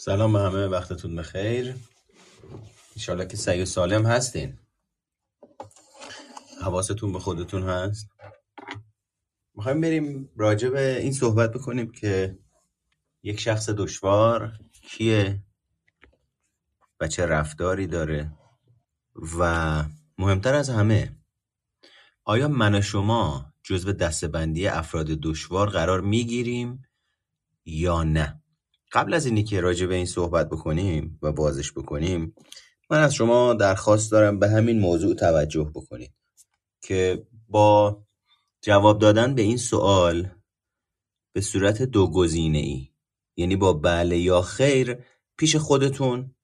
سلام به همه وقتتون بخیر. انشالله که سعی و سالم هستین. حواستون به خودتون هست. می‌خوایم بریم راجع به این صحبت بکنیم که یک شخص دشوار کیه و چه رفتاری داره و مهمتر از همه آیا من و شما جزو دستبندی افراد دشوار قرار می‌گیریم یا نه؟ قبل از اینی که راجع به این صحبت بکنیم و بازش بکنیم من از شما درخواست دارم به همین موضوع توجه بکنید که با جواب دادن به این سوال به صورت دو گزینه ای یعنی با بله یا خیر پیش خودتون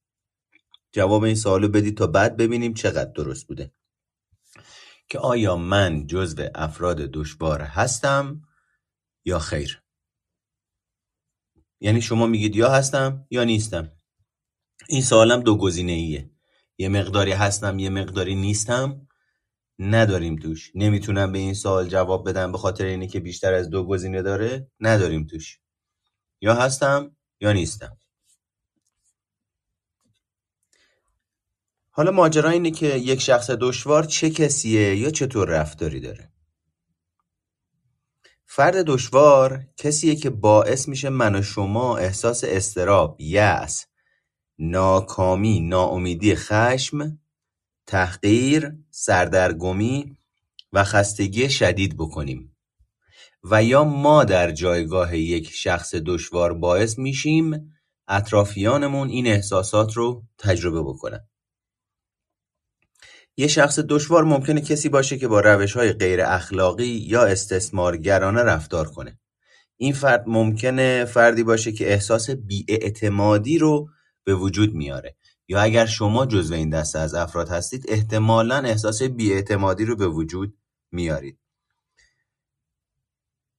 جواب این سوالو بدید تا بعد ببینیم چقدر درست بوده. که آیا من جزو افراد دشوار هستم یا خیر؟ یعنی شما میگید یا هستم یا نیستم. این سوالم دو گزینه ایه یه مقداری هستم یه مقداری نیستم. نداریم توش. نمی‌تونم به این سوال جواب بدم به خاطر اینه که بیشتر از دو گزینه داره. نداریم توش. یا هستم یا نیستم. حالا ماجرا اینه که یک شخص دشوار چه کسیه یا چطور رفتاری داره؟ فرد دشوار کسیه که باعث میشه من و شما احساس استراب، یأس، ناکامی، ناامیدی، خشم، تحقیر، سردرگمی و خستگی شدید بکنیم و یا ما در جایگاه یک شخص دشوار باعث میشیم اطرافیانمون این احساسات رو تجربه بکنن. یه شخص دشوار ممکنه کسی باشه که با روش‌های غیر اخلاقی یا استثمارگرانه رفتار کنه. این فرد ممکنه فردی باشه که احساس بیاعتمادی رو به وجود میاره یا اگر شما جزو این دسته از افراد هستید احتمالا احساس بیاعتمادی رو به وجود میارید.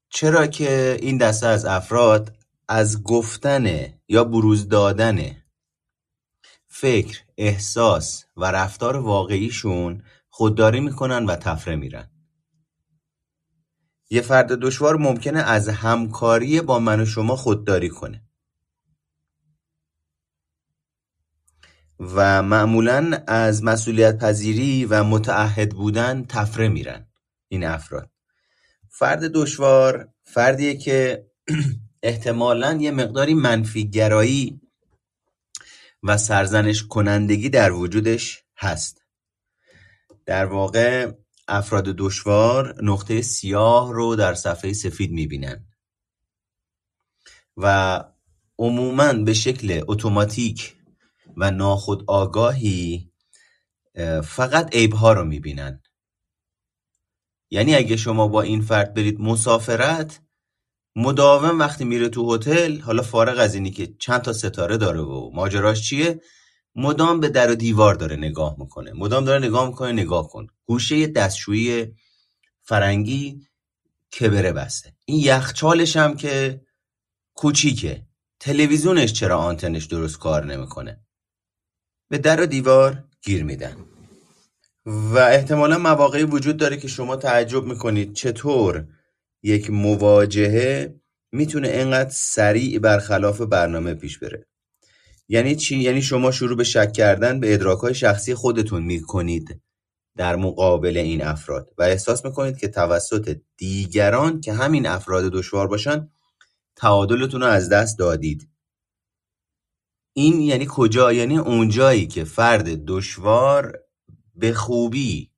چرا که این دسته از افراد از گفتن یا بروز دادن فکر، احساس و رفتار واقعیشون خودداری می‌کنن و تفره میرن. یه فرد دشوار ممکنه از همکاری با من و شما خودداری کنه. و معمولا از مسئولیت پذیری و متعهد بودن تفره میرن این افراد. فرد دشوار فردیه که احتمالا یه مقداری منفی گرایی و سرزنش کنندگی در وجودش هست. در واقع افراد دشوار نقطه سیاه رو در صفحه سفید می‌بینن. و عموما به شکل اتوماتیک و ناخود آگاهی فقط عیبها رو می‌بینن. یعنی اگه شما با این فرد برید مسافرت مداوم وقتی میره تو هتل حالا فارغ از اینی که چند تا ستاره داره و ماجراش چیه؟ مدام به در و دیوار داره نگاه می‌کنه. مدام داره نگاه می‌کنه نگاه کن. گوشه دستشویی فرنگی کبره بسته. این یخچالش هم که کوچیکه. تلویزیونش چرا آنتنش درست کار نمی‌کنه؟ به در و دیوار گیر میدن. و احتمالا مواقعی وجود داره که شما تعجب می‌کنید چطور یک مواجهه می‌تونه اینقدر سریع برخلاف برنامه پیش بره. یعنی چی؟ یعنی شما شروع به شک کردن به ادراکهای شخصی خودتون می‌کنید در مقابل این افراد و احساس می‌کنید که توسط دیگران که همین افراد دشوار باشن تعادلتون رو از دست دادید. این یعنی کجا؟ یعنی اونجایی که فرد دشوار به خوبی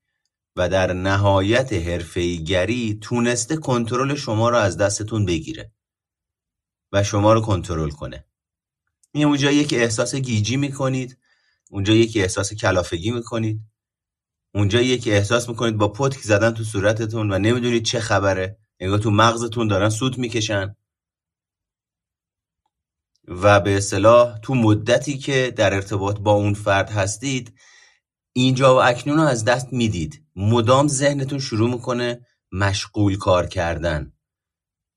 و در نهایت حرفه‌ایگری تونسته کنترل شما رو از دستتون بگیره و شما رو کنترل کنه. این اونجاییه که احساس گیجی می‌کنید اونجاییه که احساس کلافگی می‌کنید اونجاییه که احساس می‌کنید با پتک زدن تو صورتتون و نمی‌دونید چه خبره انگار تو مغزتون دارن سود می‌کشن. و به اصطلاح تو مدتی که در ارتباط با اون فرد هستید اینجا و اکنون رو از دست می‌دید. مدام ذهنتون شروع می‌کنه مشغول کار کردن.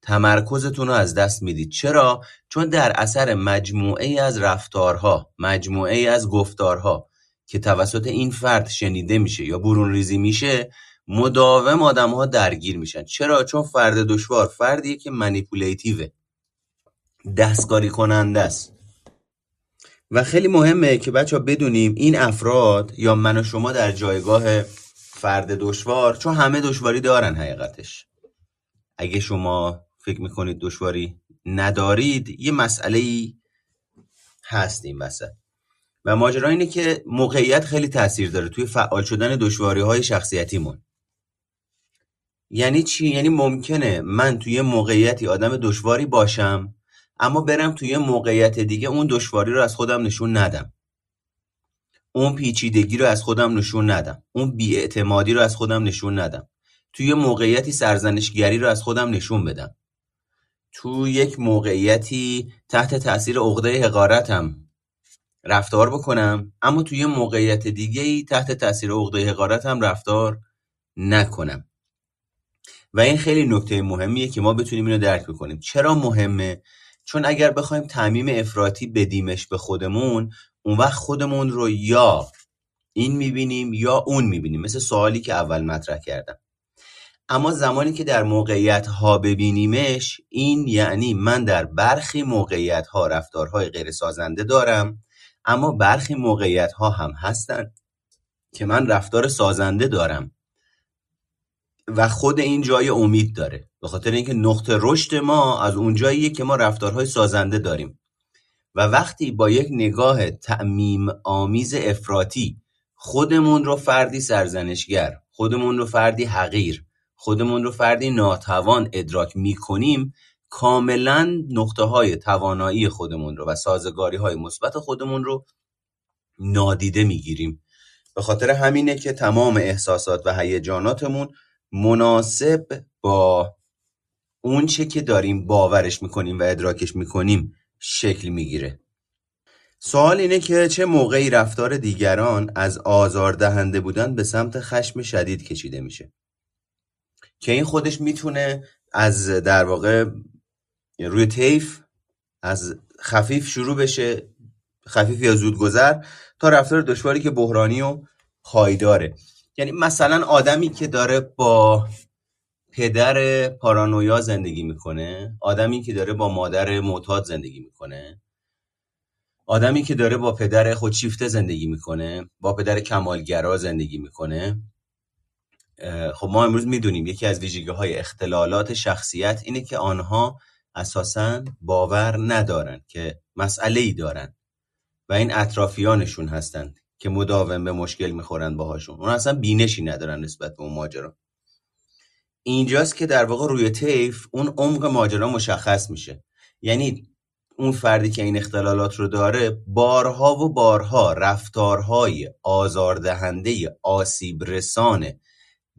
تمرکزتون رو از دست می‌دید. چرا؟ چون در اثر مجموعه ای از رفتارها مجموعه ای از گفتارها که توسط این فرد شنیده میشه یا برون ریزی میشه مداوم آدم ها درگیر میشن. چرا؟ چون فرد دشوار فردیه که منیپولیتیوه. دستکاری کننده است. و خیلی مهمه که بچه ها بدونیم این افراد یا من و شما در جایگاه فرد دشوار چون همه دشواری دارن حقیقتش. اگه شما فکر می‌کنید دشواری ندارید یه مسئله ای هست این وسط. و ماجرا اینه که موقعیت خیلی تاثیر داره توی فعال شدن دشواری های شخصیتیمون. یعنی چی؟ یعنی ممکنه من توی موقعیتی آدم دشواری باشم اما برم توی موقعیت دیگه اون دشواری رو از خودم نشون ندم. اون پیچیدگی رو از خودم نشون ندم. اون بیاعتمادی رو از خودم نشون ندم. توی موقعیتی سرزنشگری رو از خودم نشون بدم. تو یک موقعیتی تحت تاثیر عقده حقارتم رفتار بکنم اما توی موقعیت دیگه ای تحت تاثیر عقده حقارتم رفتار نکنم. و این خیلی نکته مهمیه که ما بتونیم اینو درک بکنیم. چرا مهمه؟ چون اگر بخوایم تعمیم افراطی بدیمش به خودمون اون وقت خودمون رو یا این می‌بینیم یا اون می‌بینیم. مثل سوالی که اول مطرح کردم. اما زمانی که در موقعیت ها ببینیمش این یعنی من در برخی موقعیت ها رفتارهای غیر سازنده دارم اما برخی موقعیت ها هم هستن که من رفتار سازنده دارم. و خود این جای امید داره. به خاطر اینکه نقطه رشد ما از اون جاییه که ما رفتارهای سازنده داریم. و وقتی با یک نگاه تعمیم آمیز افراطی خودمون رو فردی سرزنشگر خودمون رو فردی حقیر خودمون رو فردی ناتوان ادراک می‌کنیم کاملا نقطه های توانایی خودمون رو و سازگاری های مثبت خودمون رو نادیده می‌گیریم. به خاطر همینه که تمام احساسات و هیجاناتمون مناسب با اون چه که داریم باورش می‌کنیم و ادراکش می‌کنیم شکل می‌گیره. سوال اینه که چه موقعی رفتار دیگران از آزاردهنده بودن به سمت خشم شدید کشیده میشه؟ که این خودش می‌تونه از در واقع روی طیف از خفیف شروع بشه خفیف یا زودگذر تا رفتار دشواری که بحرانی و پایداره. یعنی مثلا آدمی که داره با پدر پارانویا زندگی می‌کنه آدمی که داره با مادر معتاد زندگی می‌کنه آدمی که داره با پدر خودشیفته زندگی می‌کنه با پدر کمالگرا زندگی می‌کنه خب ما امروز می‌دونیم یکی از ویژگی های اختلالات شخصیت اینه که آنها اساسا باور ندارن که مسئله ای دارن و این اطرافیانشون هستند که مداوم به مشکل می‌خورن باهاشون. اون اصلا بینشی ندارن نسبت به اون ماجرا. اینجاست که در واقع روی طیف اون عمق ماجرا مشخص میشه. یعنی اون فردی که این اختلالات رو داره بارها و بارها رفتارهای آزاردهنده آسیب رسان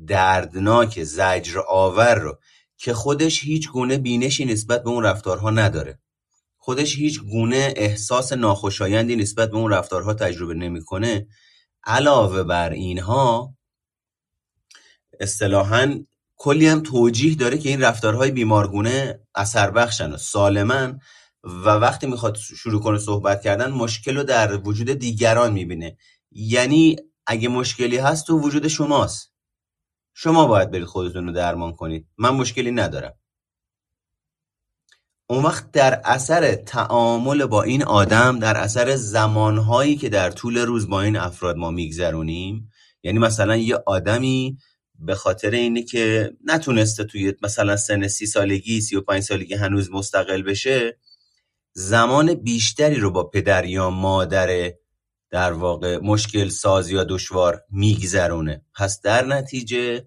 دردناک زجر آور رو که خودش هیچ گونه بینشی نسبت به اون رفتارها نداره. خودش هیچ گونه احساس ناخوشایندی نسبت به اون رفتارها تجربه نمی‌کنه. علاوه بر اینها اصطلاحا کلی هم توجیه داره که این رفتارهای بیمارگونه اثر بخشن و سالمن و وقتی می‌خواد شروع کنه صحبت کردن مشکل رو در وجود دیگران می‌بینه. یعنی اگه مشکلی هست تو وجود شماست. شما باید برید خودتون رو درمان کنید. من مشکلی ندارم. اون وقت در اثر تعامل با این آدم در اثر زمانهایی که در طول روز با این افراد ما میگذرونیم یعنی مثلا یه آدمی به خاطر اینه که نتونسته توی مثلا سن سی سالگی سی و پنج سالگی هنوز مستقل بشه زمان بیشتری رو با پدر یا مادر در واقع مشکل ساز یا دشوار میگذرونه. پس در نتیجه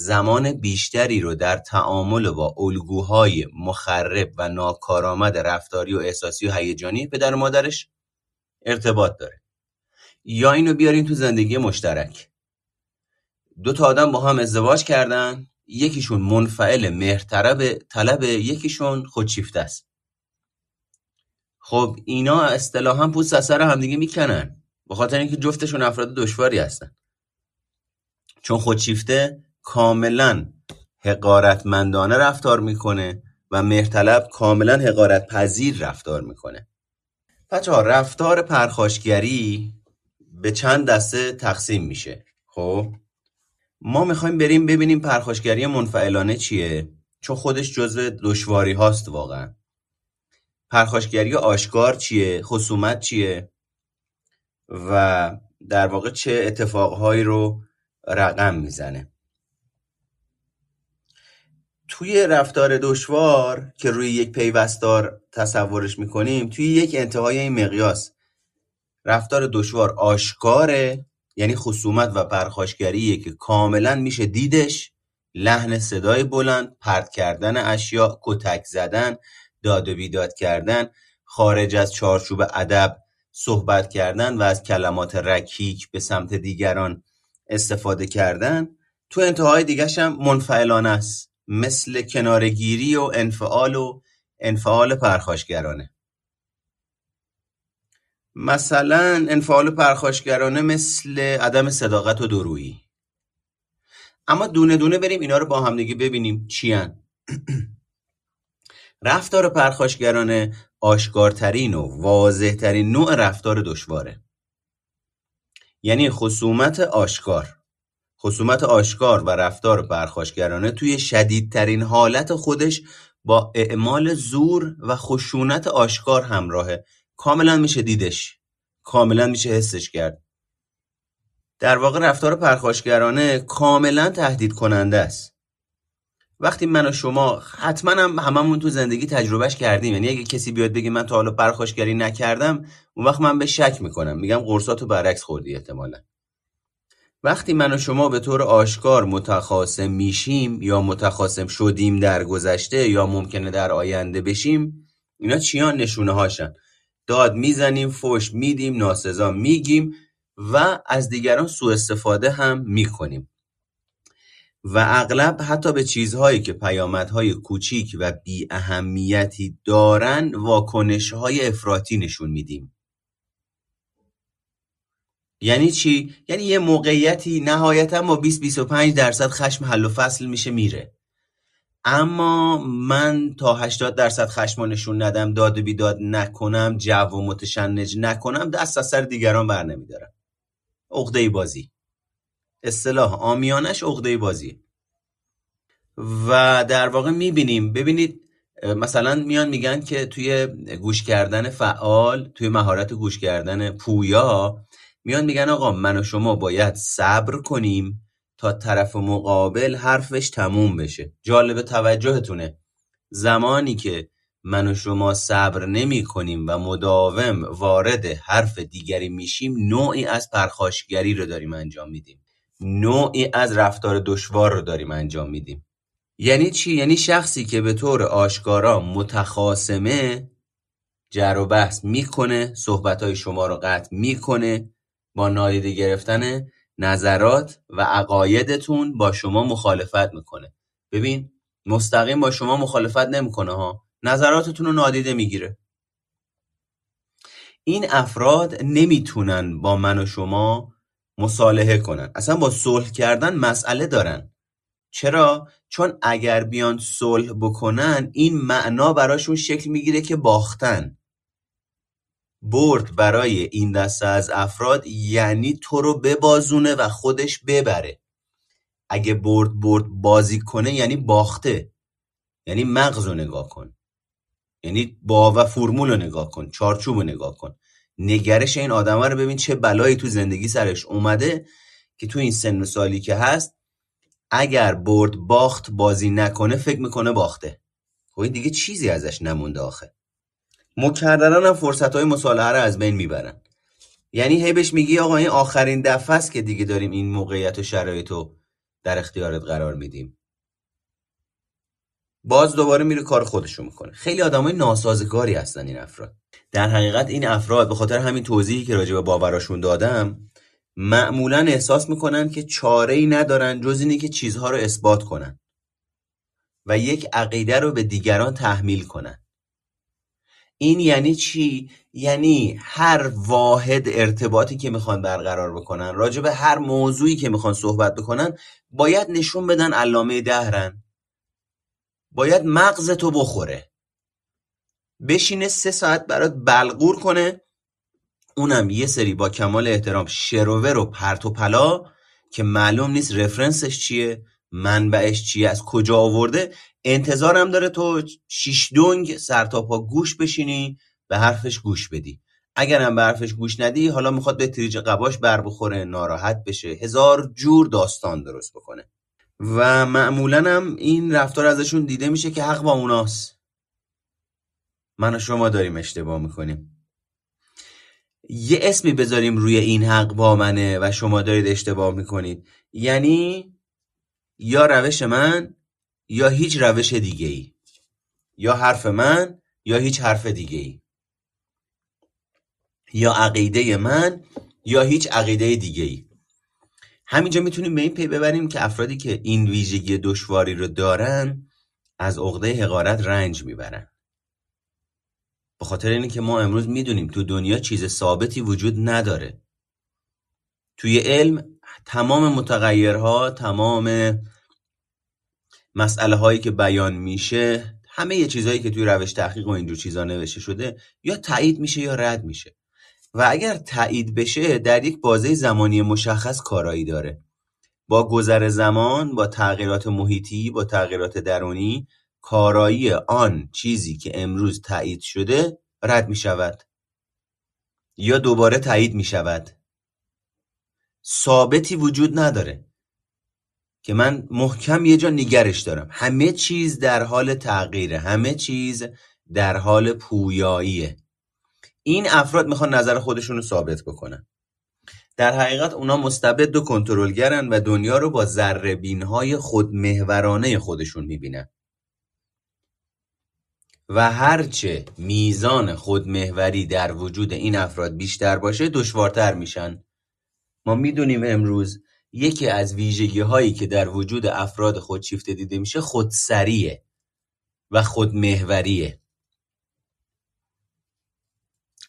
زمان بیشتری رو در تعامل با الگوهای مخرب و ناکارآمد رفتاری و احساسی و هیجانی پدر و مادرش ارتباط داره. یا اینو بیاریم تو زندگی مشترک. دو تا آدم با هم ازدواج کردن یکیشون منفعل مهرطلب طلب یکیشون خودشیفته است. خب اینا اصطلاحا پوست سر همدیگه می‌کنن. به خاطر اینکه جفتشون افراد دشواری هستن. چون خودشیفته کاملا حقارتمندانه رفتار می‌کنه و مهرطلب کاملا حقارت پذیر رفتار می‌کنه. بچه ها رفتار پرخاشگری به چند دسته تقسیم میشه. خب؟ ما می‌خوایم بریم ببینیم پرخاشگری منفعلانه چیه؟ چون خودش جزو دشواری هاست واقعا. پرخاشگری آشکار چیه؟ خصومت چیه؟ و در واقع چه اتفاقهایی رو رقم می‌زنه؟ توی رفتار دشوار که روی یک پیوستار تصورش می‌کنیم توی یک انتهای این مقیاس. رفتار دشوار آشکاره یعنی خصومت و پرخاشگریه که کاملا میشه دیدش. لحن صدای بلند پرت کردن اشیا کتک زدن داد و بیداد کردن خارج از چارچوب ادب صحبت کردن و از کلمات رکیک به سمت دیگران استفاده کردن. تو انتهای دیگرش هم منفعلانه است. مثل کنارگیری و انفعال و انفعال پرخاشگرانه. مثلا انفعال پرخاشگرانه مثل عدم صداقت و درویی. اما دونه دونه بریم اینا رو با همدیگه ببینیم چیان. رفتار پرخاشگرانه آشکارترین و واضحترین نوع رفتار دشواره. یعنی خصومت آشکار. خصومت آشکار و رفتار پرخاشگرانه توی شدیدترین حالت خودش با اعمال زور و خشونت آشکار همراهه. کاملا میشه دیدش. کاملا میشه حسش کرد. در واقع رفتار پرخاشگرانه کاملا تهدید کننده است. وقتی من و شما حتما هم هممون تو زندگی تجربهش کردیم. یعنی اگه کسی بیاد بگه من تا حالا پرخاشگری نکردم اون وقت من به شک می‌کنم. میگم قرصاتو برعکس خوردی احتمالا. وقتی من و شما به طور آشکار متخاصم میشیم یا متخاصم شدیم در گذشته یا ممکنه در آینده بشیم اینا چیان نشونه هاشن؟ داد می‌زنیم فوش میدیم ناسزا میگیم و از دیگران سوء استفاده هم می‌کنیم. و اغلب حتی به چیزهایی که پیامدهای کوچیک و بی اهمیتی دارن واکنشهای افراطی نشون میدیم. یعنی چی؟ یعنی یه موقعیتی نهایتا با 20-25 درصد خشم حل و فصل میشه میره. اما من تا 80 درصد خشم نشون ندم داد و بیداد نکنم جو و متشنج نکنم دست از سر دیگران بر نمیدارم. عقده بازی. اصطلاح آمیانش عقده بازی. و در واقع می‌بینیم ببینید مثلا میان میگن که توی گوش کردن فعال توی مهارت گوش کردن پویا میان میگن آقا من و شما باید صبر کنیم تا طرف مقابل حرفش تموم بشه. جالب توجهتونه. زمانی که من و شما صبر نمی کنیم و مداوم وارد حرف دیگری میشیم نوعی از پرخاشگری رو داریم انجام میدیم. نوعی از رفتار دشوار رو داریم انجام میدیم. یعنی چی؟ یعنی شخصی که به طور آشکارا متخاسمه جر و بحث می‌کنه صحبتهای شما رو قطع می‌کنه نادیده گرفتن نظرات و عقایدتون با شما مخالفت می‌کنه. ببین مستقیم با شما مخالفت نمی‌کنه ها. نظراتتون رو نادیده می‌گیره. این افراد نمی‌تونن با من و شما مصالحه کنن. اصلا با صلح کردن مسئله دارن. چرا؟ چون اگر بیان صلح بکنن این معنا براشون شکل می‌گیره که باختن. برد برای این دسته از افراد یعنی تو رو ببازونه و خودش ببره. اگه برد برد بازی کنه یعنی باخته. یعنی مغز رو نگاه کن. یعنی با و فرمول رو نگاه کن. چارچوب رو نگاه کن. نگرش این آدم رو ببین چه بلایی تو زندگی سرش اومده که تو این سن و سالی که هست اگر برد باخت بازی نکنه فکر می‌کنه باخته. خب دیگه چیزی ازش نمونده آخه. مکررن هم فرصت های مصالحه رو از بین می‌برن. یعنی هی بهش میگی آقا این آخرین دفعه است که دیگه داریم این موقعیت و شرایط رو در اختیارت قرار میدیم. باز دوباره میره کار خودشو می‌کنه. خیلی آدمای ناسازگاری هستن این افراد. در حقیقت این افراد به خاطر همین توضیحی که راجع به باوراشون دادم معمولا احساس می‌کنن که چاره ای ندارن جز اینه که چیزها رو اثبات کنن و یک عقیده رو به دیگران تحمیل کنن. این یعنی چی؟ یعنی هر واحد ارتباطی که می‌خوان برقرار بکنن راجع به هر موضوعی که می‌خوان صحبت بکنن باید نشون بدن علامه دهرن. باید مغزتو بخوره. بشینه سه ساعت برات بلغور کنه. اونم یه سری با کمال احترام شروور و پرت و پلا که معلوم نیست رفرنسش چیه منبعش چیه از کجا آورده. انتظارم داره تو شیش تا پا گوش بشینی به حرفش گوش بدی. اگرم به حرفش گوش ندی حالا می‌خواد به تریج قباش بر بخوره ناراحت بشه. هزار جور داستان درست بکنه. و معمولا هم این رفتار ازشون دیده میشه که حق با اوناست. من و شما داریم اشتباه می‌کنیم. یه اسمی بذاریم روی این حق با منه و شما دارید اشتباه می‌کنید. یعنی یا روش من یا هیچ روش دیگه ای یا حرف من یا هیچ حرف دیگه ای یا عقیده من یا هیچ عقیده دیگه ای همینجا می‌تونیم به این پی ببریم که افرادی که این ویژگی دشواری رو دارن از عقده حقارت رنج می‌برن. به خاطر اینه که ما امروز می‌دونیم تو دنیا چیز ثابتی وجود نداره. توی علم تمام متغیرها تمام مسئله هایی که بیان میشه همه یه چیزهایی که توی روش تحقیق و اینجور چیزا نوشته شده یا تایید میشه یا رد میشه. و اگر تایید بشه در یک بازه زمانی مشخص کارایی داره. با گذر زمان با تغییرات محیطی با تغییرات درونی کارایی آن چیزی که امروز تایید شده رد می شود یا دوباره تایید می شود ثابتی وجود نداره. که من محکم یه جا نگرش دارم. همه چیز در حال تغییره. همه چیز در حال پویاییه. این افراد می‌خوان نظر خودشون رو ثابت بکنن. در حقیقت اونا مستبد و کنترلگرن و دنیا رو با ذره های خودمهورانه خودشون می‌بینن. و هرچه میزان خودمهوری در وجود این افراد بیشتر باشه دشوارتر میشن. ما می‌دونیم امروز یکی از ویژگی هایی که در وجود افراد خودشیفته دیده میشه خودسریه و خودمهوریه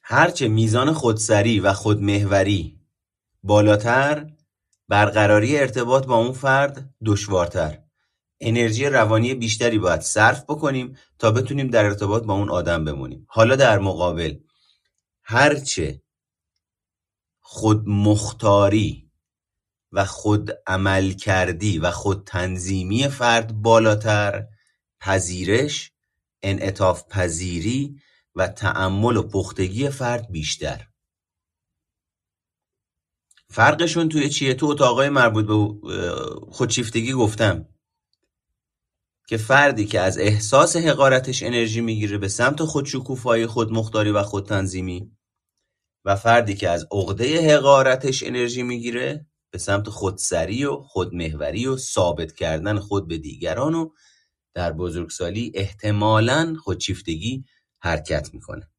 هرچه میزان خودسری و خودمهوری بالاتر برقراری ارتباط با اون فرد دشوارتر. انرژی روانی بیشتری باید صرف بکنیم تا بتونیم در ارتباط با اون آدم بمونیم. حالا در مقابل هرچه خودمختاری و خود عمل کردی و خود تنظیمی فرد بالاتر پذیرش انعطاف پذیری و تعمل و پختگی فرد بیشتر. فرقشون توی چیه؟ تو اتاقای مربوط به خودشیفتگی گفتم که فردی که از احساس حقارتش انرژی می‌گیره به سمت خودشکوفایی خودمختاری و خودتنظیمی و فردی که از عقده حقارتش انرژی می‌گیره به سمت خودسری و خودمهوری و ثابت کردن خود به دیگران و در بزرگسالی احتمالا خودشیفتگی حرکت می‌کنه.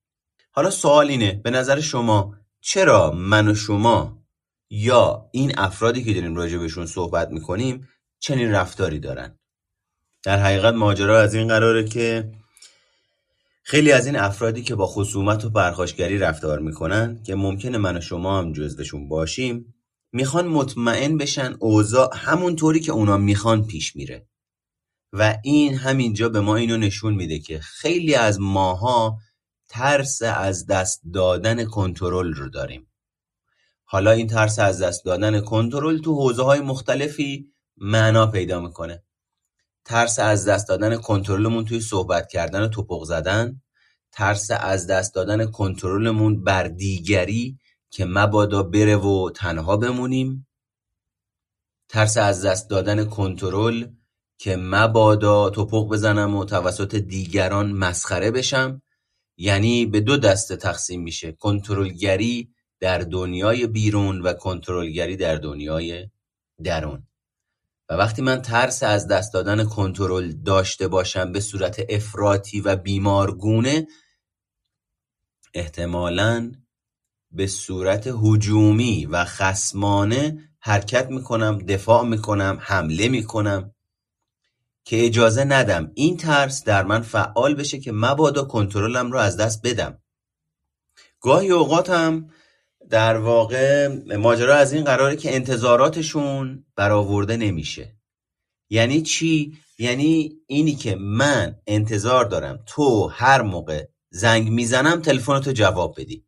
حالا سوال اینه به نظر شما چرا من و شما یا این افرادی که داریم راجع بهشون صحبت می‌کنیم چنین رفتاری دارن؟ در حقیقت ماجرا از این قراره که خیلی از این افرادی که با خصومت و پرخاشگری رفتار می‌کنن که ممکنه من و شما هم جزوشون باشیم می‌خوان مطمئن بشن اوضاع همونطوری که اونا می‌خوان پیش میره. و این همینجا به ما اینو نشون میده که خیلی از ماها ترس از دست دادن کنترل رو داریم. حالا این ترس از دست دادن کنترل تو حوزه های مختلفی معنا پیدا می‌کنه. ترس از دست دادن کنترلمون توی صحبت کردن و توپق زدن ترس از دست دادن کنترلمون بر دیگری که مبادا بره و تنها بمونیم. ترس از دست دادن کنترل که مبادا توپق بزنم و توسط دیگران مسخره بشم یعنی به دو دسته تقسیم میشه. کنترلگری در دنیای بیرون و کنترلگری در دنیای درون. و وقتی من ترس از دست دادن کنترل داشته باشم به صورت افراطی و بیمارگونه احتمالاً به صورت هجومی و خسمانه حرکت می‌کنم دفاع می‌کنم حمله می‌کنم. که اجازه ندم. این ترس در من فعال بشه که مبادا کنترلم رو از دست بدم. گاهی اوقاتم در واقع ماجرا از این قراره که انتظاراتشون برآورده نمیشه. یعنی چی؟ یعنی اینی که من انتظار دارم. تو هر موقع زنگ می‌زنم تلفنتو جواب بدی.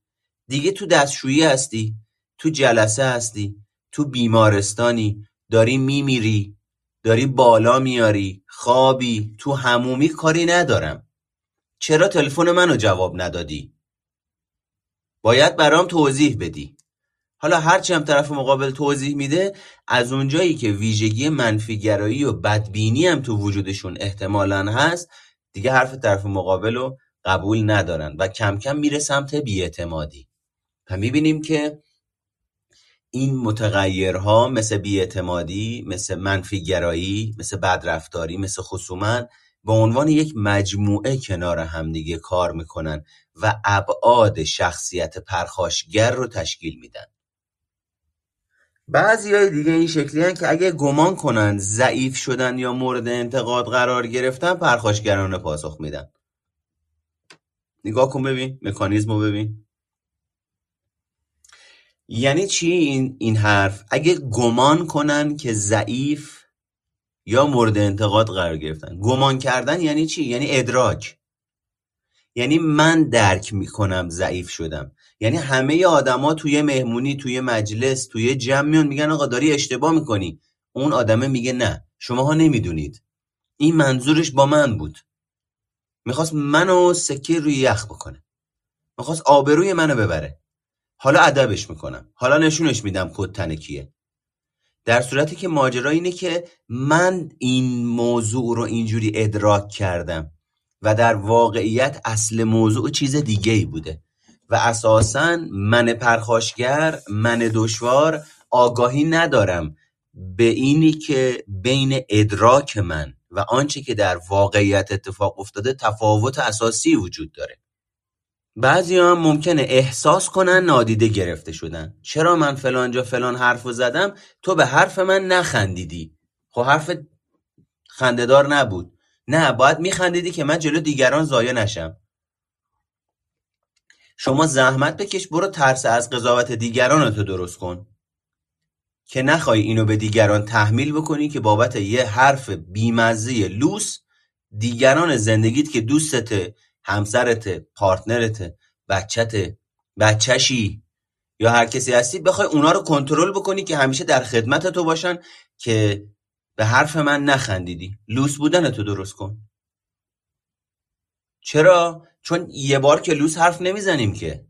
دیگه تو دستشویی هستی تو جلسه هستی تو بیمارستانی داری میمیری داری بالا میاری خوابی تو همومی کاری ندارم. چرا تلفن منو جواب ندادی؟ باید برام توضیح بدی. حالا هرچی هم طرف مقابل توضیح میده از اونجایی که ویژگی منفیگرایی و بدبینی هم تو وجودشون احتمالا هست دیگه حرف طرف مقابل رو قبول ندارن و کم کم میره سمت بیاعتمادی. و می‌بینیم که این متغیرها مثل بیاعتمادی مثل منفیگرایی مثل بدرفتاری مثل خصومت به عنوان یک مجموعه کنار همدیگه کار می‌کنن و ابعاد شخصیت پرخاشگر رو تشکیل میدن. بعضی های دیگه این شکلی هن که اگه گمان کنن ضعیف شدن یا مورد انتقاد قرار گرفتن پرخاشگرانه پاسخ میدن. نگاه کن ببین مکانیزم رو ببین. یعنی چی این, این حرف؟ اگه گمان کنن که ضعیف یا مورد انتقاد قرار گرفتن. گمان کردن یعنی چی؟ یعنی ادراک. یعنی من درک می‌کنم ضعیف شدم. یعنی همه آدما توی مهمونی توی مجلس توی جمع میان میگن آقا داری اشتباه می‌کنی. اون آدمه میگه نه. شماها نمی‌دونید. این منظورش با من بود. می‌خواست منو سکه روی یخ بکنه. می‌خواست آبروی منو ببره. حالا ادبش می‌کنم. حالا نشونش میدم کد تنکیه در صورتی که ماجرا اینه که من این موضوع رو اینجوری ادراک کردم و در واقعیت اصل موضوع چیز دیگه ای بوده و اساسا من پرخاشگر من دشوار آگاهی ندارم به اینی که بین ادراک من و آنچه که در واقعیت اتفاق افتاده تفاوت اساسی وجود داره. بعضی هم ممکنه احساس کنن نادیده گرفته شدن. چرا من فلان جا فلان حرف زدم؟ تو به حرف من نخندیدی. خب حرف خندهدار نبود. نه باید میخندیدی که من جلو دیگران ضایع نشم. شما زحمت بکش برو ترس از قضاوت دیگران تو درست کن. که نخوای اینو به دیگران تحمیل بکنی که بابت یه حرف بیمزه لوس دیگران زندگیت که دوستت همسرت پارتنرت بچت بچشی یا هر کسی هستی بخوای اونا رو کنترل بکنی که همیشه در خدمت تو باشن که به حرف من نخندیدی. لوس بودن تو درست کن. چرا؟ چون یه بار که لوس حرف نمی‌زنیم که.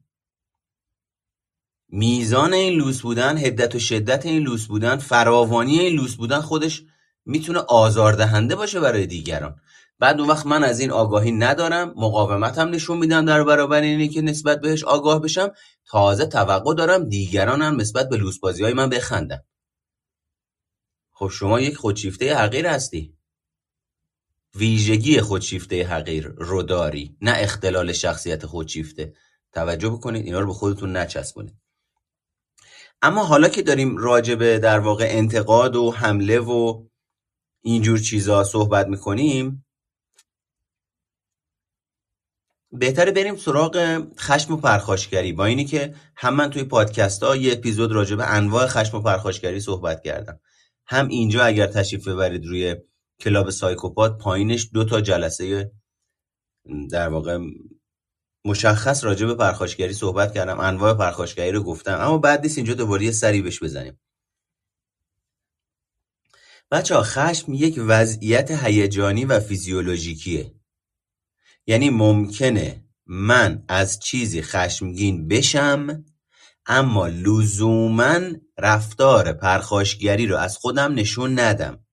میزان این لوس بودن هدت و شدت این لوس بودن فراوانی این لوس بودن خودش می‌تونه آزاردهنده باشه برای دیگران. بعد اون وقت من از این آگاهی ندارم مقاومت هم نشون میدم در برابر اینی که نسبت بهش آگاه بشم. تازه توقع دارم دیگران نسبت به لوس بازی های من بخندن. خب شما یک خودشیفته حقیر هستی. ویژگی خودشیفته حقیر رو داری نه اختلال شخصیت خودشیفته. توجه بکنید اینا رو به خودتون نچسبونید. اما حالا که داریم راجبه در واقع انتقاد و حمله و اینجور چیزا صحبت می‌کنیم بهتره بریم سراغ خشم و پرخاشگری. با اینی که هم من توی پادکست ها یه اپیزود راجع به انواع خشم و پرخاشگری صحبت کردم. هم اینجا اگر تشریف ببرید روی کلاب سایکوپات پایینش دو تا جلسه در واقع مشخص راجع به پرخاشگری صحبت کردم انواع پرخاشگری رو گفتم. اما بعد نیست اینجا دوباره یه سری بهش بزنیم. بچه ها خشم یک وضعیت هیجانی و فیزیولوژیکیه. یعنی ممکنه من از چیزی خشمگین بشم اما لزوما رفتار پرخاشگری رو از خودم نشون ندم.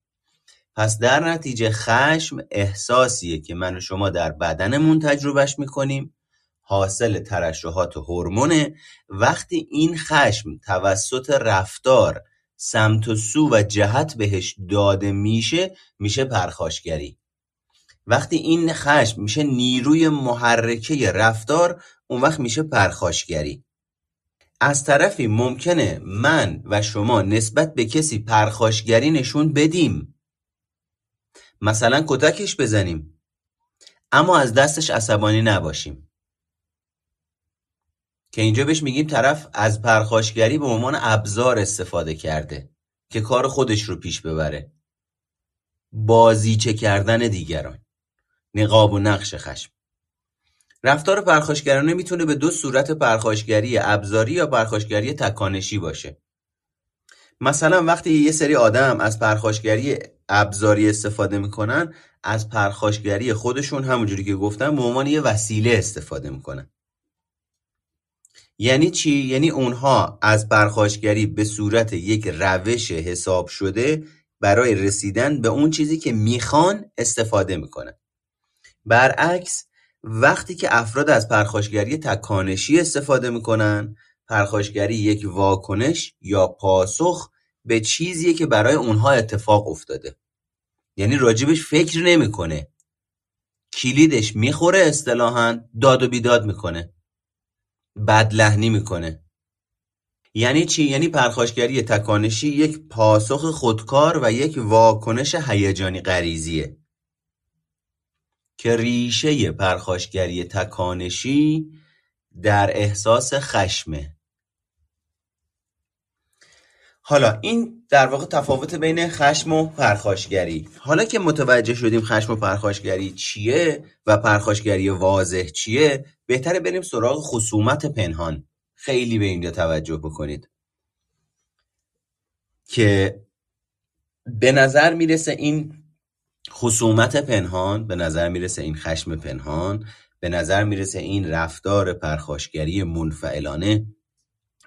پس در نتیجه خشم احساسیه که من و شما در بدنمون تجربهش می‌کنیم حاصل ترشحات هورمونه. وقتی این خشم توسط رفتار سمت و سو و جهت بهش داده میشه میشه پرخاشگری. وقتی این خشم میشه نیروی محرکه رفتار اون وقت میشه پرخاشگری. از طرفی ممکنه من و شما نسبت به کسی پرخاشگری نشون بدیم. مثلا کتکش بزنیم. اما از دستش عصبانی نباشیم. که اینجا بهش میگیم طرف از پرخاشگری به عنوان ابزار استفاده کرده که کار خودش رو پیش ببره. بازیچه کردن دیگران. نقاب و نقش خشم. رفتار پرخاشگرانه می‌تونه به دو صورت پرخاشگری ابزاری یا پرخاشگری تکانشی باشه. مثلا وقتی یه سری آدم از پرخاشگری ابزاری استفاده می‌کنن از پرخاشگری خودشون همونجوری که گفتم به عنوان یه وسیله استفاده می‌کنن. یعنی چی؟ یعنی اونها از پرخاشگری به صورت یک روش حساب شده برای رسیدن به اون چیزی که می‌خوان استفاده می‌کنن. برعکس وقتی که افراد از پرخاشگری تکانشی استفاده می‌کنن پرخاشگری یک واکنش یا پاسخ به چیزیه که برای اونها اتفاق افتاده. یعنی راجبش فکر نمی‌کنه. کلیدش می‌خوره اصطلاحا داد و بیداد می‌کنه. بدلهنی می‌کنه. یعنی چی؟ یعنی پرخاشگری تکانشی یک پاسخ خودکار و یک واکنش هیجانی غریزیه. که ریشه پرخاشگری تکانشی در احساس خشمه. حالا این در واقع تفاوت بین خشم و پرخاشگری. حالا که متوجه شدیم خشم و پرخاشگری چیه و پرخاشگری واضح چیه بهتره بریم سراغ خصومت پنهان. خیلی به اینجا توجه بکنید. که به نظر می‌رسه این خصومت پنهان به نظر می‌رسه این خشم پنهان به نظر می‌رسه این رفتار پرخاشگری منفعلانه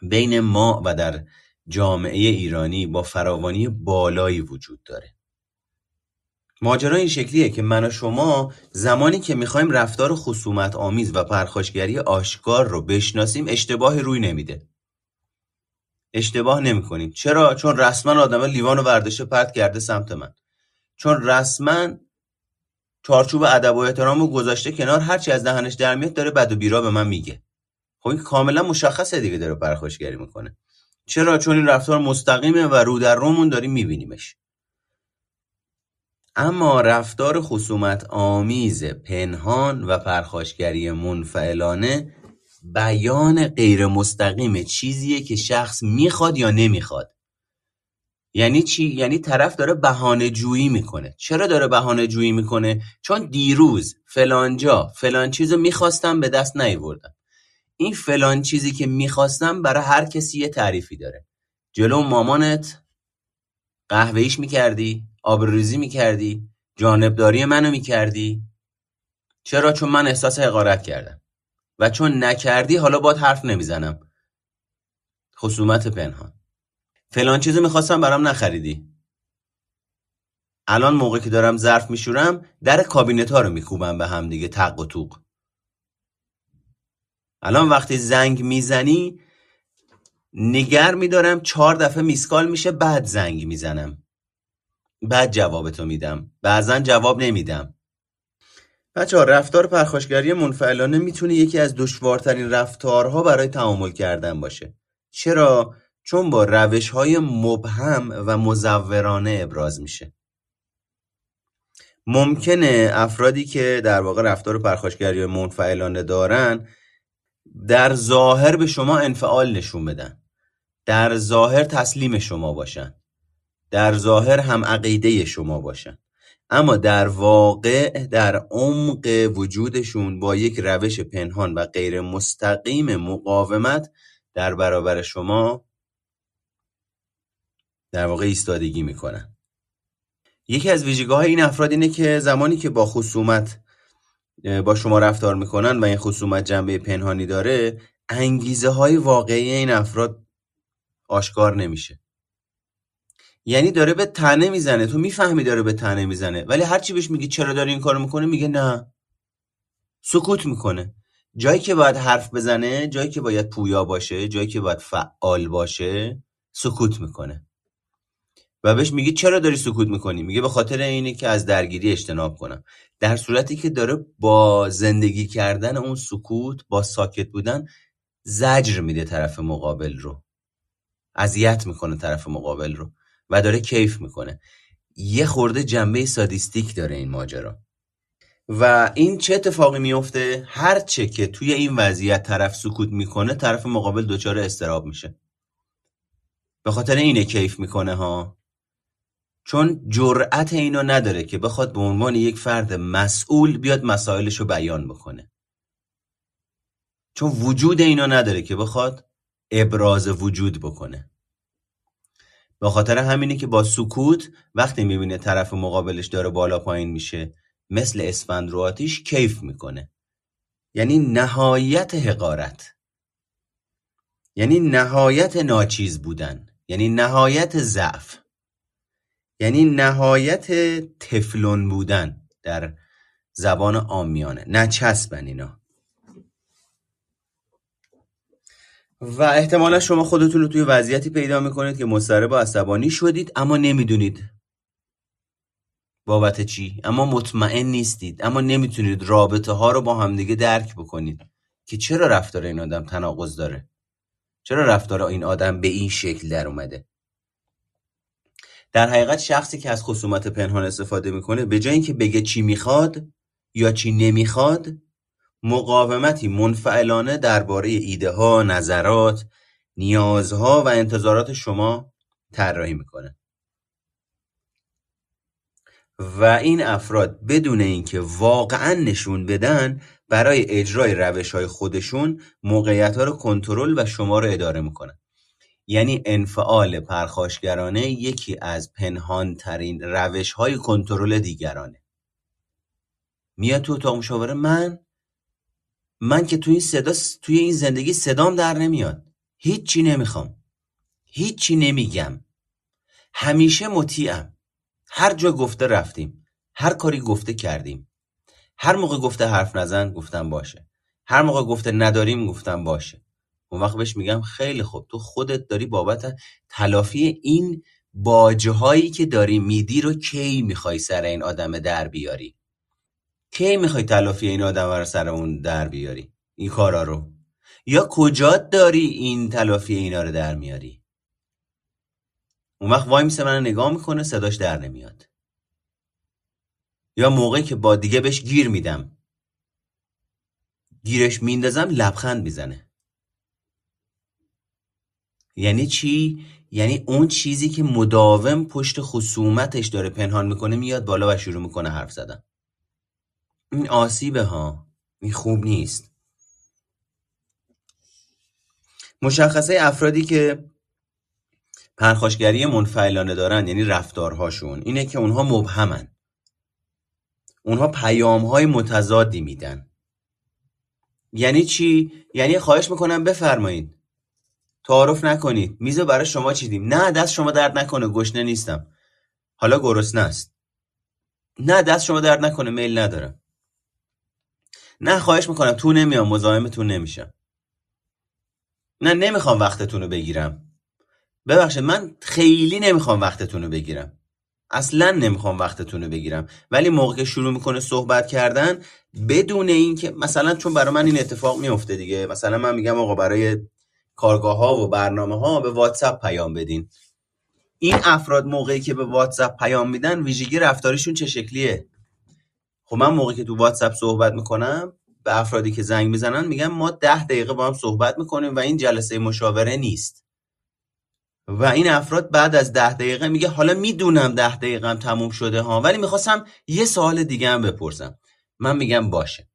بین ما و در جامعه ایرانی با فراوانی بالایی وجود داره. ماجرا این شکلیه که من و شما زمانی که می‌خوایم رفتار خصومت آمیز و پرخاشگری آشکار رو بشناسیم اشتباهی روی نمیده. اشتباه نمی‌کنیم. چرا؟ چون رسما آدم لیوان و پرت کرده سمت من. چون رسما چارچوب ادب و احترام رو گذاشته کنار هرچی از دهنش در میاد داره بد و بیرا به من میگه. خب این کاملا مشخصه دیگه داره پرخاشگری می‌کنه. چرا؟ چون این رفتار مستقیمه و رو در رومون داریم میبینیمش. اما رفتار خصومت آمیز پنهان و پرخاشگری منفعلانه بیان غیر مستقیم چیزیه که شخص می‌خواد یا نمی‌خواد. یعنی چی؟ یعنی طرف داره بهانه جویی می‌کنه. چرا داره بهانه جویی می‌کنه؟ چون دیروز فلانجا فلان چیزو می‌خواستم به دست نیوردم این فلان چیزی که می‌خواستم برای هر کسی یه تعریفی داره. جلو مامانت قهوهیش می‌کردی آبروریزی می‌کردی جانبداری منو می‌کردی. چرا؟ چون من احساس حقارت کردم. و چون نکردی حالا باد حرف نمی‌زنم. خصومت پنهان. فلان چیزو می‌خواستم برام نخریدی. الان موقع که دارم ظرف میشورم در کابینت ها رو میکوبم به هم دیگه تق و توق. الان وقتی زنگ می‌زنی نگر میدارم چهار دفعه میسکال میشه بعد زنگ می‌زنم. بعد جوابتو میدم. بعضا جواب نمیدم. بچه ها رفتار پرخاشگری منفعلانه می‌تونه یکی از دشوارترین رفتارها برای تعامل کردن باشه. چرا؟ چون با روش های مبهم و مزورانه ابراز میشه. ممکنه افرادی که در واقع رفتار پرخاشگری منفعلانه دارن در ظاهر به شما انفعال نشون بدن. در ظاهر تسلیم شما باشن. در ظاهر هم عقیده شما باشن. اما در واقع در عمق وجودشون با یک روش پنهان و غیر مستقیم مقاومت در برابر شما در واقع ایستادگی می‌کنن. یکی از ویژگی های این افراد اینه که زمانی که با خصومت با شما رفتار می‌کنن و این خصومت جنبه پنهانی داره انگیزه های واقعی این افراد آشکار نمیشه. یعنی داره به تنه می‌زنه. تو می‌فهمی داره به تنه می‌زنه ولی هرچی بهش میگی چرا داری این کارو می‌کنه میگه نه. سکوت می‌کنه. جایی که باید حرف بزنه جایی که باید پویا باشه جایی که باید فعال باشه سکوت می‌کنه. و بهش میگی چرا داری سکوت می‌کنی؟ میگه به خاطر اینه که از درگیری اجتناب کنم. در صورتی که داره با زندگی کردن اون سکوت با ساکت بودن زجر میده طرف مقابل رو. اذیت می‌کنه طرف مقابل رو و داره کیف می‌کنه. یه خورده جنبه سادیستیک داره این ماجرا. و این چه اتفاقی میفته هر چه که توی این وضعیت طرف سکوت می‌کنه طرف مقابل دچار استراب میشه. به خاطر اینه کیف می‌کنه ها. چون جرأت اینو نداره که بخواد به عنوان یک فرد مسئول بیاد مسائلش رو بیان بکنه. چون وجود اینو نداره که بخواد ابراز وجود بکنه. به خاطر همینه که با سکوت وقتی می‌بینه طرف مقابلش داره بالا پایین میشه مثل اسفند رو آتیش کیف می‌کنه. یعنی نهایت حقارت. یعنی نهایت ناچیز بودن. یعنی نهایت ضعف. یعنی نهایت تفلون بودن در زبان آمیانه. نچسبن اینا. و احتمالا شما خودتون رو توی وضعیتی پیدا می‌کنید که مضطرب و عصبانی شدید اما نمی‌دونید بابت چی. اما مطمئن نیستید. اما نمی‌تونید رابطه ها رو با همدیگه درک بکنید که چرا رفتار این آدم تناقض داره. چرا رفتار این آدم به این شکل در اومده. در حقیقت شخصی که از خصومت پنهان استفاده می‌کنه به جای اینکه بگه چی می‌خواد یا چی نمی‌خواد مقاومتی منفعلانه درباره ایده ها، نظرات، نیازها و انتظارات شما طراحی می‌کنه. و این افراد بدون اینکه واقعا نشون بدن برای اجرای روش های خودشون موقعیت ها رو کنترل و شما رو اداره می‌کنن. یعنی انفعال پرخاشگرانه یکی از پنهانترین روش های کنترل دیگرانه. میاد تو تا مشاوره من من که توی این صدا توی این زندگی صدام در نمیاد. هیچی نمی‌خوام. هیچی نمیگم. همیشه مطیعم. هر جا گفته رفتیم. هر کاری گفته کردیم. هر موقع گفته حرف نزن گفتم باشه. هر موقع گفته نداریم گفتم باشه. اون وقت بهش میگم خیلی خوب تو خودت داری بابت تلافی این باجه هایی که داری میدی رو کی می‌خوای سر این آدم در بیاری؟ کی می‌خوای تلافی این آدم رو سر اون در بیاری؟ این کارا رو. یا کجا داری این تلافی اینا رو در میاری؟ اون وقت وای میسه من نگاه می‌کنه صداش در نمیاد. یا موقعی که با دیگه بهش گیر میدم. گیرش میندازم لبخند می‌زنه. یعنی چی؟ یعنی اون چیزی که مداوم پشت خصومتش داره پنهان می‌کنه میاد بالا و شروع می‌کنه حرف زدن. این آسیبه ها. این خوب نیست. مشخصه افرادی که پرخاشگری منفعلانه دارن یعنی رفتارهاشون اینه که اونها مبهمن. اونها پیام های متضادی میدن. یعنی چی؟ یعنی خواهش می‌کنم بفرمایید. تعارف نکنید میز برای شما چیدیم. نه دست شما درد نکنه. گشنه نیستم. حالا گرسنه است. نه دست شما درد نکنه. میل ندارم. نه خواهش می‌کنم. تو نمیام. مزاحمتون نمیشم. نه نمی‌خوام وقتتون رو بگیرم. ببخشید من خیلی نمی‌خوام وقتتون رو بگیرم. اصلا نمی‌خوام وقتتون رو بگیرم. ولی موقع که شروع می‌کنه صحبت کردن بدون اینکه مثلا چون برای من این اتفاق میفته دیگه. مثلا من میگم آقا برای کارگاه ها و برنامه ها به واتساپ پیام بدین. این افراد موقعی که به واتساپ پیام میدن ویژگی رفتاریشون چه شکلیه؟ خب من موقعی که تو واتساپ صحبت می‌کنم به افرادی که زنگ می‌زنن میگم ما ده دقیقه با هم صحبت می‌کنیم و این جلسه مشاوره نیست. و این افراد بعد از ده دقیقه میگه حالا می‌دونم ده دقیقه هم تموم شده ها ولی می‌خواستم یه سوال دیگه هم بپرسم. من میگم باشه.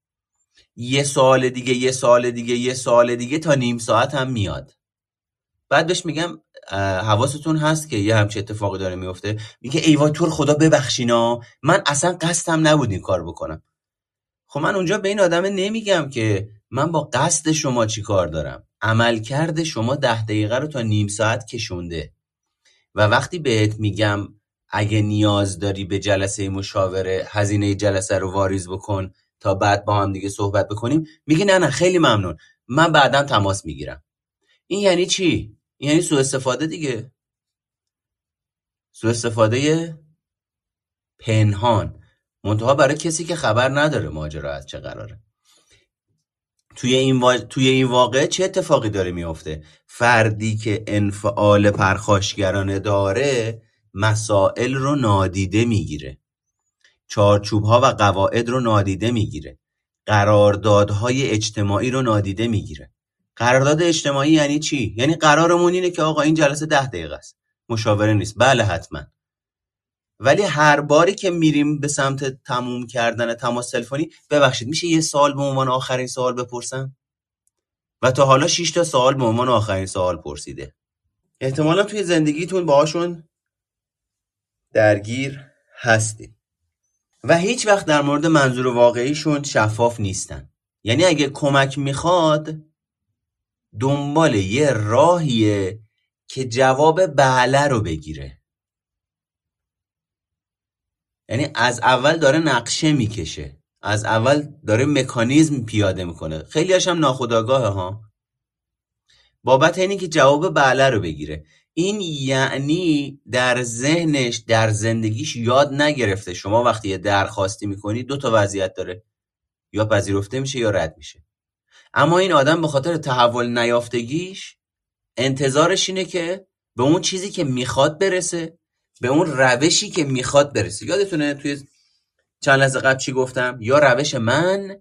یه سوال دیگه یه سوال دیگه یه سوال دیگه تا نیم ساعت هم میاد. بعد بهش میگم حواستون هست که یه همچه اتفاقی داره میفته. میگه ایوای تو خدا ببخشینا. من اصلا قصدم نبود این کار بکنم. خب من اونجا به این آدم نمیگم که من با قصد شما چی کار دارم؟ عملکرد شما ده دقیقه رو تا نیم ساعت کشونده. و وقتی بهت میگم اگه نیاز داری به جلسه مشاوره هزینه جلسه رو واریز بکن تا بعد با هم دیگه صحبت بکنیم. میگه نه نه خیلی ممنون. من بعدا تماس می‌گیرم. این یعنی چی؟ این یعنی سوء استفاده دیگه. سوء استفاده پنهان. منتها برای کسی که خبر نداره ماجرا از چه قراره. توی این, توی این واقعه چه اتفاقی داره میافته؟ فردی که انفعال پرخاشگرانه داره مسائل رو نادیده می‌گیره. چارچوب ها و قواعد رو نادیده می‌گیره. قراردادهای اجتماعی رو نادیده می‌گیره. قرارداد اجتماعی یعنی چی؟ یعنی قرارمون اینه که آقا این جلسه ده دقیقه است. مشاوره نیست. بله حتما. ولی هر باری که میریم به سمت تموم کردن تماس تلفنی ببخشید میشه یه سال به عنوان آخرین سوال بپرسم؟ و تا حالا 6 تا سوال به عنوان آخرین سوال پرسیده. احتمالا توی زندگیتون باهاشون درگیر هستید. و هیچ وقت در مورد منظور واقعیشون شفاف نیستن. یعنی اگه کمک می‌خواد دنبال یه راهیه که جواب بله رو بگیره. یعنی از اول داره نقشه می‌کشه. از اول داره مکانیزم پیاده می‌کنه. خیلی هم ناخداگاه ها. بابت اینی که جواب بله رو بگیره. این یعنی در ذهنش در زندگیش یاد نگرفته. شما وقتی یه درخواستی می‌کنی دو تا وضعیت داره. یا پذیرفته میشه یا رد میشه. اما این آدم به خاطر تحول نیافتگیش انتظارش اینه که به اون چیزی که می‌خواد برسه به اون روشی که می‌خواد برسه. یادتونه توی چند لحظه قبل چی گفتم؟ یا روش من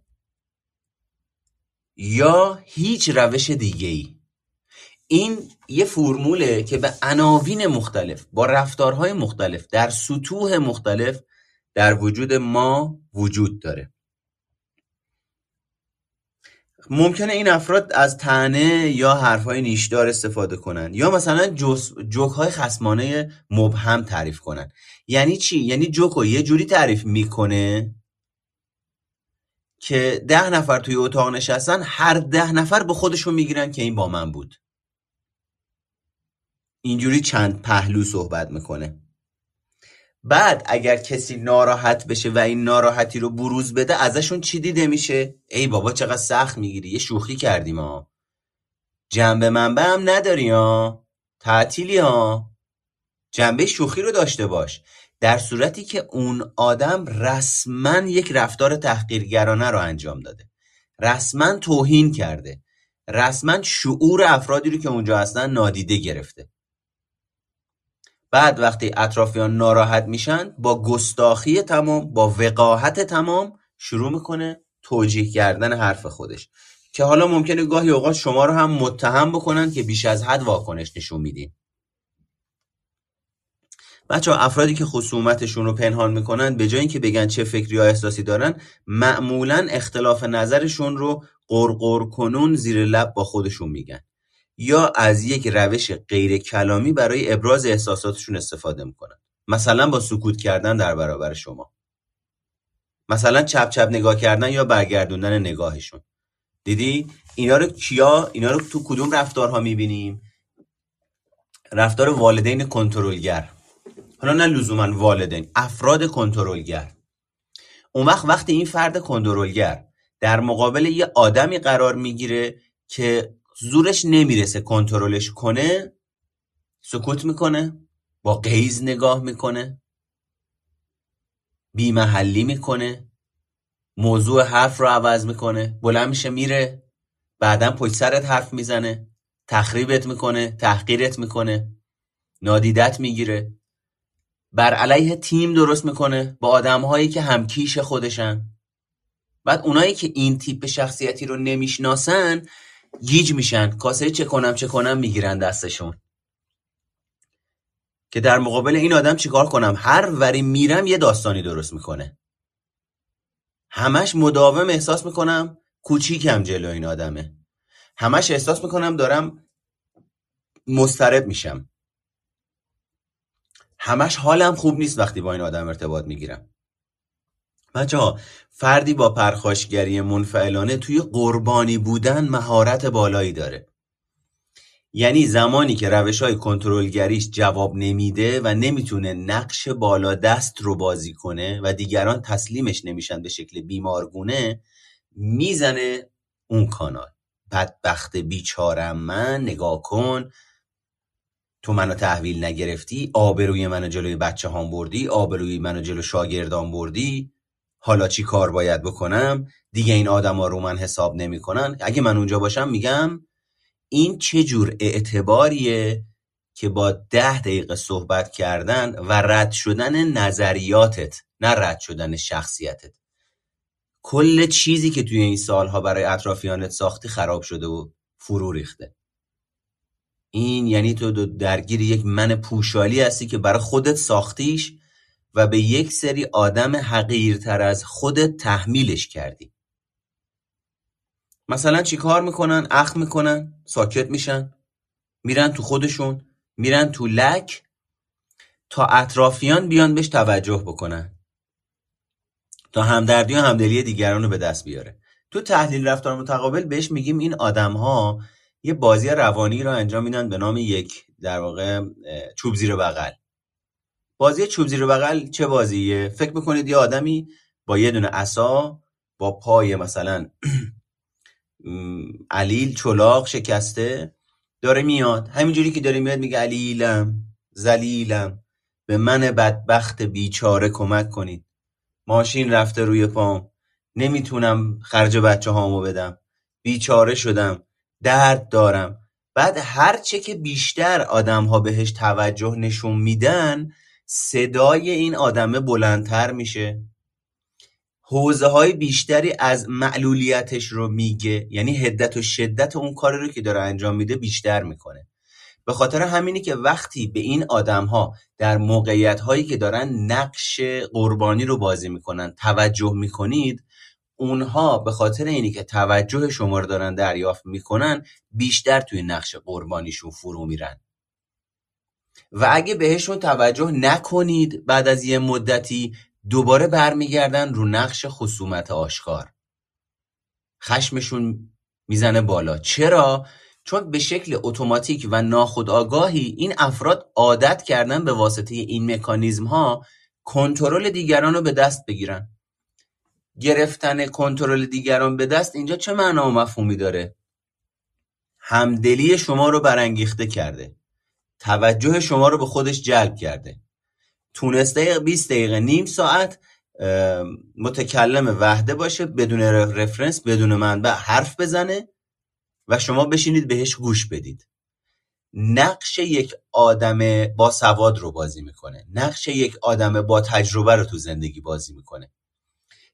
یا هیچ روش دیگه ای این یه فرموله که به عناوین مختلف با رفتارهای مختلف در سطوح مختلف در وجود ما وجود داره. ممکنه این افراد از تنه یا حرفهای نیشدار استفاده کنن یا مثلا جوک های خسمانه مبهم تعریف کنن. یعنی چی؟ یعنی جوک یه جوری تعریف می‌کنه که ده نفر توی اتاق نشستن هر ده نفر به خودشون می‌گیرن که این با من بود. اینجوری چند پهلو صحبت می‌کنه. بعد اگر کسی ناراحت بشه و این ناراحتی رو بروز بده ازشون چی دیده میشه؟ ای بابا چقدر سخت می‌گیری یه شوخی کردیم ها. جنبه منبع هم نداری ها. تعطیلی ها. جنبه شوخی رو داشته باش. در صورتی که اون آدم رسما یک رفتار تحقیرگرانه رو انجام داده. رسما توهین کرده. رسما شعور افرادی رو که اونجا هستن نادیده گرفته. بعد وقتی اطرافیان ناراحت میشن با گستاخی تمام با وقاحت تمام شروع می‌کنه توجیه کردن حرف خودش. که حالا ممکنه گاهی اوقات شما رو هم متهم بکنن که بیش از حد واکنش نشون میدین. بچه افرادی که خصومتشون رو پنهان می‌کنن به جای اینکه بگن چه فکری یا احساسی دارن معمولا اختلاف نظرشون رو قرقر کنون زیر لب با خودشون میگن. یا از یک روش غیر کلامی برای ابراز احساساتشون استفاده می‌کنن. مثلا با سکوت کردن در برابر شما. مثلا چپ چپ نگاه کردن یا برگردوندن نگاهشون. دیدی؟ اینا رو کیا؟ اینا رو تو کدوم رفتارها می‌بینیم؟ رفتار والدین کنترلگر. حالا نه لزوما والدین افراد کنترلگر. اون وقت وقتی این فرد کنترلگر در مقابل یه آدمی قرار می‌گیره که زورش نمی‌رسه کنترلش کنه سکوت می‌کنه با قیز نگاه می‌کنه بیمحلی می‌کنه موضوع حرف رو عوض می‌کنه بلند میشه میره بعدا پشت سرت حرف می‌زنه تخریبت می‌کنه تحقیرت می‌کنه نادیدت می‌گیره. بر علیه تیم درست می‌کنه با آدم هایی که همکیش خودشن. بعد اونایی که این تیپ شخصیتی رو نمی‌شناسن گیج میشن کاسه چه کنم چه کنم می‌گیرن دستشون. که در مقابل این آدم چیکار کنم؟ هر وری میرم یه داستانی درست می‌کنه. همش مداوم احساس می‌کنم کوچیکم جلو این آدمه. همش احساس می‌کنم دارم مسترب میشم. همش حالم خوب نیست وقتی با این آدم ارتباط می‌گیرم. بچه فردی با پرخاشگری منفعلانه توی قربانی بودن مهارت بالایی داره. یعنی زمانی که روش های کنترلگریش جواب نمیده و نمی‌تونه نقش بالا دست رو بازی کنه و دیگران تسلیمش نمیشن به شکل بیمارگونه می‌زنه اون کانال. بدبخت بیچارم من نگاه کن. تو منو تحویل نگرفتی آبروی منو جلوی بچه هم بردی آبروی منو جلو شاگردان بردی. حالا چی کار باید بکنم؟ دیگه این آدما رو من حساب نمی‌کنن. اگه من اونجا باشم میگم این چه جور اعتباریه که با ده دقیقه صحبت کردن و رد شدن نظریاتت نه رد شدن شخصیتت. کل چیزی که توی این سالها برای اطرافیانت ساختی خراب شده و فرو ریخته. این یعنی تو درگیر یک من پوشالی هستی که برای خودت ساختیش و به یک سری آدم حقیرتر از خودت تحمیلش کردی مثلا چی کار می‌کنن؟ اخ می‌کنن؟ ساکت میشن؟ میرن تو خودشون؟ میرن تو لک؟ تا اطرافیان بیان بهش توجه بکنن تا همدردی و همدلی دیگران رو به دست بیاره تو تحلیل رفتار متقابل بهش میگیم این آدم ها یه بازی روانی رو انجام میدن به نام یک در واقع چوب زیر بغل بازی چوب زیر بغل چه بازیه؟ فکر می‌کنید یه آدمی با یه دونه عصا با پای مثلا علیل چلاق شکسته داره میاد. همینجوری که داره میاد میگه علیلم زلیلم به من بدبخت بیچاره کمک کنید. ماشین رفته روی پام. نمی‌تونم خرج بچه هامو بدم. بیچاره شدم. درد دارم. بعد هرچه که بیشتر آدم ها بهش توجه نشون میدن صدای این آدمه بلندتر میشه. حوزه های بیشتری از معلولیتش رو میگه. یعنی هدت و شدت اون کاری رو که داره انجام میده بیشتر می‌کنه. به خاطر همینی که وقتی به این آدم ها در موقعیت هایی که دارن نقش قربانی رو بازی می‌کنن توجه می‌کنید اونها به خاطر اینی که توجه شما رو دارن دریافت می‌کنن بیشتر توی نقش قربانیشون فرو میرن. و اگه بهشون توجه نکنید بعد از یه مدتی دوباره برمیگردن رو نقش خصومت آشکار. خشمشون می‌زنه بالا. چرا؟ چون به شکل اتوماتیک و ناخودآگاهی این افراد عادت کردن به واسطه این مکانیزم ها کنترل دیگران رو به دست بگیرن. گرفتن کنترل دیگران به دست اینجا چه معنا و مفهومی داره؟ همدلی شما رو برانگیخته کرده. توجه شما رو به خودش جلب کرده. تونسته 20 دقیقه نیم ساعت متکلم وحده باشه بدون رفرنس بدون منبع حرف بزنه و شما بشینید بهش گوش بدید. نقش یک آدم با سواد رو بازی می‌کنه. نقش یک آدم با تجربه رو تو زندگی بازی می‌کنه.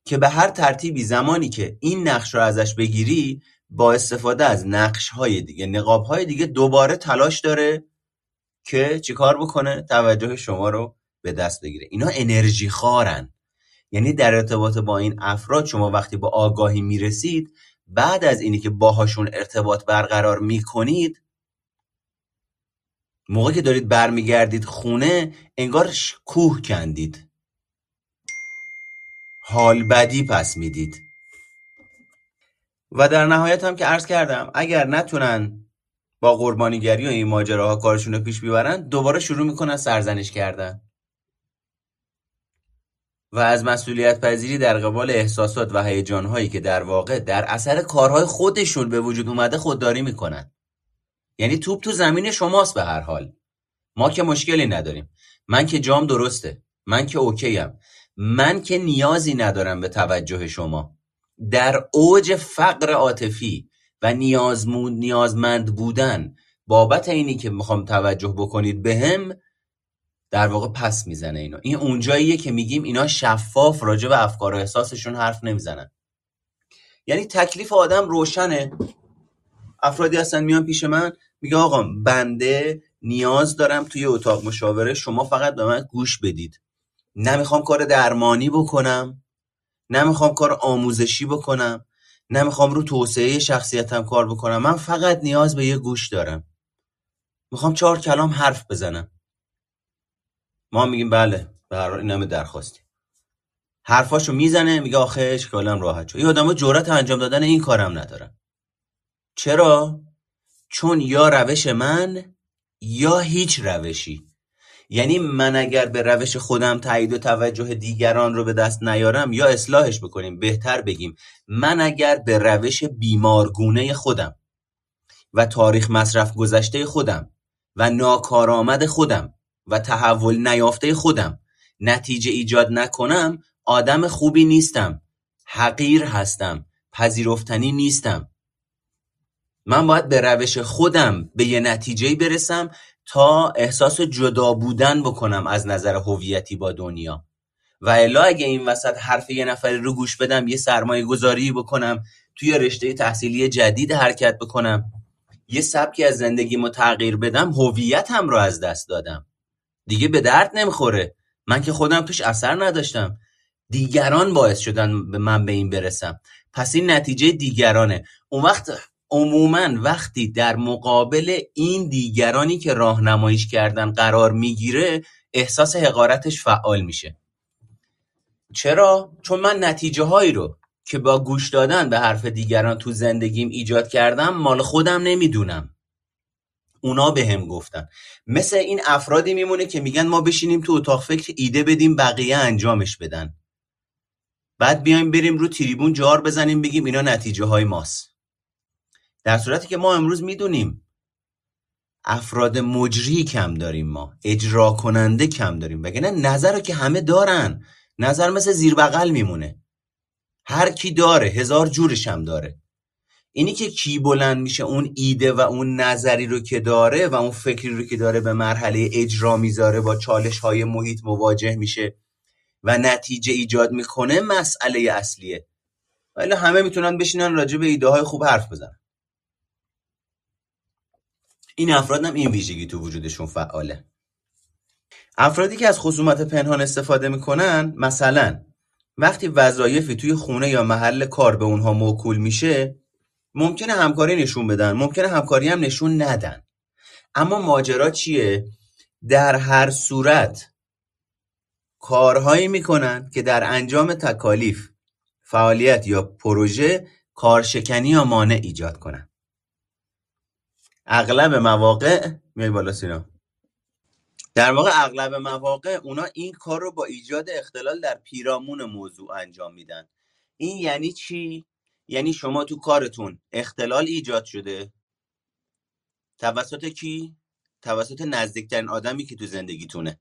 که به هر ترتیبی زمانی که این نقش رو ازش بگیری با استفاده از نقش های دیگه نقاب های دیگه دوباره تلاش داره که چیکار بکنه؟ توجه شما رو به دست بگیره. اینا انرژی خارن. یعنی در ارتباط با این افراد شما وقتی با آگاهی می‌رسید بعد از اینی که باهاشون ارتباط برقرار می‌کنید موقع که دارید برمیگردید خونه انگار کوه کندید. حال بدی پس می‌دید. و در نهایت هم که عرض کردم اگر نتونن با قربانیگری و این ماجراها کارشون رو پیش بیبرن دوباره شروع می‌کنن سرزنش کردن. و از مسئولیت پذیری در قبال احساسات و هیجانهایی که در واقع در اثر کارهای خودشون به وجود اومده خودداری می‌کنن. یعنی توپ تو زمین شماست به هر حال. ما که مشکلی نداریم. من که جام درسته. من که اوکیم. من که نیازی ندارم به توجه شما. در اوج فقر عاطفی و نیازمند بودن. بابت اینی که می‌خوام توجه بکنید به در واقع پس می‌زنه اینا این اونجاییه که میگیم اینا شفاف راجع به افکار و احساسشون حرف نمی‌زنن. یعنی تکلیف آدم روشنه. افرادی هستن میان پیش من میگه آقا بنده نیاز دارم توی اتاق مشاوره شما فقط به من گوش بدید. نمی‌خوام کار درمانی بکنم نمی‌خوام کار آموزشی بکنم. نمی‌خوام رو توسعه شخصیتم کار بکنم. من فقط نیاز به یه گوش دارم. می‌خوام چهار کلام حرف بزنم. ما میگیم بله هر این همه درخواستی. حرفاشو می‌زنه میگه آخه اشکالم راحت شد. این آدم‌ها جرأت انجام دادن این کارم ندارن چرا؟ چون یا روش من یا هیچ روشی. یعنی من اگر به روش خودم تایید و توجه دیگران رو به دست نیارم یا اصلاحش بکنیم بهتر بگیم. من اگر به روش بیمارگونه خودم و تاریخ مصرف گذشته خودم و ناکارآمد خودم و تحول نیافته خودم نتیجه ایجاد نکنم آدم خوبی نیستم حقیر هستم پذیرفتنی نیستم. من باید به روش خودم به یه نتیجه برسم تا احساس جدا بودن بکنم از نظر هویتی با دنیا. و الا اگه این وسط حرف یه نفری رو گوش بدم یه سرمایه گذاری بکنم توی رشته تحصیلی جدید حرکت بکنم یه سبکی از زندگیمو تغییر بدم هویتم رو از دست دادم. دیگه به درد نمی‌خوره. من که خودم توش اثر نداشتم. دیگران باعث شدن به من به این برسم. پس این نتیجه دیگرانه. اون وقت عموما وقتی در مقابل این دیگرانی که راهنماییش کردن قرار می‌گیره احساس حقارتش فعال میشه. چرا؟ چون من نتیجه هایی رو که با گوش دادن به حرف دیگران تو زندگیم ایجاد کردم مال خودم نمی‌دونم. اونا به هم گفتن. مثل این افرادی میمونه که میگن ما بشینیم تو اتاق فکر ایده بدیم بقیه انجامش بدن. بعد بیایم بریم رو تریبون جار بزنیم بگیم اینا نتیجه های ماست. در صورتی که ما امروز می‌دونیم افراد مجری کم داریم ما اجرا کننده کم داریم وگرنه نظر رو که همه دارن نظر مثل زیر بغل میمونه. هر کی داره هزار جورش هم داره. اینی که کی بلند میشه اون ایده و اون نظری رو که داره و اون فکری رو که داره به مرحله اجرا می‌ذاره با چالش های محیط مواجه میشه و نتیجه ایجاد می‌کنه مسئله اصلیه. ولی همه می‌تونن بشینن راجع به ایده های خوب حرف بزنن. این افراد هم این ویژگی تو وجودشون فعاله. افرادی که از خصومت پنهان استفاده می‌کنن مثلا وقتی وظایفی توی خونه یا محل کار به اونها موکول میشه ممکنه همکاری نشون بدن ممکنه همکاری هم نشون ندن. اما ماجرا چیه؟ در هر صورت کارهایی می‌کنن که در انجام تکالیف فعالیت یا پروژه کارشکنی یا مانع ایجاد کنن. اغلب مواقع میای بالا سینا. در واقع اغلب مواقع اونا این کار رو با ایجاد اختلال در پیرامون موضوع انجام میدن. این یعنی چی؟ یعنی شما تو کارتون اختلال ایجاد شده. توسط کی؟ توسط نزدیکترین آدمی که تو زندگیتونه.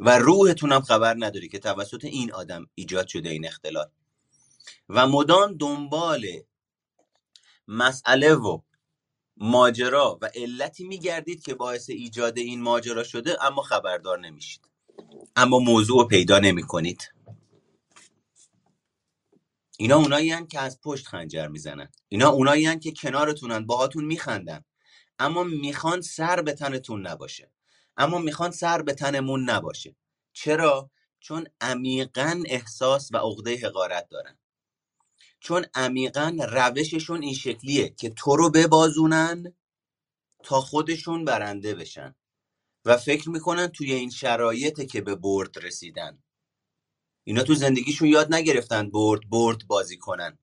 و روحتون هم خبر نداری که توسط این آدم ایجاد شده این اختلال. و مدام دنبال مسئله و ماجرا و علتی میگردید که باعث ایجاد این ماجرا شده اما خبردار نمیشید. اما موضوع رو پیدا نمی کنید اینا اونایی که از پشت خنجر می‌زنن. اینا اونایی که کنارتونن باهاتون میخندن. اما می‌خوان سر به تنتون نباشه. اما می‌خوان سر به تنمون نباشه. چرا؟ چون عمیقا احساس و عقده حقارت دارن. چون عمیقا روششون این شکلیه که تو رو ببازونن تا خودشون برنده بشن. و فکر می‌کنن توی این شرایطه که به برد رسیدن. اینا تو زندگیشون یاد نگرفتن برد برد بازی کنن.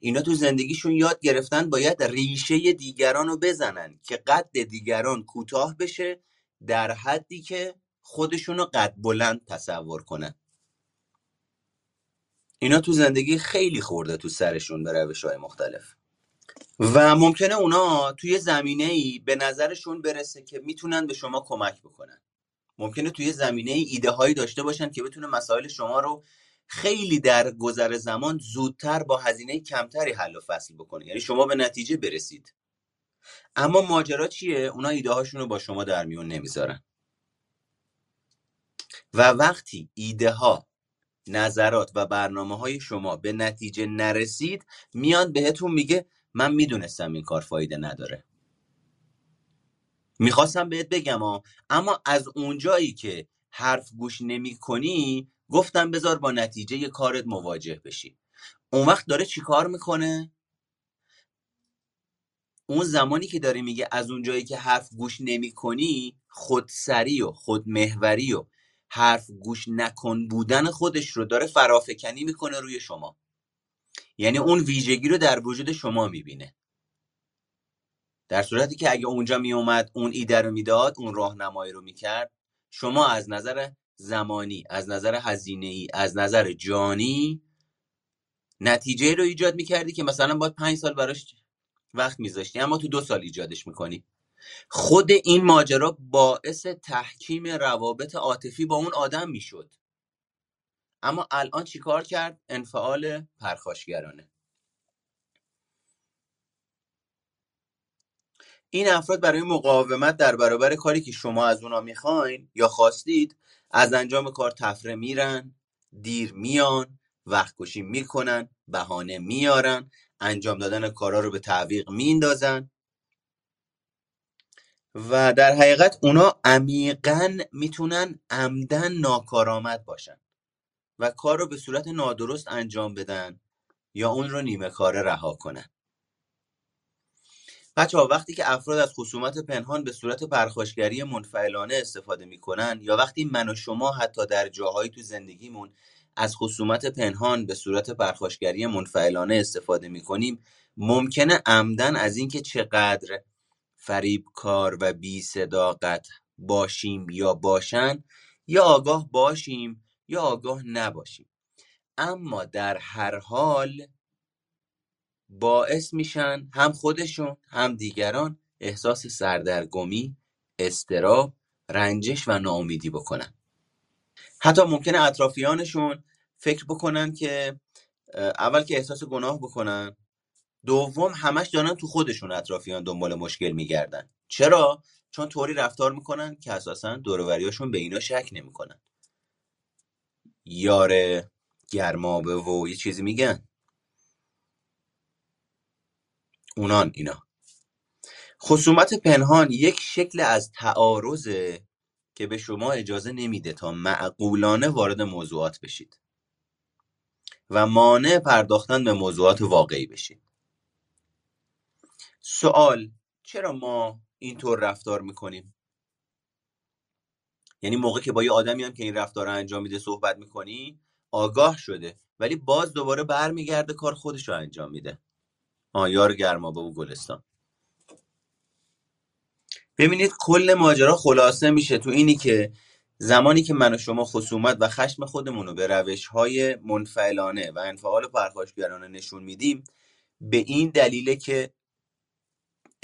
اینا تو زندگیشون یاد گرفتن باید ریشه دیگران رو بزنن که قد دیگران کوتاه بشه در حدی که خودشون رو قد بلند تصور کنن. اینا تو زندگی خیلی خورده تو سرشون به روش های مختلف. و ممکنه اونا توی زمینه ای به نظرشون برسه که می‌تونن به شما کمک بکنن. ممکنه توی زمینه ای ایده هایی داشته باشن که بتونه مسائل شما رو خیلی در گذر زمان زودتر با هزینه کمتری حل و فصل بکنه. یعنی شما به نتیجه برسید. اما ماجرا چیه؟ اونا ایده هاشون رو با شما در میون نمی‌ذارن. و وقتی ایده ها نظرات و برنامه های شما به نتیجه نرسید میاد بهتون میگه من می‌دونستم این کار فایده نداره می‌خواستم بهت بگم ها اما از اونجایی که حرف گوش نمی کنی گفتم بذار با نتیجه کارت مواجه بشی اون وقت داره چی کار می‌کنه؟ اون زمانی که داره میگه از اونجایی که حرف گوش نمی کنی خودسری و خودمهوری و حرف گوش نکن بودن خودش رو داره فرافکنی می‌کنه روی شما. یعنی اون ویژگی رو در وجود شما می‌بینه. در صورتی که اگه اونجا میومد اون ایده رو می‌داد اون راهنمایی رو می‌کرد شما از نظر زمانی از نظر هزینه ای از نظر جانی نتیجه رو ایجاد می‌کردی که مثلا باید پنج سال براش وقت میذاشتی اما تو دو سال ایجادش می‌کنی. خود این ماجرا باعث تحکیم روابط عاطفی با اون آدم می‌شد. اما الان چیکار کرد؟ انفعال پرخاشگرانه. این افراد برای مقاومت در برابر کاری که شما از اونا می‌خواین یا خواستید از انجام کار تفره میرن دیر میان وقت کشی می‌کنن بهانه میارن انجام دادن کارا رو به تعویق میندازن و در حقیقت اونا عمیقا می‌تونن عمدن ناکارآمد باشن و کار رو به صورت نادرست انجام بدن یا اون رو نیمه کاره رها کنن. بچه وقتی که افراد از خصومت پنهان به صورت پرخاشگری منفعلانه استفاده می‌کنن یا وقتی من و شما حتی در جاهایی تو زندگیمون از خصومت پنهان به صورت پرخاشگری منفعلانه استفاده می‌کنیم ممکنه عمدن از اینکه چقدر فریبکار و بی صداقت باشیم یا باشن یا آگاه باشیم یا آگاه نباشیم. اما در هر حال باعث میشن هم خودشون هم دیگران احساس سردرگمی، استراب، رنجش و ناامیدی بکنن. حتی ممکنه اطرافیانشون فکر بکنن که اول که احساس گناه بکنن دوم همش دارن تو خودشون اطرافیان دنبال مشکل میگردن. چرا؟ چون طوری رفتار می‌کنن که اساسا دوروریاشون به اینا شک نمی‌کنن. یار گرمابه و یه چیزی میگن. اونان اینا. خصومت پنهان یک شکل از تعارضه که به شما اجازه نمیده تا معقولانه وارد موضوعات بشید و مانع پرداختن به موضوعات واقعی بشید. سوال چرا ما اینطور رفتار می‌کنیم؟ یعنی موقع که با یه آدمی هم که این رفتار رو انجام میده صحبت می‌کنی آگاه شده ولی باز دوباره برمیگرده کار خودش رو انجام میده. آه یار گرمابه و گلستان. ببینید کل ماجرا خلاصه میشه تو اینی که زمانی که من و شما خصومت و خشم خودمون رو به روش های منفعلانه و انفعال پرخاشگرانه نشون میدیم به این دلیله که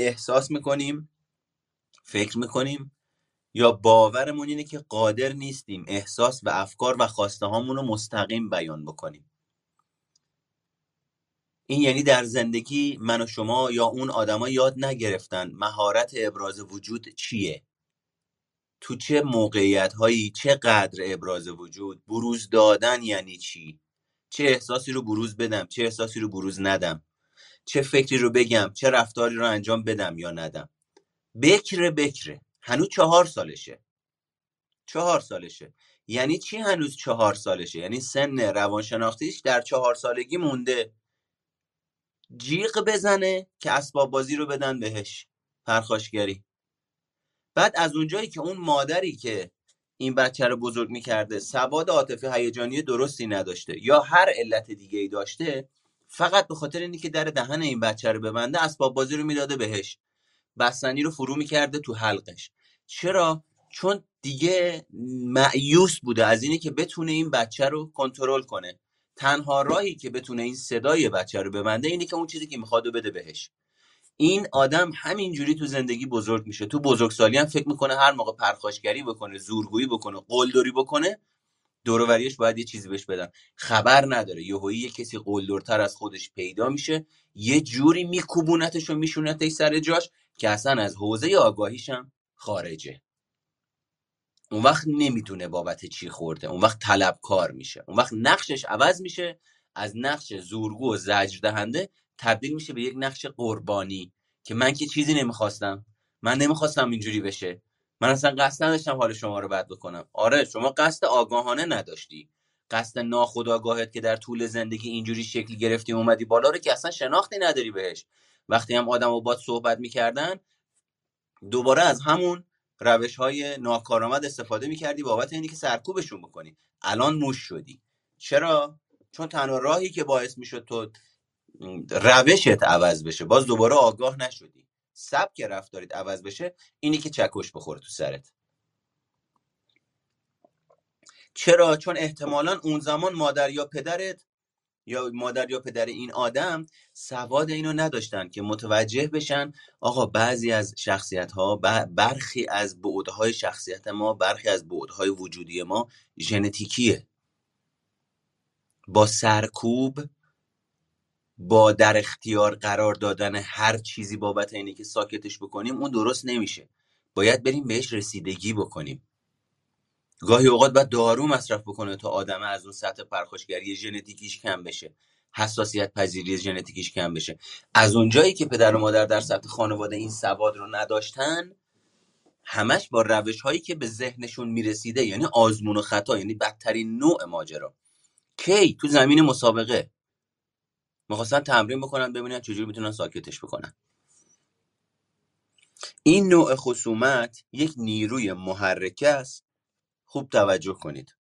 احساس می‌کنیم فکر می‌کنیم یا باورمون اینه که قادر نیستیم احساس و افکار و خواسته هامون رو مستقیم بیان بکنیم. این یعنی در زندگی من و شما یا اون آدما یاد نگرفتن مهارت ابراز وجود چیه؟ تو چه موقعیت هایی چقدر ابراز وجود؟ بروز دادن یعنی چی؟ چه احساسی رو بروز بدم چه احساسی رو بروز ندم؟ چه فکری رو بگم چه رفتاری رو انجام بدم یا ندم. بکره بکره. هنوز چهار سالشه. چهار سالشه. یعنی چی هنوز چهار سالشه؟ یعنی سن روانشناختیش در چهار سالگی مونده. جیغ بزنه که اسباب بازی رو بدن بهش. پرخاشگری. بعد از اونجایی که اون مادری که این بچه رو بزرگ می‌کرده سواد عاطفی هیجانی درستی نداشته یا هر علت دیگه ای داشته فقط به خاطر اینی که در دهن این بچه رو ببنده اسباب بازی رو می‌داده بهش. بستنی رو فرو می‌کرده تو حلقش. چرا؟ چون دیگه معیوس بوده از اینی که بتونه این بچه رو کنترل کنه. تنها راهی که بتونه این صدای بچه رو ببنده اینه که اون چیزی که می‌خواد و بده بهش. این آدم همینجوری تو زندگی بزرگ میشه. تو بزرگسالی هم فکر می‌کنه هر موقع پرخاشگری بکنه زورگویی بکنه قلدری بکنه دوروریش باید یه چیزی بهش بدن. خبر نداره. یهویی یه کسی قلدرتر از خودش پیدا میشه یه جوری میکوبونتش و میشونتش سر جاش که اصلا از حوزه آگاهیشم خارجه. اون وقت نمی‌دونه بابت چی خورده. اون وقت طلبکار میشه. اون وقت نقشش عوض میشه. از نقش زورگو و زجر دهنده تبدیل میشه به یک نقش قربانی که من که چیزی نمی‌خواستم. من نمی‌خواستم اینجوری بشه. من اصلا قصد نداشتم حال شما رو بد بکنم. آره شما قصد آگاهانه نداشتی. قصد ناخودآگاهت که در طول زندگی اینجوری شکل گرفتی اومدی بالا رو که اصلا شناختی نداری بهش. وقتی هم آدم و باد صحبت می‌کردن دوباره از همون روش های ناکارآمد استفاده می‌کردی بابت اینی که سرکوبشون بکنی. الان موش شدی. چرا؟ چون تنها راهی که باعث می‌شد تو روشت عوض بشه باز دوباره آگاه نشدی. سبک رفتارت عوض بشه اینی که چکش بخوره تو سرت. چرا؟ چون احتمالا اون زمان مادر یا پدرت یا مادر یا پدر این آدم سواد اینو نداشتن که متوجه بشن آقا بعضی از شخصیت ها برخی از بعدهای شخصیت ما برخی از بعدهای وجودی ما ژنتیکیه. با سرکوب با در اختیار قرار دادن هر چیزی بابت اینه که ساکتش بکنیم اون درست نمیشه. باید بریم بهش رسیدگی بکنیم. گاهی اوقات باید دارو مصرف بکنه تا آدم از اون سطح پرخاشگری ژنتیکیش کم بشه. حساسیت پذیری ژنتیکیش کم بشه. از اونجایی که پدر و مادر در سطح خانواده این سواد رو نداشتن همش با روش هایی که به ذهنشون می‌رسیده یعنی آزمون و خطا یعنی بدترین نوع ماجرا. کی؟ تو زمین مسابقه. می‌خواستن تمرین بکنن ببینن چجوری می‌تونن ساکتش بکنن. این نوع خصومت یک نیروی محرکه است. خوب توجه کنید.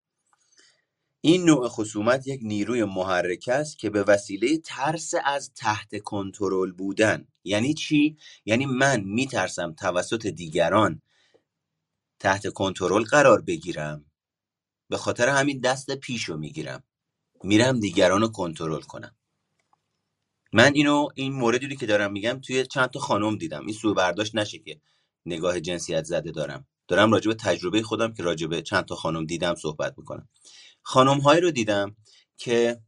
این نوع خصومت یک نیروی محرک است که به وسیله ترس از تحت کنترل بودن. یعنی چی؟ یعنی من میترسم توسط دیگران تحت کنترل قرار بگیرم. به خاطر همین دست پیشو می‌گیرم. میرم دیگران رو کنترل کنم. من اینو این موردی که دارم میگم توی چند تا خانم دیدم. این سو برداشت نشه که نگاه جنسیت زده دارم. دارم راجع به تجربه خودم که راجع به چند تا خانم دیدم صحبت می‌کنم. خانم هایی رو دیدم که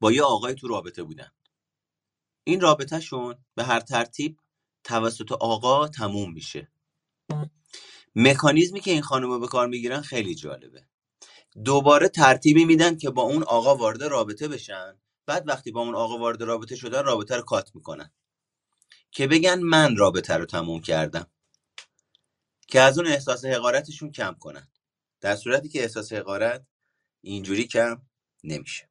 با یه آقای تو رابطه بودن. این رابطهشون به هر ترتیب توسط آقا تموم میشه. مکانیزمی که این خانم به کار می‌گیرن خیلی جالبه. دوباره ترتیبی میدن که با اون آقا وارد رابطه بشن بعد وقتی با اون آقا وارد رابطه شدن رابطه رو کات می‌کنن. که بگن من رابطه رو تموم کردم. که از اون احساس حقارتشون کم کنن. در صورتی که احساس حقارت اینجوری کم نمیشه.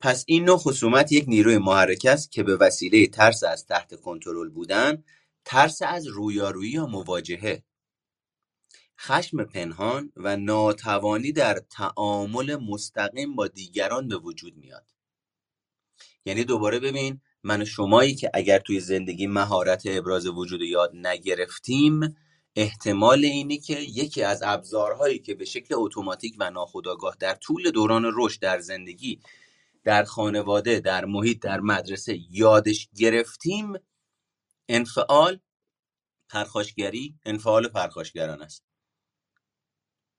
پس این نوع خصومت یک نیروی محرک است که به وسیله ترس از تحت کنترل بودن ترس از رویارویی یا مواجهه. خشم پنهان و ناتوانی در تعامل مستقیم با دیگران به وجود میاد. یعنی دوباره ببین من و شمایی که اگر توی زندگی مهارت ابراز وجود یاد نگرفتیم احتمال اینه که یکی از ابزارهایی که به شکل اتوماتیک و ناخودآگاه در طول دوران رشد در زندگی در خانواده در محیط در مدرسه یادش گرفتیم انفعال پرخاشگری انفعال پرخاشگران است.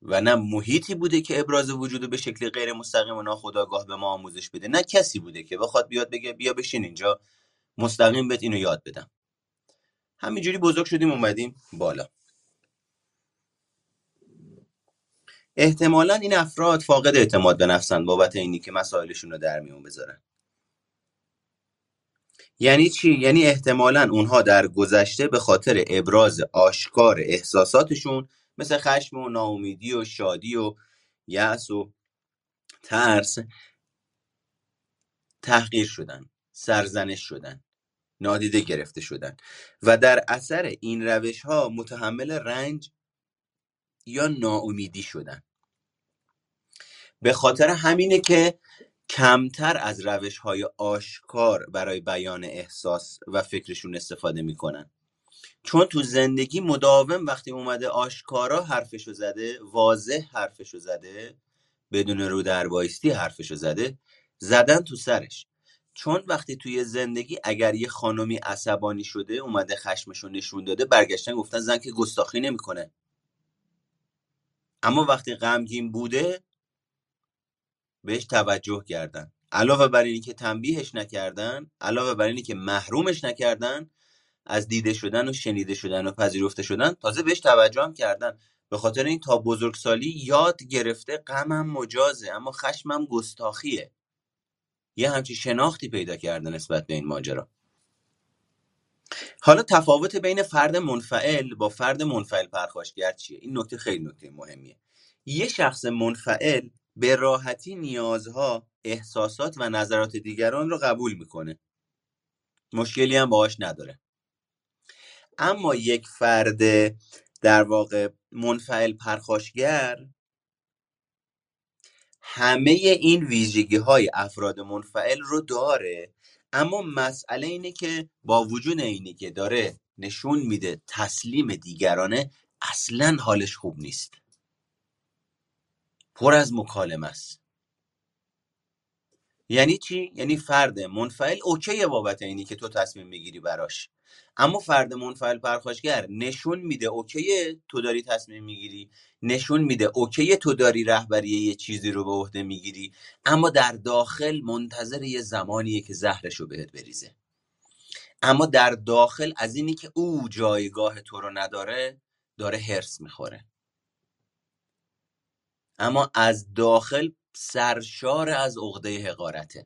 و نه محیطی بوده که ابراز وجود به شکل غیر مستقیم و ناخودآگاه به ما آموزش بده. نه کسی بوده که بخواد بیاد بگه بیا بشین اینجا مستقیم بهت اینو یاد بدم. همینجوری بزرگ شدیم اومدیم بالا. احتمالا این افراد فاقد اعتماد به نفسن بابت اینی که مسائلشون رو در میون بذارن. یعنی چی؟ یعنی احتمالا اونها در گذشته به خاطر ابراز آشکار احساساتشون مثل خشم و ناامیدی و شادی و یأس و ترس تحقیر شدن سرزنش شدن نادیده گرفته شدن و در اثر این روش ها متحمل رنج یا ناامیدی شدن. به خاطر همینه که کمتر از روش های آشکار برای بیان احساس و فکرشون استفاده می‌کنن. چون تو زندگی مداوم وقتی اومده آشکارا حرفشو زده واضح حرفشو زده بدون رو در بایستی حرفشو زده زدن تو سرش. چون وقتی توی زندگی اگر یه خانمی عصبانی شده اومده خشمشو نشون داده برگشتن گفتن زن که گستاخی نمی‌کنه. اما وقتی غمگین بوده بهش توجه کردن. علاوه بر اینی که تنبیهش نکردن علاوه بر اینی که محرومش نکردن از دیده شدن و شنیده شدن و پذیرفته شدن تازه بهش توجه هم کردن. به خاطر این تا بزرگسالی یاد گرفته غمم مجازه اما خشمم گستاخیه. یه همچی شناختی پیدا کرده نسبت به این ماجرا. حالا تفاوت بین فرد منفعل با فرد منفعل پرخاشگر چیه؟ این نکته خیلی نکته مهمیه. یه شخص منفعل به راحتی نیازها احساسات و نظرات دیگران رو قبول می‌کنه. مشکلی هم باهاش نداره. اما یک فرد در واقع منفعل پرخاشگر همه این ویژگی های افراد منفعل رو داره. اما مسئله اینه که با وجود اینی که داره نشون میده تسلیم دیگرانه اصلا حالش خوب نیست. پر از مکالمه است. یعنی چی؟ یعنی فرد منفعل اوکیه بابت اینی که تو تصمیم می‌گیری براش. اما فرد منفعل پرخاشگر نشون میده اوکیه تو داری تصمیم می‌گیری. نشون میده اوکیه تو داری رهبری یه چیزی رو به عهده می‌گیری. اما در داخل منتظر یه زمانیه که زهرش رو بهت بریزه. اما در داخل از اینی که او جایگاه تو رو نداره داره هرس می‌خوره. اما از داخل سرشار از عقده حقارته.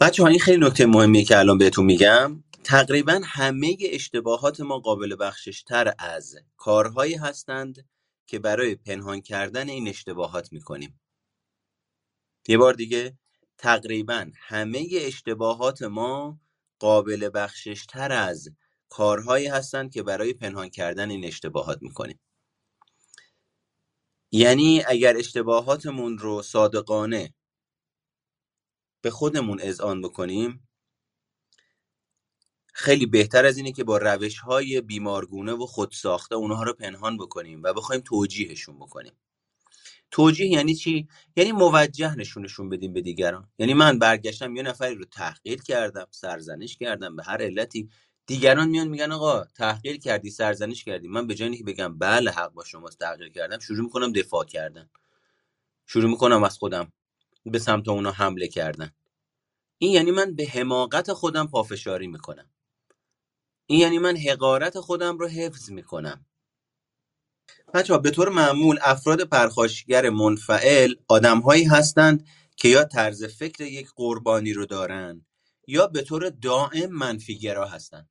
بچه ها این خیلی نکته مهمیه که الان بهتون میگم. تقریبا همه اشتباهات ما قابل بخشش تر از کارهایی هستند که برای پنهان کردن این اشتباهات می‌کنیم. یه بار دیگه تقریبا همه اشتباهات ما قابل بخشش تر از کارهایی هستند که برای پنهان کردن این اشتباهات می‌کنیم. یعنی اگر اشتباهاتمون رو صادقانه به خودمون اذعان بکنیم خیلی بهتر از اینه که با روش های بیمارگونه و خودساخته اونها رو پنهان بکنیم و بخوایم توجیهشون بکنیم. توجیه یعنی چی؟ یعنی موجه نشونشون بدیم به دیگران. یعنی من برگشتم یه نفری رو تحقیر کردم سرزنش کردم به هر علتی. دیگران میان میگن آقا تحقیر کردی سرزنش کردی. من به جای که بگم بله حق با شماست تحقیر کردم شروع می‌کنم دفاع کردن. شروع می‌کنم از خودم به سمت اونا حمله کردن. این یعنی من به حماقت خودم پافشاری می‌کنم. این یعنی من حقارت خودم رو حفظ می‌کنم. بچه‌ها به طور معمول افراد پرخاشگر منفعل آدمهایی هستند که یا طرز فکر یک قربانی رو دارن یا به طور دائم منفیگرا هستند.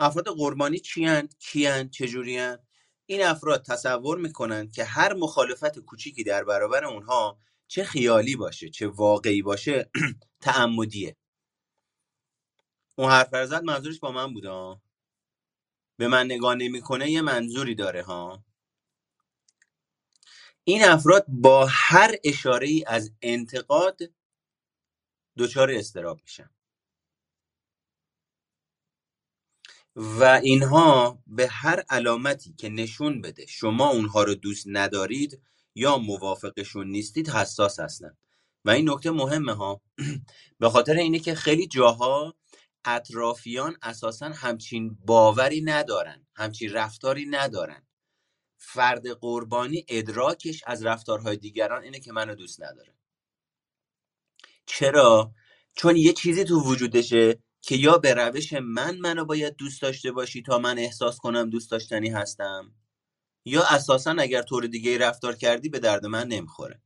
افراد قربانی چیان کیان چجوریان این افراد تصور می‌کنند که هر مخالفت کوچیکی در برابر اونها چه خیالی باشه چه واقعی باشه تعمدیه. اون حرف رو منظورش با من بوده. به من نگاه نمی‌کنه یه منظوری داره ها؟ این افراد با هر اشاره ای از انتقاد دچار استراب میشن. و اینها به هر علامتی که نشون بده شما اونها رو دوست ندارید یا موافقشون نیستید حساس هستن. و این نکته مهمه ها؟ به خاطر اینه که خیلی جاها اطرافیان اساسا همچین باوری ندارن همچین رفتاری ندارن. فرد قربانی ادراکش از رفتارهای دیگران اینه که منو دوست نداره. چرا؟ چون یه چیزی تو وجودشه که یا به روش من منو باید دوست داشته باشی تا من احساس کنم دوست داشتنی هستم یا اساسا اگر طور دیگه رفتار کردی به درد من نمی‌خوره.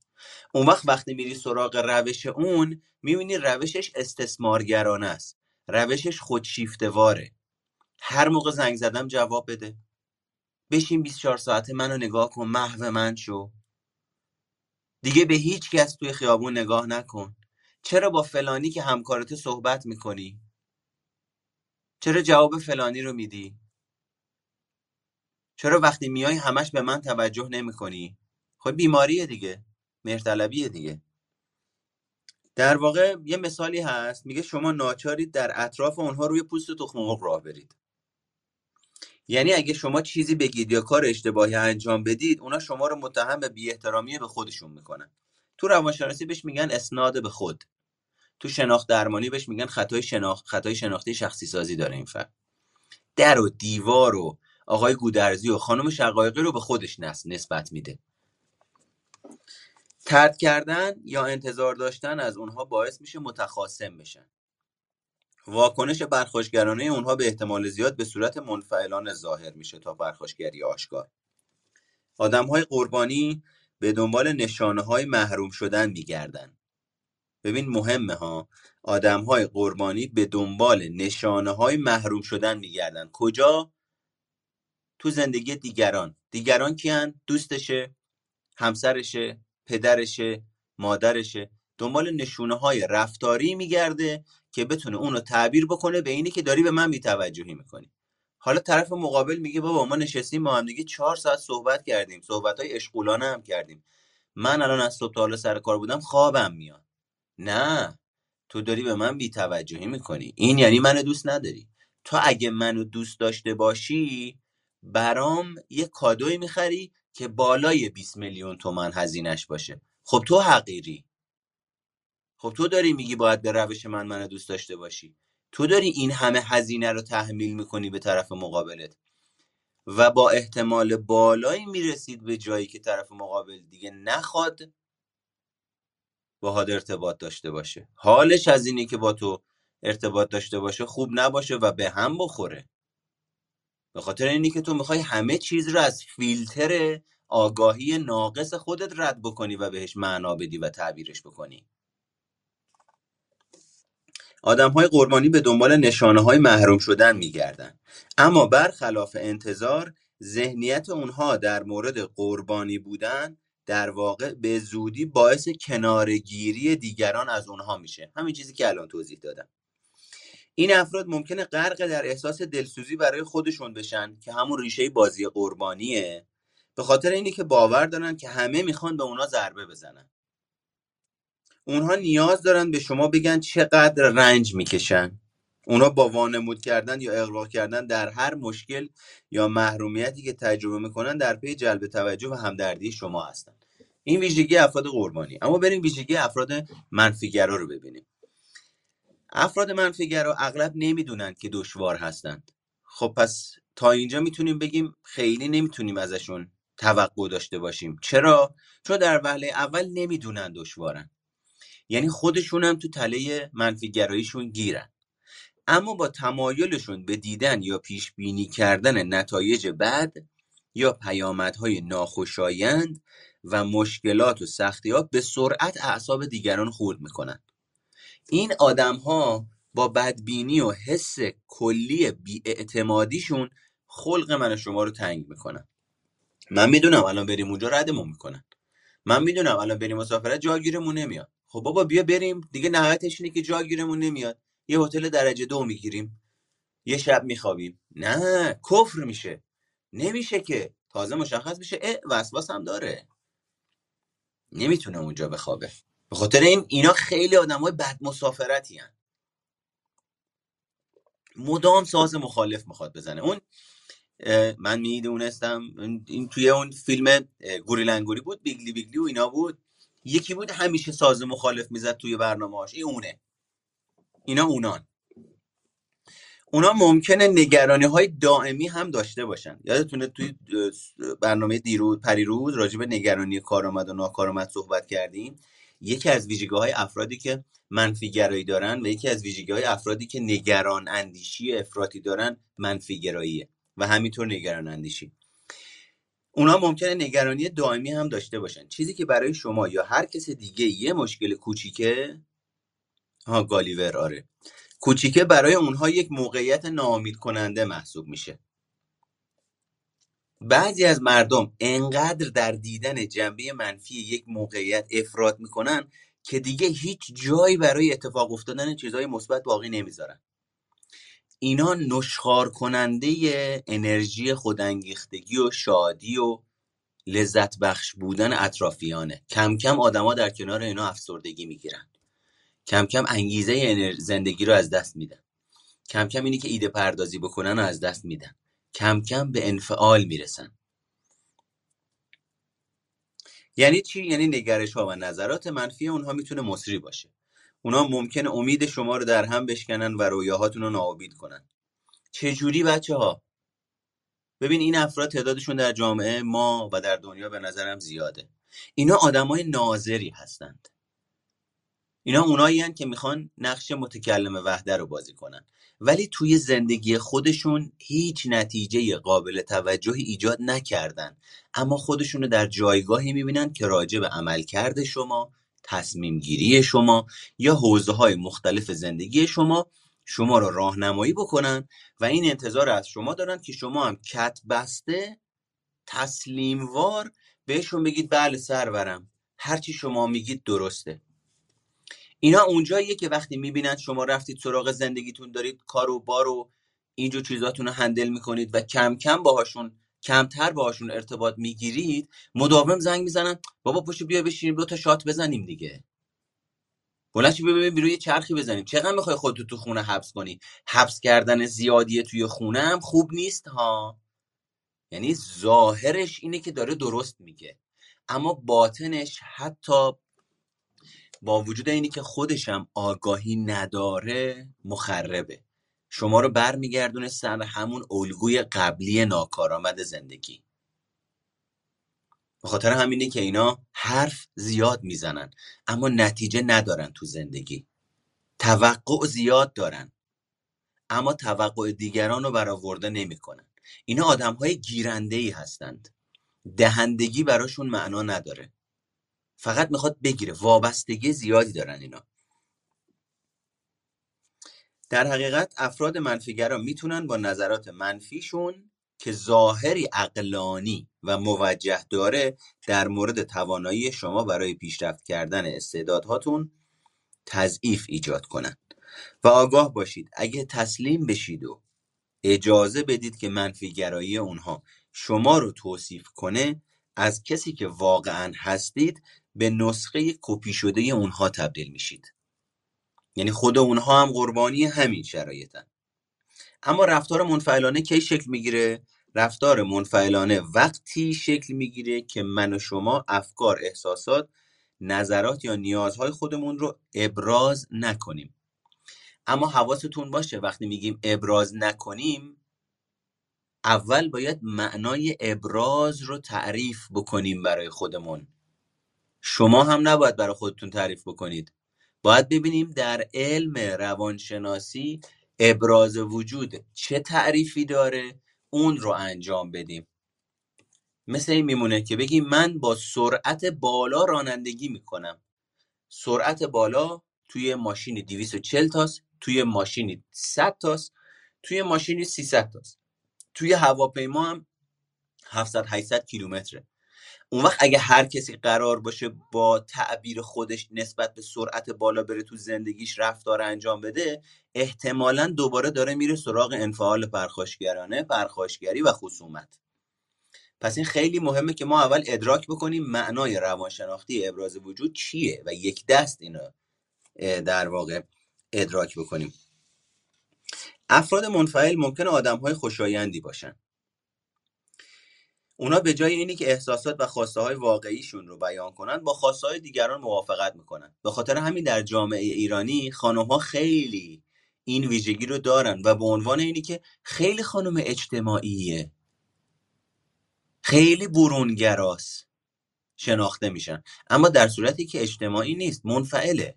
اون وقت وقتی میری سراغ روش اون می‌بینی روشش استثمارگرانه است. روشش خودشیفته واره هر موقع زنگ زدم جواب بده. بشین 24 ساعته منو نگاه کن محو من شو. دیگه به هیچ کس توی خیابون نگاه نکن. چرا با فلانی که همکارت صحبت می‌کنی؟ چرا جواب فلانی رو میدی؟ چرا وقتی میای همش به من توجه نمی‌کنی؟ خب بیماریه دیگه. مهرطلبیه دیگه. در واقع یه مثالی هست. میگه شما ناچارید در اطراف اونها روی پوست تخم مرغ راه برید. یعنی اگه شما چیزی بگید یا کار اشتباهی انجام بدید اونا شما رو متهم به بی به خودشون می‌کنن. تو روانشناسی بهش میگن اسناد به خود. تو شناخت درمانی بهش میگن خطای شناخت خطای شناختی شخصی سازی داره این فرد در و دیوار و آقای گودرزی و خانم شقایقی رو به خودش نسبت میده. ترد کردن یا انتظار داشتن از اونها باعث میشه متخاصم بشن. واکنش پرخاشگرانه اونها به احتمال زیاد به صورت منفعلانه ظاهر میشه تا پرخاشگری آشکار. های قربانی به دنبال نشانه های محروم شدن میگردن. ببین مهمه ها های قربانی به دنبال نشانه های محروم شدن میگردن. کجا؟ تو زندگی دیگران. دیگران کیان دوستشه همسرشه پدرشه مادرشه دنبال نشونه های رفتاری میگرده که بتونه اونو تعبیر بکنه به اینی که داری به من بیتوجهی می‌کنی. حالا طرف مقابل میگه بابا ما نشستیم با هم دیگه چهار ساعت صحبت کردیم صحبت های اشغولانه هم کردیم. من الان از صبح تا حالا سر کار بودم خوابم میاد. نه تو داری به من بیتوجهی می‌کنی. این یعنی منو دوست نداری. تو اگه منو دوست داشته باشی برام یه کادوی می‌خری که بالای 20 میلیون تومن هزینش باشه. خب تو حقیری. خب تو داری میگی باید به روش من منو دوست داشته باشی. تو داری این همه هزینه رو تحمیل می‌کنی به طرف مقابلت. و با احتمال بالایی می‌رسید به جایی که طرف مقابل دیگه نخواد باهات ارتباط داشته باشه. حالش از اینی که با تو ارتباط داشته باشه خوب نباشه و به هم بخوره. به خاطر اینی که تو می‌خوای همه چیز رو از فیلتر آگاهی ناقص خودت رد بکنی و بهش معنا بدی و تعبیرش بکنی. آدم های قربانی به دنبال نشانه های محروم شدن میگردن. اما برخلاف انتظار ذهنیت اونها در مورد قربانی بودن در واقع به زودی باعث کنارگیری دیگران از اونها میشه. همین چیزی که الان توضیح دادم. این افراد ممکنه غرق در احساس دلسوزی برای خودشون بشن که همون ریشه بازی قربانیه. به خاطر اینی که باور دارن که همه می‌خوان به اونا ضربه بزنن. اونها نیاز دارن به شما بگن چقدر رنج می‌کشن. اونا با وانمود کردن یا اغراق کردن در هر مشکل یا محرومیتی که تجربه می‌کنن در پی جلب توجه و همدردی شما هستن. این ویژگی افراد قربانی. اما بریم ویژگی افراد منفیگرا رو ببینیم. افراد منفیگرا اغلب نمی‌دونند که دشوار هستند. خب پس تا اینجا می‌تونیم بگیم خیلی نمی‌تونیم ازشون توقع داشته باشیم. چرا؟ چون در وهله اول نمی‌دونن دشوارن. یعنی خودشون هم تو تله منفیگراییشون گیرن. اما با تمایلشون به دیدن یا پیش بینی کردن نتایج بد یا پیامدهای ناخوشایند و مشکلات و سختی ها به سرعت اعصاب دیگران خورد می‌کنن. این آدم ها با بدبینی و حس کلی بیاعتمادیشون خلق من شما رو تنگ می‌کنن. من می‌دونم الان بریم اونجا ردمون می‌کنن. من می‌دونم الان بریم مسافرت جاگیرمون نمیاد. خب بابا بیا بریم. دیگه نهایتش اینه که جاگیرمون نمیاد. یه هتل درجه دو می‌گیریم. یه شب میخوابیم. نه کفر میشه. نمیشه که. تازه مشخص میشه. اه وسواس هم داره. نمی‌تونه اونجا بخوابه. به خاطر این اینا خیلی آدمای بد مسافرتی هن. مدام ساز مخالف می‌خواد بزنه. اون من می‌دونستم این توی اون فیلم گوریلنگوری بود بیگلی بیگلی و اینا بود. یکی بود همیشه ساز مخالف می‌زد توی برنامه‌هاش. این اونه. اینا اونان. اونا ممکنه نگرانی های دائمی هم داشته باشن. یادتونه توی برنامه دیروز پریروز راجع به نگرانی کارآمد و ناکارآمد صحبت کردیم؟ یکی از ویژگی های افرادی که منفی گرایی دارن و یکی از ویژگی های افرادی که نگران اندیشی افراطی دارن منفی گراییه و همینطور نگران اندیشی. اونا ممکنه نگرانی دائمی هم داشته باشن. چیزی که برای شما یا هر کس دیگه یه مشکل کوچیکه ها گالیور آره. کوچیکه برای اونها یک موقعیت ناامید کننده محسوب میشه. بعضی از مردم انقدر در دیدن جنبه منفی یک موقعیت افراد می‌کنن که دیگه هیچ جایی برای اتفاق افتادن چیزهای مثبت باقی نمی‌ذارن. اینا نشخار کننده انرژی خودانگیختگی و شادی و لذت بخش بودن اطرافیانه. کم کم آدما در کنار اینا افسردگی می‌گیرن. کم کم انگیزه زندگی رو از دست میدن. کم کم اینی که ایده پردازی بکنن رو از دست میدن. کم کم به انفعال می‌رسن. یعنی چی؟ یعنی نگرش ها و نظرات منفی اونها می‌تونه مصری باشه. اونها ممکنه امید شما رو در هم بشکنن و رویاهاتون رو ناامید کنن. چجوری بچه ها ببین این افراد تعدادشون در جامعه ما و در دنیا به نظرم زیاده. اینا آدمای ناظری هستند. اینا اونایی که می‌خوان نقش متکلم وحده رو بازی کنن. ولی توی زندگی خودشون هیچ نتیجه قابل توجهی ایجاد نکردن. اما خودشون رو در جایگاهی می‌بینن که راجع به عملکرد شما تصمیم گیری شما یا حوزه های مختلف زندگی شما شما رو راهنمایی بکنن و این انتظار از شما دارن که شما هم کت بسته تسلیموار بهشون بگید بله سرورم هرچی شما میگید درسته. اینا اونجاییه که وقتی می‌بینن شما رفتید سراغ زندگیتون دارید کار و بار و اینجور چیزاتون رو هندل می‌کنید و کم کم باهاشون کمتر باهاشون ارتباط می‌گیرید مداوم زنگ می‌زنن بابا پشت بیا بشینیم دو تا شات بزنیم دیگه. بلند بیا ببین بیرون یه چرخی بزنیم چقدر می‌خوای خودتو تو خونه حبس کنی؟ حبس کردن زیادی توی خونه هم خوب نیست ها. یعنی ظاهرش اینه که داره درست میگه. اما باطنش حتی با وجود اینی که خودشم آگاهی نداره مخربه. شما رو برمیگردونه سر همون الگوی قبلی ناکارآمد زندگی. به خاطر همینه که اینا حرف زیاد می‌زنن اما نتیجه ندارن تو زندگی. توقع زیاد دارن اما توقع دیگران رو برآورده نمی‌کنن. اینا آدم های گیرنده ای هستند. دهندگی براشون معنا نداره. فقط می‌خواد بگیره. وابستگی زیادی دارن اینا. در حقیقت افراد منفیگرا می‌تونن با نظرات منفیشون که ظاهری اقلانی و موجه داره در مورد توانایی شما برای پیشرفت کردن استعدادهاتون تضعیف ایجاد کنند و آگاه باشید. اگه تسلیم بشید و اجازه بدید که منفیگرایی اونها شما رو توصیف کنه از کسی که واقعا هستید به نسخه کپی شده اونها تبدیل میشید. یعنی خود اونها هم قربانی همین شرایطن. اما رفتار منفعلانه کی شکل می‌گیره؟ رفتار منفعلانه وقتی شکل می‌گیره که من و شما افکار احساسات نظرات یا نیازهای خودمون رو ابراز نکنیم. اما حواستون باشه وقتی میگیم ابراز نکنیم اول باید معنای ابراز رو تعریف بکنیم برای خودمون. شما هم نباید برای خودتون تعریف بکنید. باید ببینیم در علم روانشناسی ابراز وجود چه تعریفی داره اون رو انجام بدیم. مثل این میمونه که بگیم من با سرعت بالا رانندگی می‌کنم. سرعت بالا توی ماشینی 240 تاست توی ماشینی 100 تاست توی ماشینی 300 تاست. توی هواپیما هم 700 800 کیلومتره. اون وقت اگه هر کسی قرار باشه با تعبیر خودش نسبت به سرعت بالا بره تو زندگیش رفتار انجام بده احتمالا دوباره داره میره سراغ انفعال پرخاشگرانه پرخاشگری و خصومت. پس این خیلی مهمه که ما اول ادراک بکنیم معنای روانشناختی ابراز وجود چیه و یک دست اینا در واقع ادراک بکنیم. افراد منفعل ممکن آدم های خوشایندی باشن. اونا به جای اینی که احساسات و خواسته های واقعیشون رو بیان کنن با خواسته های دیگران موافقت می‌کنن. به خاطر همین در جامعه ایرانی خانم ها خیلی این ویژگی رو دارن و به عنوان اینی که خیلی خانم اجتماعیه. خیلی برونگراست. شناخته میشن. اما در صورتی که اجتماعی نیست منفعله.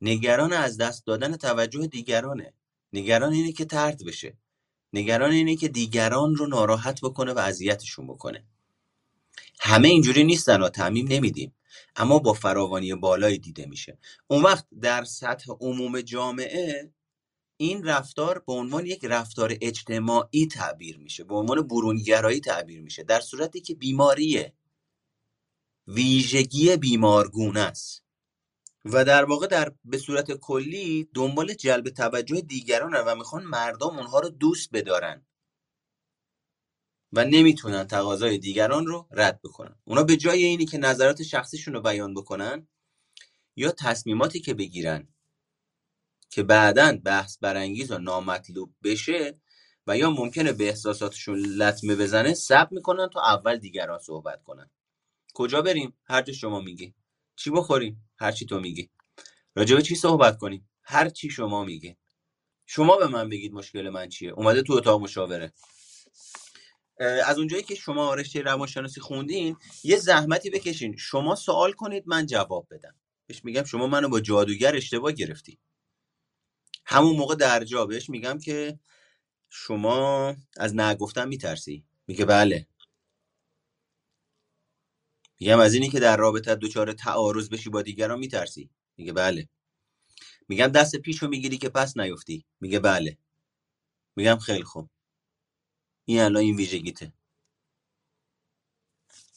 نگران از دست دادن توجه دیگرانه. نگران اینه که ترد بشه. نگران اینه که دیگران رو ناراحت بکنه و اذیتشون بکنه. همه اینجوری نیستن و تعمیم نمیدیم. اما با فراوانی بالایی دیده میشه. اون وقت در سطح عموم جامعه این رفتار به عنوان یک رفتار اجتماعی تعبیر میشه. به عنوان برونگرایی تعبیر میشه. در صورتی که بیماریه. ویژگی بیمارگونه است. و در واقع در به صورت کلی دنبال جلب توجه دیگران و می‌خوان مردم اونها رو دوست بدارن و نمی‌تونن تقاضای دیگران رو رد بکنن. اونا به جای اینی که نظرات شخصیشون رو بیان بکنن یا تصمیماتی که بگیرن که بعدا بحث برانگیز و نامطلوب بشه و یا ممکنه به احساساتشون لطمه بزنه سب می‌کنن تا اول دیگران صحبت کنن. کجا بریم؟ هر جا شما میگی. چی بخوریم؟ هر چی تو میگی. راجع به چی صحبت کنیم؟ هر چی شما میگی. شما به من بگید مشکل من چیه؟ اومده تو اتاق مشاوره. از اونجایی که شما رشته روانشناسی خوندین یه زحمتی بکشین. شما سوال کنید من جواب بدم. بهش میگم شما منو با جادوگر اشتباه گرفتی. همون موقع در جا بهش میگم که شما از نگفتن میترسی. میگه بله. میگم از اینی که در رابطه دچار تعارض بشی با دیگران میترسی. میگه بله. میگم دست پیشو می‌گیری که پس نیفتی. میگه بله. میگم خیلی خوب. این الان این ویژگیته.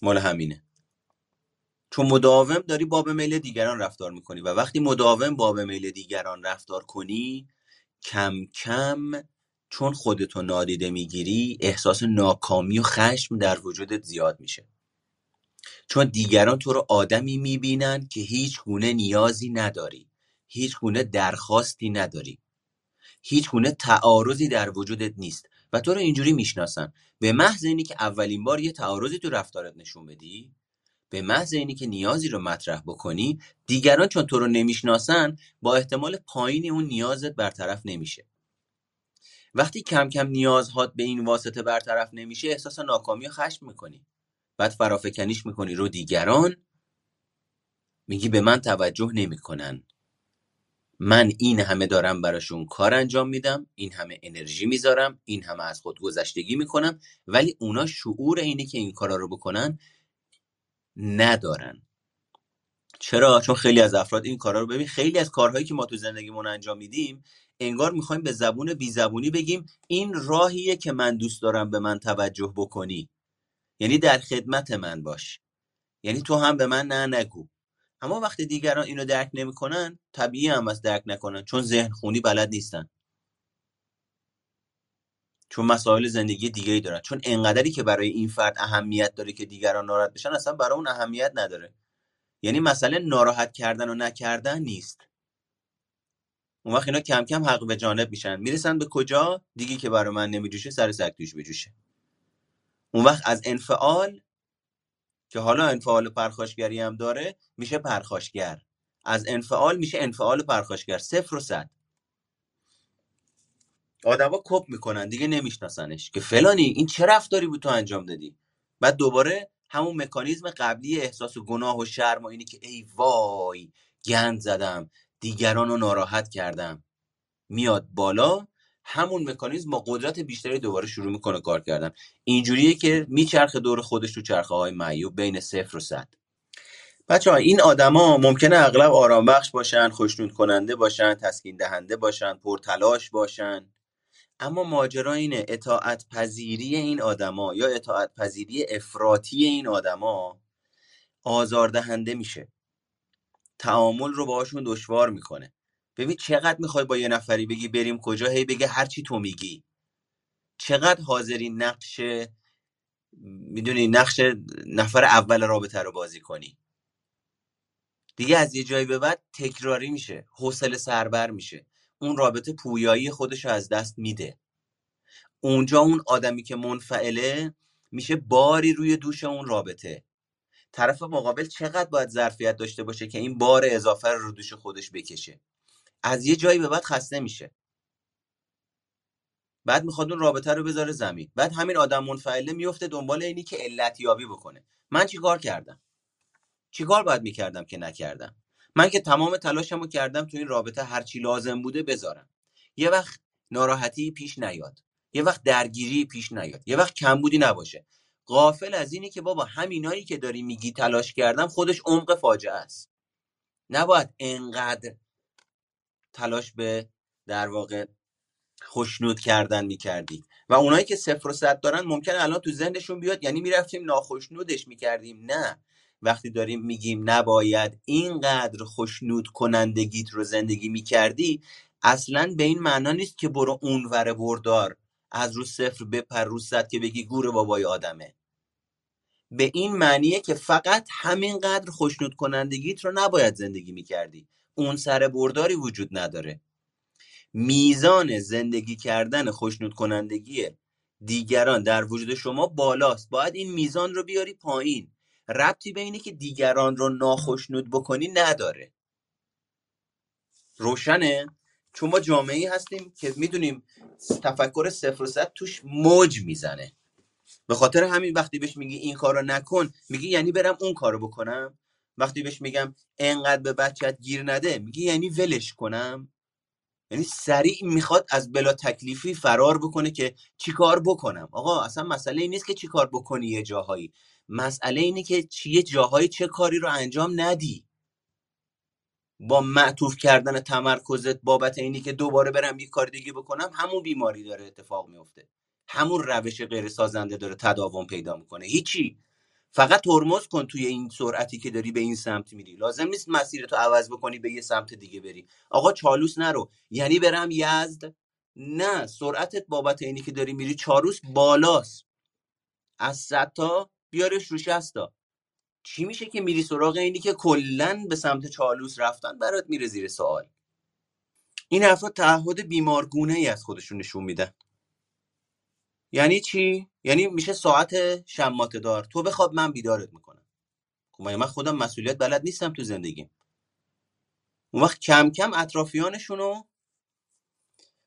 مال همینه. چون مداوم داری باب میل دیگران رفتار می‌کنی و وقتی مداوم باب میل دیگران رفتار کنی کم کم چون خودتو نادیده می‌گیری احساس ناکامی و خشم در وجودت زیاد میشه. چون دیگران تو رو آدمی می‌بینن که هیچ گونه نیازی نداری هیچ گونه درخواستی نداری هیچ گونه تعارضی در وجودت نیست و تو رو اینجوری می‌شناسن. به محض اینی که اولین بار یه تعارضی تو رفتارت نشون بدی به محض اینی که نیازی رو مطرح بکنی دیگران چون تو رو نمی‌شناسن با احتمال پایینی اون نیازت برطرف نمیشه. وقتی کم کم نیازهات به این واسطه برطرف نمیشه احساس ناکامی و خشم می‌کنی. بعد فرافکنیش می‌کنی رو دیگران میگی به من توجه نمی‌کنن. من این همه دارم براشون کار انجام میدم این همه انرژی می‌ذارم این همه از خود گذشتگی می‌کنم ولی اونا شعور اینه که این کارا رو بکنن ندارن. چرا؟ چون خیلی از افراد این کارا رو ببین خیلی از کارهایی که ما تو زندگیمون انجام میدیم انگار می‌خوایم به زبون بی زبونی بگیم این راهیه که من دوست دارم به من توجه بکنی. یعنی در خدمت من باش. یعنی تو هم به من نه نگو. اما وقتی دیگران اینو درک نمی‌کنن طبیعی هم از درک نکنن چون ذهن خونی بلد نیستن. چون مسائل زندگی دیگه ای دارن. چون انقدری که برای این فرد اهمیت داره که دیگران ناراحت بشن اصلا برای اون اهمیت نداره. یعنی مسئله ناراحت کردن و نکردن نیست. اون وقت اینا کم کم حق به جانب میشن. می‌رسن به کجا؟ دیگه که برای من نمیجوشه سر سگ بجوشه. اون وقت از انفعال که حالا انفعال پرخاشگری هم داره میشه پرخاشگر. از انفعال میشه انفعال پرخاشگر. صفر و صد. آدما کپ می‌کنن دیگه نمیشناسنش. که فلانی این چه رفتاری بود تو انجام دادی؟ بعد دوباره همون مکانیزم قبلی احساس و گناه و شرم و اینی که ای وای گند زدم دیگران رو ناراحت کردم. میاد بالا همون مکانیزم با قدرت بیشتری دوباره شروع می‌کنه کار کردن. اینجوریه که میچرخه دور خودش تو چرخه های معیوب بین صفر و صد. بچه این آدما ممکنه اغلب آرام بخش باشن خوشنود کننده باشن تسکین دهنده باشن پرتلاش باشن. اما ماجرا اینه اطاعت پذیری این آدما یا اطاعت پذیری افراطی این آدما آزاردهنده میشه. تعامل رو باهاشون دشوار می‌کنه. ببین چقدر می‌خوای با یه نفری بگی بریم کجا هی بگه هرچی تو میگی. چقدر حاضری نقش می‌دونی نقش نفر اول رابطه رو بازی کنی. دیگه از یه جایی به بعد تکراری میشه حوصله سربر میشه. اون رابطه پویایی خودش رو از دست میده. اونجا اون آدمی که منفعله میشه باری روی دوش اون رابطه. طرف مقابل چقدر باید ظرفیت داشته باشه که این بار اضافه رو دوش خودش بکشه. از یه جایی به بعد خسته میشه. بعد می‌خواد اون رابطه رو بذاره زمین. بعد همین آدم منفعله میفته دنبال اینی که علت یابی بکنه. من چیکار کردم؟ چیکار باید می‌کردم که نکردم؟ من که تمام تلاشمو کردم تو این رابطه هرچی لازم بوده بذارم. یه وقت ناراحتی پیش نیاد. یه وقت درگیری پیش نیاد. یه وقت کمبودی نباشه. غافل از اینی که بابا همینایی که داری میگی تلاش کردم خودش عمق فاجعه است. نباید انقدر تلاش به در واقع خوشنود کردن می‌کردی و اونایی که صفر و صد دارن ممکن الان تو ذهنشون بیاد یعنی می‌رفتیم ناخشنودش می‌کردیم. نه. وقتی داریم میگیم نباید اینقدر خوشنود کنندگیت رو زندگی می‌کردی اصلا به این معنا نیست که برو اونور بردار. از رو صفر بپر رو صد که بگی گور بابای آدمه. به این معنیه که فقط همینقدر خوشنود کنندگیت رو نباید زندگی می‌کردی. اون سر برداری وجود نداره. میزان زندگی کردن خوشنود کنندگی دیگران در وجود شما بالاست. باید این میزان رو بیاری پایین. ربطی به اینه که دیگران رو ناخشنود بکنی نداره. روشنه؟ چون ما جامعه هستیم که می‌دونیم تفکر صفر و صد توش موج می‌زنه. به خاطر همین وقتی بهش میگی این کارو نکن میگی یعنی برم اون کارو بکنم؟ وقتی بهش میگم انقدر به بچت گیر نده میگی یعنی ولش کنم. یعنی سریع می‌خواد از بلا تکلیفی فرار بکنه که چیکار بکنم. آقا اصلا مسئله نیست که چیکار بکنی یه جاهایی. مسئله اینه که چیه جاهایی چه کاری رو انجام ندی. با معطوف کردن تمرکزت بابت اینی که دوباره برم یه کار دیگه بکنم همون بیماری داره اتفاق میفته. همون روش غیر سازنده داره تداوم پیدا می‌کنه. هیچی. فقط ترمز کن توی این سرعتی که داری به این سمت میری. لازم نیست مسیرتو عوض بکنی به یه سمت دیگه بری. آقا چالوس نرو. یعنی برم یزد؟ نه سرعتت بابت اینی که داری میری چالوس بالاست. از صد تا بیارش رو 60 تا. چی میشه که میری سراغ اینی که کلا به سمت چالوس رفتن؟ برات میره زیر سوال. این افراد تعهد بیمارگونه ای از خودشون نشون میدن. یعنی چی؟ یعنی میشه ساعت شمات دار تو بخواب من بیدارت می‌کنم. خب من خودم مسئولیت بلد نیستم تو زندگیم؟ اون وقت کم کم اطرافیانشونو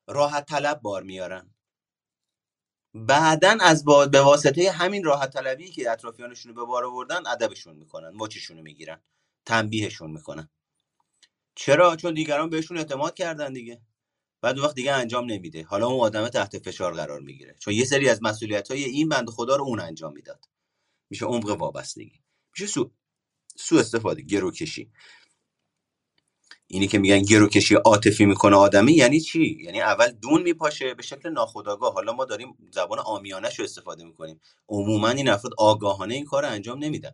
راحت طلب بار میارن. بعدا از با... به واسطه همین راحت طلبی که اطرافیانشون رو به بار آوردن ادبشون می‌کنن مچشون رو می‌گیرن تنبیهشون می‌کنن. چرا؟ چون دیگران بهشون اعتماد کردن دیگه. بعد وقت دیگه انجام نمیده. حالا اون آدم تحت فشار قرار می‌گیره. چون یه سری از مسئولیت های این بند خدا رو اون انجام می‌داد. میشه عمق وابستگی. میشه سو سو استفاده گرو کشی اینی که میگن گرو کشی عاطفی می‌کنه آدمی یعنی چی؟ یعنی اول دون میپاشه به شکل ناخودآگاه. حالا ما داریم زبان آمیانش رو استفاده می‌کنیم. عموما این افراد آگاهانه این کار رو انجام نمیدن.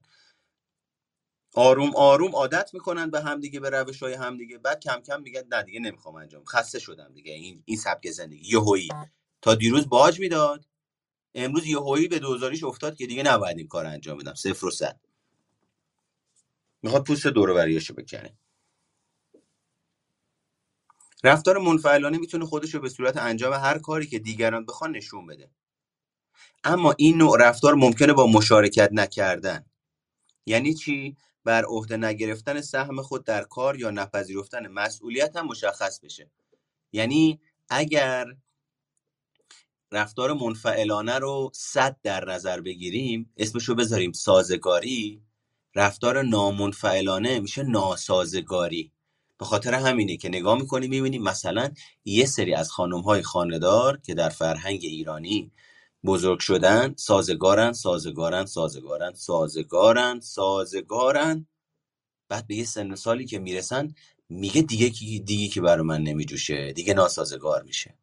آروم آروم عادت می‌کنن به همدیگه به روش های همدیگه بعد کم کم میگن نه دیگه نمی‌خوام انجام. خسته شدم دیگه. این این سبک زندگی. یهویی. تا دیروز باج می‌داد. امروز یه هویی به دوزاریش افتاد که دیگه نباید این کار انجام بدم. صفر و صد. می‌خواد پوست دور بریاشو بکنه. رفتار منفعلانه می‌تونه خودش رو به صورت انجام هر کاری که دیگران بخوان نشون بده. اما این نوع رفتار ممکنه با مشارکت نکردن. یعنی چی؟ بر عهده نگرفتن سهم خود در کار یا نپذیرفتن مسئولیت هم مشخص بشه. یعنی اگر رفتار منفعلانه رو صد در نظر بگیریم اسمشو بذاریم سازگاری رفتار نامنفعلانه میشه ناسازگاری. به خاطر همینه که نگاه می‌کنیم می‌بینیم مثلا یه سری از خانم های خاندار که در فرهنگ ایرانی بزرگ شدن سازگارن سازگارن سازگارن سازگارن سازگارن. بعد به یه سن سالی که می‌رسن میگه دیگه کی دیگه که برای من نمیجوشه دیگه ناسازگار میشه.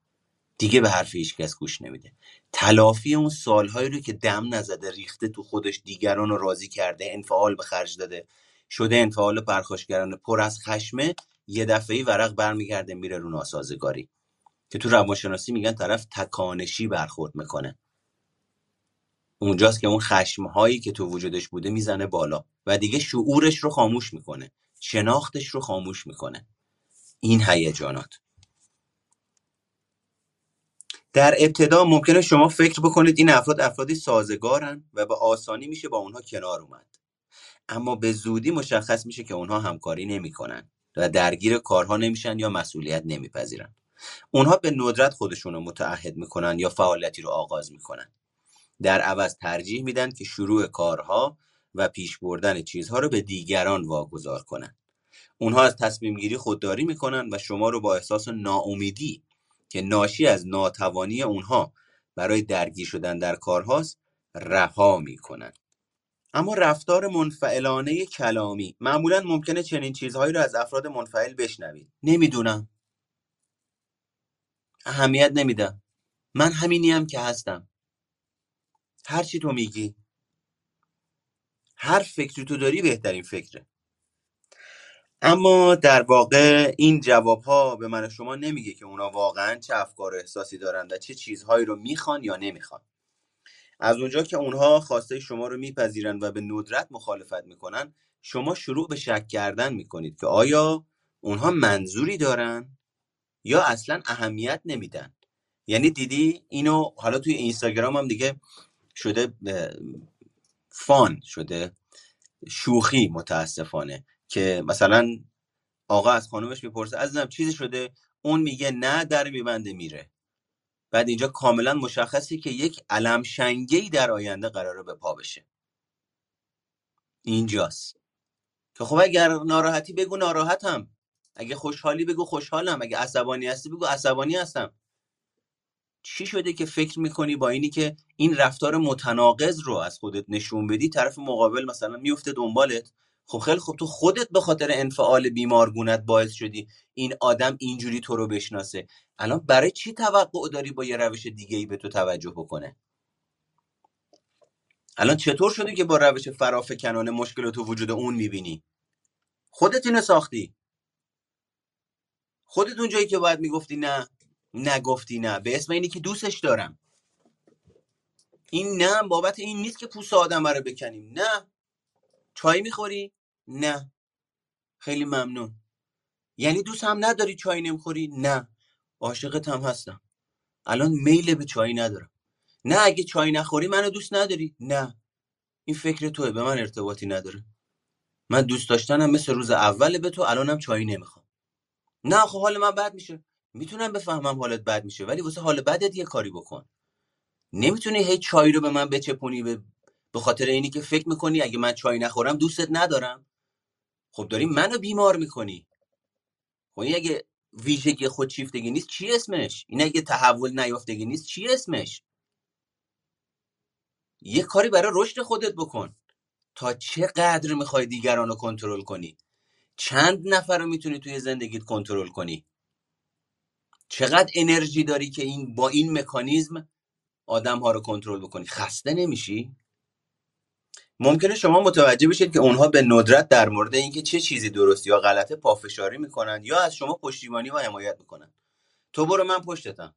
دیگه به حرف هیچ کس گوش نمیده. تلافی اون سالهایی رو که دم نزده ریخته تو خودش دیگران رو راضی کرده انفعال به خرج داده. شده انفعال پرخاشگرانه پر از خشمه یه دفعه ورق برمیگرده میره رو ناسازگاری. که تو روانشناسی میگن طرف تکانشی برخورد می‌کنه. اونجاست که اون خشمهایی که تو وجودش بوده می‌زنه بالا و دیگه شعورش رو خاموش می‌کنه شناختش رو خاموش می‌کنه. این هیجانات. در ابتدا ممکنه شما فکر بکنید این افراد افرادی سازگارن و به آسانی میشه با اونها کنار اومد. اما به زودی مشخص میشه که اونها همکاری نمی‌کنن و درگیر کارها نمیشن یا مسئولیت نمیپذیرن. اونها به ندرت خودشون رو متعهد می‌کنن یا فعالیتی رو آغاز می‌کنن. در عوض ترجیح میدن که شروع کارها و پیش بردن چیزها رو به دیگران واگذار کنن. اونها از تصمیم گیری خودداری می‌کنن و شما رو با احساس ناامیدی که ناشی از ناتوانی اونها برای درگیر شدن در کارهاست رها می‌کنن. اما رفتار منفعلانه کلامی معمولا ممکنه چنین چیزهایی رو از افراد منفعل بشنوید. نمی‌دونم. اهمیت نمیدم. من همینیم که هستم. هر چی تو میگی هر فکری تو داری بهترین فکره. اما در واقع این جواب ها به من و شما نمیگه که اونا واقعا چه افکار و احساسی دارن و چه چیزهایی رو می‌خوان یا نمی‌خوان. از اونجا که اونها خواسته شما رو میپذیرن و به ندرت مخالفت می‌کنن شما شروع به شک کردن می‌کنید که آیا اونها منظوری دارن یا اصلا اهمیت نمیدن. یعنی دیدی اینو حالا توی اینستاگرام هم دیگه شده فان شده شوخی متاسفانه که مثلا آقا از خانومش می‌پرسه عزیزم چیزی شده؟ اون میگه نه در میبنده میره. بعد اینجا کاملا مشخصی که یک علم شنگی در آینده قراره به پا بشه. اینجاست. که خب اگر ناراحتی بگو ناراحتم. اگه خوشحالی بگو خوشحالم. اگه عصبانی هستی بگو عصبانی هستم. چی شده که فکر می‌کنی با اینی که این رفتار متناقض رو از خودت نشون بدی؟ طرف مقابل مثلا میفته دنبالت. خب خیلی خب تو خودت به خاطر انفعال بیمارگونت باعث شدی این آدم اینجوری تو رو بشناسه. الان برای چی توقع داری با یه روش دیگه ای به تو توجه بکنه؟ الان چطور شده که با روش فرافکنانه مشکل تو وجود اون می‌بینی؟ خودت اینو ساختی. خودت اون جایی که باید می‌گفتی نه. نگفتی نه. به اسم اینی که دوستش دارم. این نه بابت این نیست که پوست آدم رو بکنیم. نه. چای می‌خوری؟ نه. خیلی ممنون. یعنی دوست هم نداری چای نمی‌خوری؟ نه. عاشقت هم هستم. الان میل به چای ندارم. نه اگه چای نخوری منو دوست نداری؟ نه. این فکر توه به من ارتباطی نداره. من دوست داشتنم مثل روز اول به تو الانم چای نمی‌خوام. نه خب حال من بد میشه. می‌تونم بفهمم حالت بد میشه ولی واسه حال بدت یه کاری بکن. نمی‌تونی هی چای رو به من بچپونی به به خاطر اینی که فکر می‌کنی اگه من چای نخورم دوستت ندارم. خب داری منو بیمار می‌کنی. خب این اگه ویژگی خودشیفتگی نیست چی اسمش؟ این اگه تحول نیافتگی نیست چی اسمش؟ یه کاری برای رشد خودت بکن. تا چقدر می‌خوای دیگران رو کنترل کنی؟ چند نفر رو می‌تونی توی زندگیت کنترل کنی؟ چقدر انرژی داری که این با این مکانیزم آدم ها رو کنترل بکنی؟ خسته نمیشی؟ ممکنه شما متوجه بشید که اونها به ندرت در مورد اینکه چه چیزی درست یا غلطه پافشاری می‌کنن یا از شما پشتیبانی و حمایت می‌کنن. تو برو من پشتتم.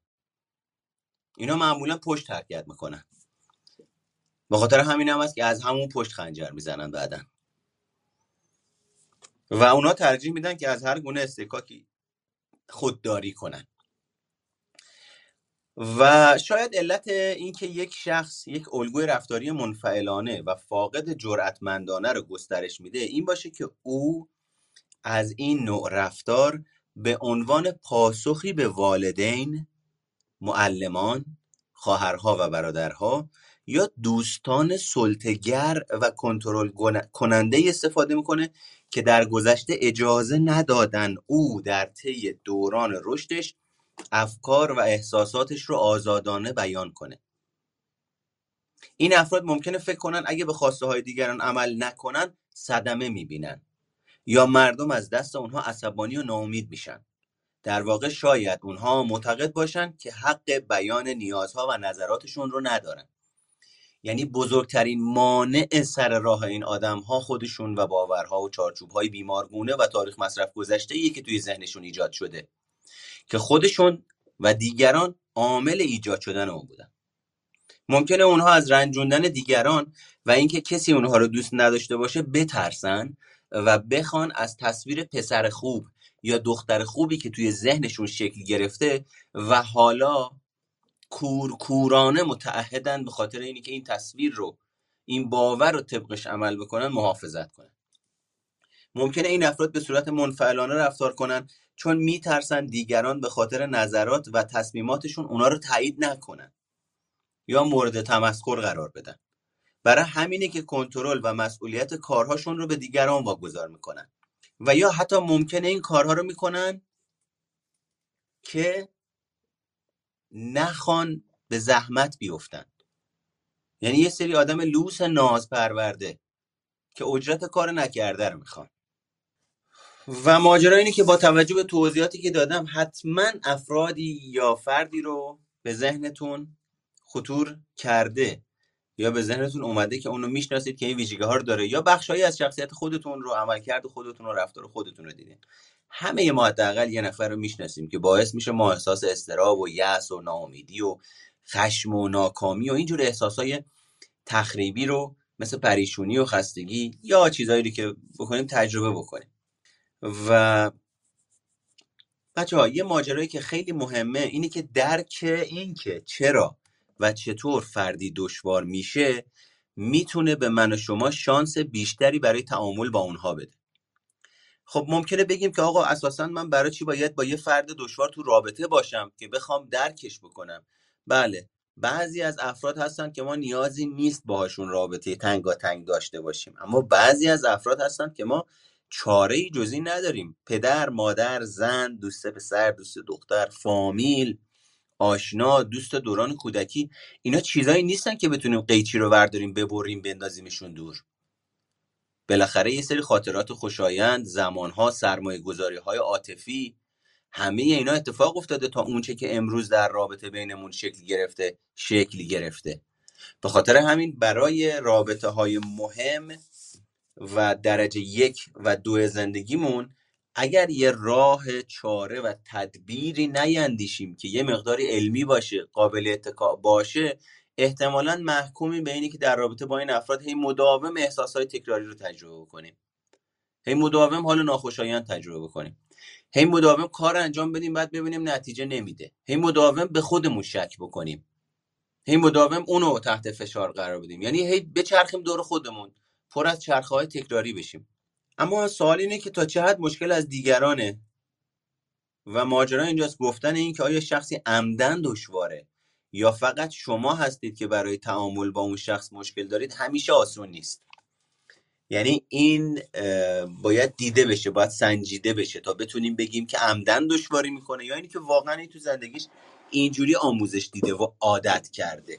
اینا معمولا پشت حرکت می‌کنن. به خاطر همین هم است که از همون پشت خنجر می‌زنن بعدن و اونا ترجیح میدن که از هر گونه استکاکی خودداری کنن. و شاید علت اینکه یک شخص یک الگوی رفتاری منفعلانه و فاقد جرأتمندانه رو گسترش میده این باشه که او از این نوع رفتار به عنوان پاسخی به والدین، معلمان، خواهرها و برادرها یا دوستان سلطگر و کنترل کننده استفاده می‌کنه که در گذشته اجازه ندادن او در طی دوران رشدش افکار و احساساتش رو آزادانه بیان کنه. این افراد ممکنه فکر کنن اگه به خواسته های دیگران عمل نکنن صدمه می‌بینن یا مردم از دست اونها عصبانی و ناامید میشن. در واقع شاید اونها معتقد باشن که حق بیان نیازها و نظراتشون رو ندارن. یعنی بزرگترین مانع سر راه این آدم ها خودشون و باورها و چارچوب های بیمارگونه و تاریخ مصرف گذشته که توی ذهنشون ایجاد شده. که خودشون و دیگران عامل ایجاد شدن اون بودن. ممکنه اونها از رنجوندن دیگران و اینکه کسی اونها رو دوست نداشته باشه بترسن و بخوان از تصویر پسر خوب یا دختر خوبی که توی ذهنشون شکل گرفته و حالا کورکورانه متعهدن به خاطر اینی که این تصویر رو این باور رو طبقش عمل بکنن محافظت کنن. ممکنه این افراد به صورت منفعلانه رفتار کنن چون میترسن دیگران به خاطر نظرات و تصمیماتشون اونا رو تایید نکنن یا مورد تمسخر قرار بدن. برای همینه که کنترل و مسئولیت کارهاشون رو به دیگران واگذار می‌کنن. و یا حتی ممکنه این کارها رو می‌کنن که نخوان به زحمت بیفتن یعنی یه سری آدم لوس ناز پرورده که اجرت کار نکرده رو می‌خوان. و ماجرا اینه که با توجه به توضیحاتی که دادم حتما افرادی یا فردی رو به ذهنتون خطور کرده یا به ذهنتون اومده که اونو می‌شناسید که این ویژگی ها رو داره یا بخشهایی از شخصیت خودتون رو عملکرد خودتون رو رفتار خودتون رو دیدین. همه ما حداقل یه نفر رو می‌شناسیم که باعث میشه ما احساس استراب و یأس و ناامیدی و خشم و ناکامی و اینجور احساسای تخریبی رو مثل پریشونی و خستگی یا چیزایی که بکنیم تجربه بکنیم. و بچه ها یه ماجرایی که خیلی مهمه اینه که درک این که چرا و چطور فردی دشوار میشه می‌تونه به من و شما شانس بیشتری برای تعامل با اونها بده. خب ممکنه بگیم که آقا اساسا من برای چی باید با یه فرد دشوار تو رابطه باشم که بخوام درکش بکنم؟ بله بعضی از افراد هستن که ما نیازی نیست باهاشون رابطه تنگا تنگ داشته باشیم اما بعضی از افراد هستن که ما چاره ای جزی نداریم. پدر مادر زن دوست پسر دوست دختر فامیل آشنا دوست دوران کودکی. اینا چیزایی نیستن که بتونیم قیچی رو ورداریم ببریم بندازیمشون دور. بالاخره یه سری خاطرات خوشایند زمانها سرمایه گذاری های عاطفی همه اینا اتفاق افتاده تا اونچه که امروز در رابطه بینمون شکل گرفته شکل گرفته. به خاطر همین برای رابطه های مهم و درجه یک و دو زندگیمون اگر یه راه چاره و تدبیری نیندیشیم که یه مقداری علمی باشه قابل اتکا باشه احتمالا محکومی به اینی که در رابطه با این افراد هی مداوم احساسهای تکراری رو تجربه کنیم هی مداوم حال ناخوشایند تجربه کنیم هی مداوم کار انجام بدیم بعد ببینیم نتیجه نمیده. هی مداوم به خودمون شک بکنیم. هی مداوم اونو تحت فشار قرار بدیم. یعنی هی بچرخیم دور خودمون. پر از چرخه های تکراری بشیم. اما سوال اینه که تا چه حد مشکل از دیگرانه و ماجرا اینجاست گفتن این که آیا شخصی عمدن دشواره یا فقط شما هستید که برای تعامل با اون شخص مشکل دارید؟ همیشه آسون نیست. یعنی این باید دیده بشه باید سنجیده بشه تا بتونیم بگیم که عمدن دشواری می‌کنه یا اینی که واقعا این تو زندگیش اینجوری آموزش دیده و عادت کرده.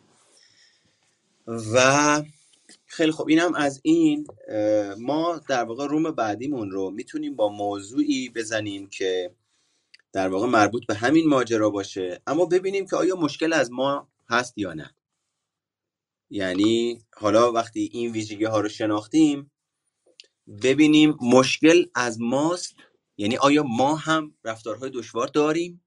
و خیلی خب اینم از این ما در واقع روم بعدیمون رو می‌تونیم با موضوعی بزنیم که در واقع مربوط به همین ماجرا باشه. اما ببینیم که آیا مشکل از ما هست یا نه. یعنی حالا وقتی این ویژگی ها رو شناختیم ببینیم مشکل از ماست. یعنی آیا ما هم رفتارهای دشوار داریم؟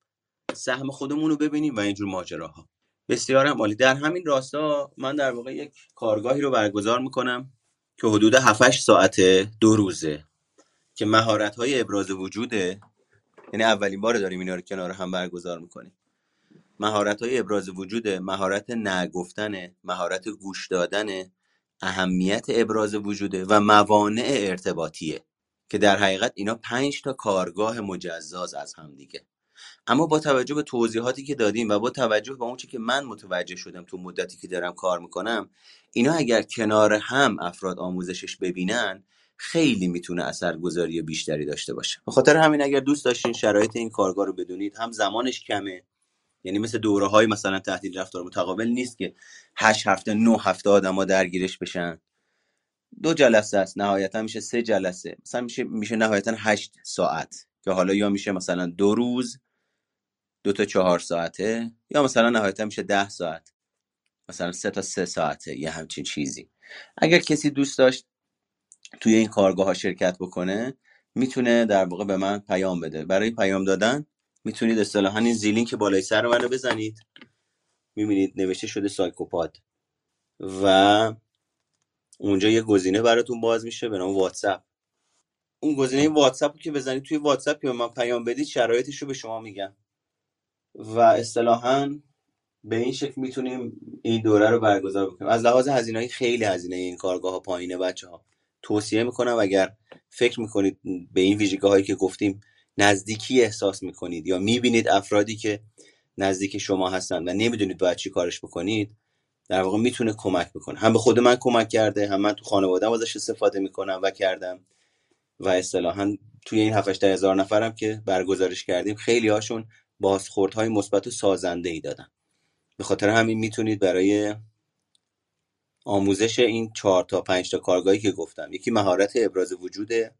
سهم خودمون رو ببینیم و اینجور ماجراها. بسیار عالی در همین راستا من در واقع یک کارگاهی رو برگزار می‌کنم که حدود 7 ساعته دو روزه که مهارت های ابراز وجوده. یعنی اولین بار داریم اینا رو کنار هم برگزار می‌کنیم. مهارت های ابراز وجوده مهارت نگفتن مهارت گوش دادن اهمیت ابراز وجوده و موانع ارتباطیه که در حقیقت اینا پنج تا کارگاه مجزاز از هم دیگه. اما با توجه به توضیحاتی که دادیم و با توجه به اون که من متوجه شدم تو مدتی که دارم کار می‌کنم اینا اگر کنار هم افراد آموزشش ببینن خیلی می‌تونه اثرگذاری بیشتری داشته باشه. به خاطر همین اگر دوست داشتین شرایط این کارگاه رو بدونید هم زمانش کمه. یعنی مثل دوره های مثلا تحلیل رفتار متقابل نیست که هشت هفته نه هفته آدما درگیرش بشن. دو جلسه است نهایتا میشه سه جلسه. مثلا میشه میشه نهایتا هشت ساعت که حالا یا میشه مثلا دو روز دو تا چهار ساعته یا مثلا نهایتا میشه ده ساعت. مثلا سه تا سه ساعته یه همچین چیزی. اگر کسی دوست داشت توی این کارگاه ها شرکت بکنه می‌تونه در واقع به من پیام بده. برای پیام دادن می‌تونید اصطلاحا این زیلین که بالای سر منو بزنید. می‌بینید نوشته شده سایکوپاد و اونجا یه گزینه براتون باز میشه به نام واتساپ. اون گزینه واتساپ که بزنید توی واتساپ که به من پیام بدید شرایطش رو به شما میگم. و اصطلاحا به این شکل می‌تونیم این دوره رو برگزار بکنیم. از لحاظ هزینه خیلی هزینه این کارگاه ها پایینه بچه ها توصیه می‌کنم اگر فکر می‌کنید به این ویژگی هایی که گفتیم نزدیکی احساس می‌کنید یا می‌بینید افرادی که نزدیک شما هستند و نمی‌دونید باید چی کارش بکنید در واقع می‌تونه کمک بکنه. هم به خود من کمک کرده هم من تو خانواده ازش استفاده می‌کنم و کردم و اصطلاحا توی این 7 هزار نفرم که برگزارش کردیم خیلی هاشون بازخوردهای مثبت و سازنده ای دادن. به خاطر همین می‌تونید برای آموزش این چهار تا پنج تا کارگاهی که گفتم یکی مهارت ابراز وجوده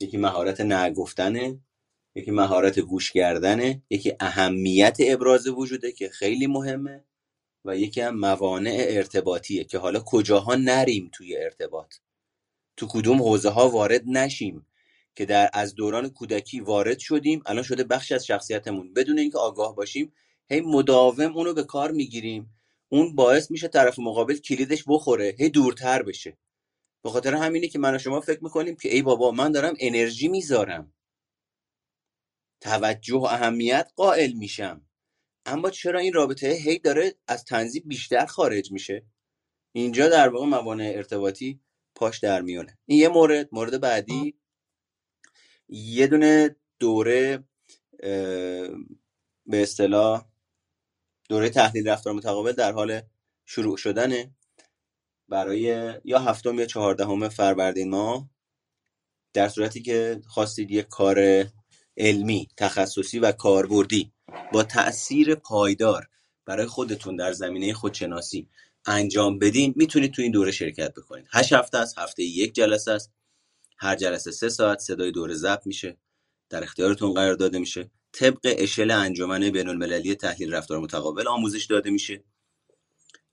یکی مهارت نگفتنه یکی مهارت گوش کردنه یکی اهمیت ابراز وجوده که خیلی مهمه و یکی هم موانع ارتباطیه که حالا کجاها نریم توی ارتباط. تو کدوم حوزه ها وارد نشیم؟ که در از دوران کودکی وارد شدیم. الان شده بخشی از شخصیتمون. بدون اینکه آگاه باشیم هی مداوم اونو به کار می‌گیریم. اون باعث میشه طرف مقابل کلیدش بخوره هی دورتر بشه. به خاطر همینه که من و شما فکر می‌کنیم که ای بابا من دارم انرژی می‌ذارم. توجه و اهمیت قائل میشم. اما چرا این رابطه هی داره از تنظیم بیشتر خارج میشه؟ اینجا در واقع موانع ارتباطی پاش در میونه این یه مورد مورد بعدی. یه دونه دوره به اصطلاح دوره تحلیل رفتار متقابل در حال شروع شدنه. برای یا هفتم یا چهاردهم فروردین ماه در صورتی که خواستید یک کار علمی تخصصی و کاربردی با تاثیر پایدار برای خودتون در زمینه خودشناسی انجام بدین می‌تونید تو این دوره شرکت بکنید. هشت هفته است هفته یک جلسه است. هر جلسه سه ساعت صدای دوره ضبط میشه. در اختیارتون قرار داده میشه. طبق اشل انجمن بین المللی تحلیل رفتار متقابل آموزش داده میشه.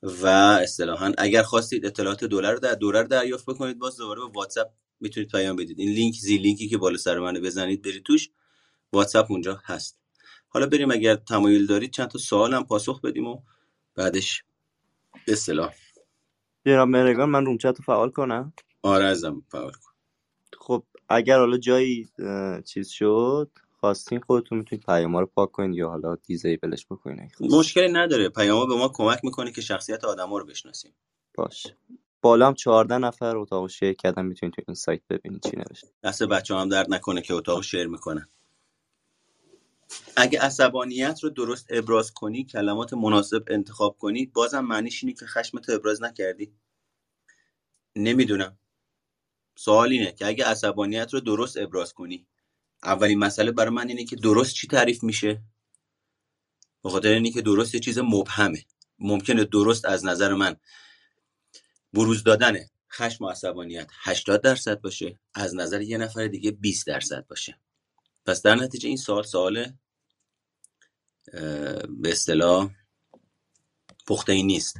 و اصطلاحا اگر خواستید اطلاعات دوره رو در رو دریافت بکنید باز دوباره به واتساپ می‌تونید پیام بدید. این لینک زی لینکی که بالا سر منو بزنید برید توش. واتساپ اونجا هست. حالا بریم اگر تمایل دارید چند تا سوال هم پاسخ بدیم و بعدش به اصطلاح. جناب من روم چت فعال کنم. آره ازم فعال کن. خب اگر حالا جایی چیز شد خواستین خودتون می‌تونید پیام رو پاک کنید یا حالا دیزیبلش بکنید مشکلی نداره. پیام به ما کمک می‌کنه که شخصیت آدما رو بشناسیم. باش بالا هم 14 نفر اتاق شیر کردن می‌تونید تو این سایت ببینید چی نوشته. دست بچه هم درد نکنه که اتاق شیر می‌کنن. اگه عصبانیت رو درست ابراز کنی کلمات مناسب انتخاب کنی بازم معنیش اینه که خشمت ابراز نکردی. نمی‌دونم. سوال اینه که اگه عصبانیت رو درست ابراز کنی اولین مسئله برای من اینه که درست چی تعریف میشه؟ به خاطر اینه که درست یه چیز مبهمه. ممکنه درست از نظر من بروز دادن خشم و عصبانیت 80 درصد باشه از نظر یه نفر دیگه 20 درصد باشه. پس در نتیجه این سوال سوال به اصطلاح پخته ای نیست.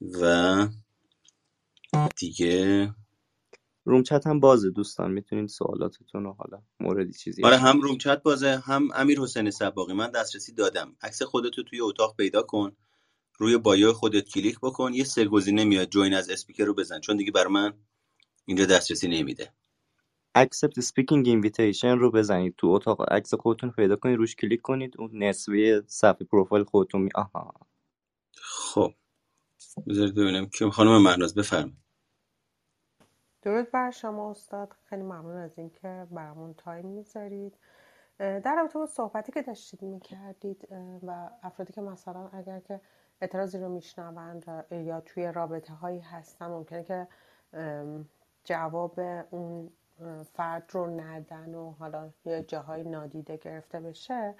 و دیگه room chat هم بازه دوستان می‌تونین سوالاتتون رو حالا موردی چیزی آره هم room chat بازه هم امیر حسین صباغی من دسترسی دادم. عکس خودتو توی اتاق پیدا کن. روی bio خودت کلیک بکن. یه سه گزینه میاد. join as speaker رو بزن. چون دیگه بر من اینجا دسترسی نمیده. Accept speaking invitation رو بزنید تو اتاق. عکس خودتون رو پیدا کنید. روش کلیک کنید. اون نصفه صفحه پروفایل خودتون می آها. خب. بذارید ببینم که خانم مهناز بفرمایید. درود بر شما استاد. خیلی ممنون از اینکه برامون time می‌ذارید. در رابطه با صحبتی که داشتید می‌کردید و افرادی که مثلا اگر که اعتراضی رو میشنوند یا توی رابطه هایی هستن ممکنه که جواب اون فرد رو ندن و حالا یه جاهای نادیده گرفته بشه.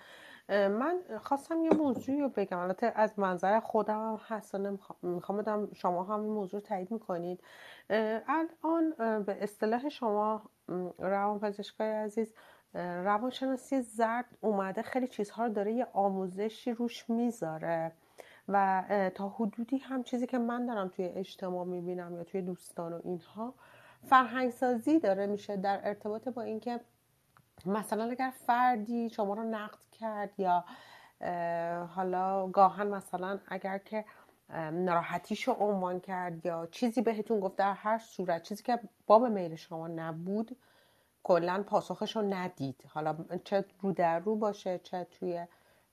من خواستم یه موضوعی رو بگم. البته از منظر خودم هم هست می‌خوام بدم شما هم این موضوع تایید می‌کنید. الان به اصطلاح شما م، روانپزشکای عزیز روانشناسی زرد اومده خیلی چیزها رو داره یه آموزشی روش می‌ذاره و تا حدودی هم چیزی که من دارم توی اجتماع می‌بینم یا توی دوستان و اینها فرهنگ سازی داره میشه در ارتباط با اینکه مثلا اگر فردی شما رو نقد کرد یا حالا گاهن مثلا اگر که رو عنوان کرد یا چیزی بهتون گفت در هر صورت چیزی که باب میل شما نبود کلا پاسخش ندید. حالا چه رو در رو باشه چه توی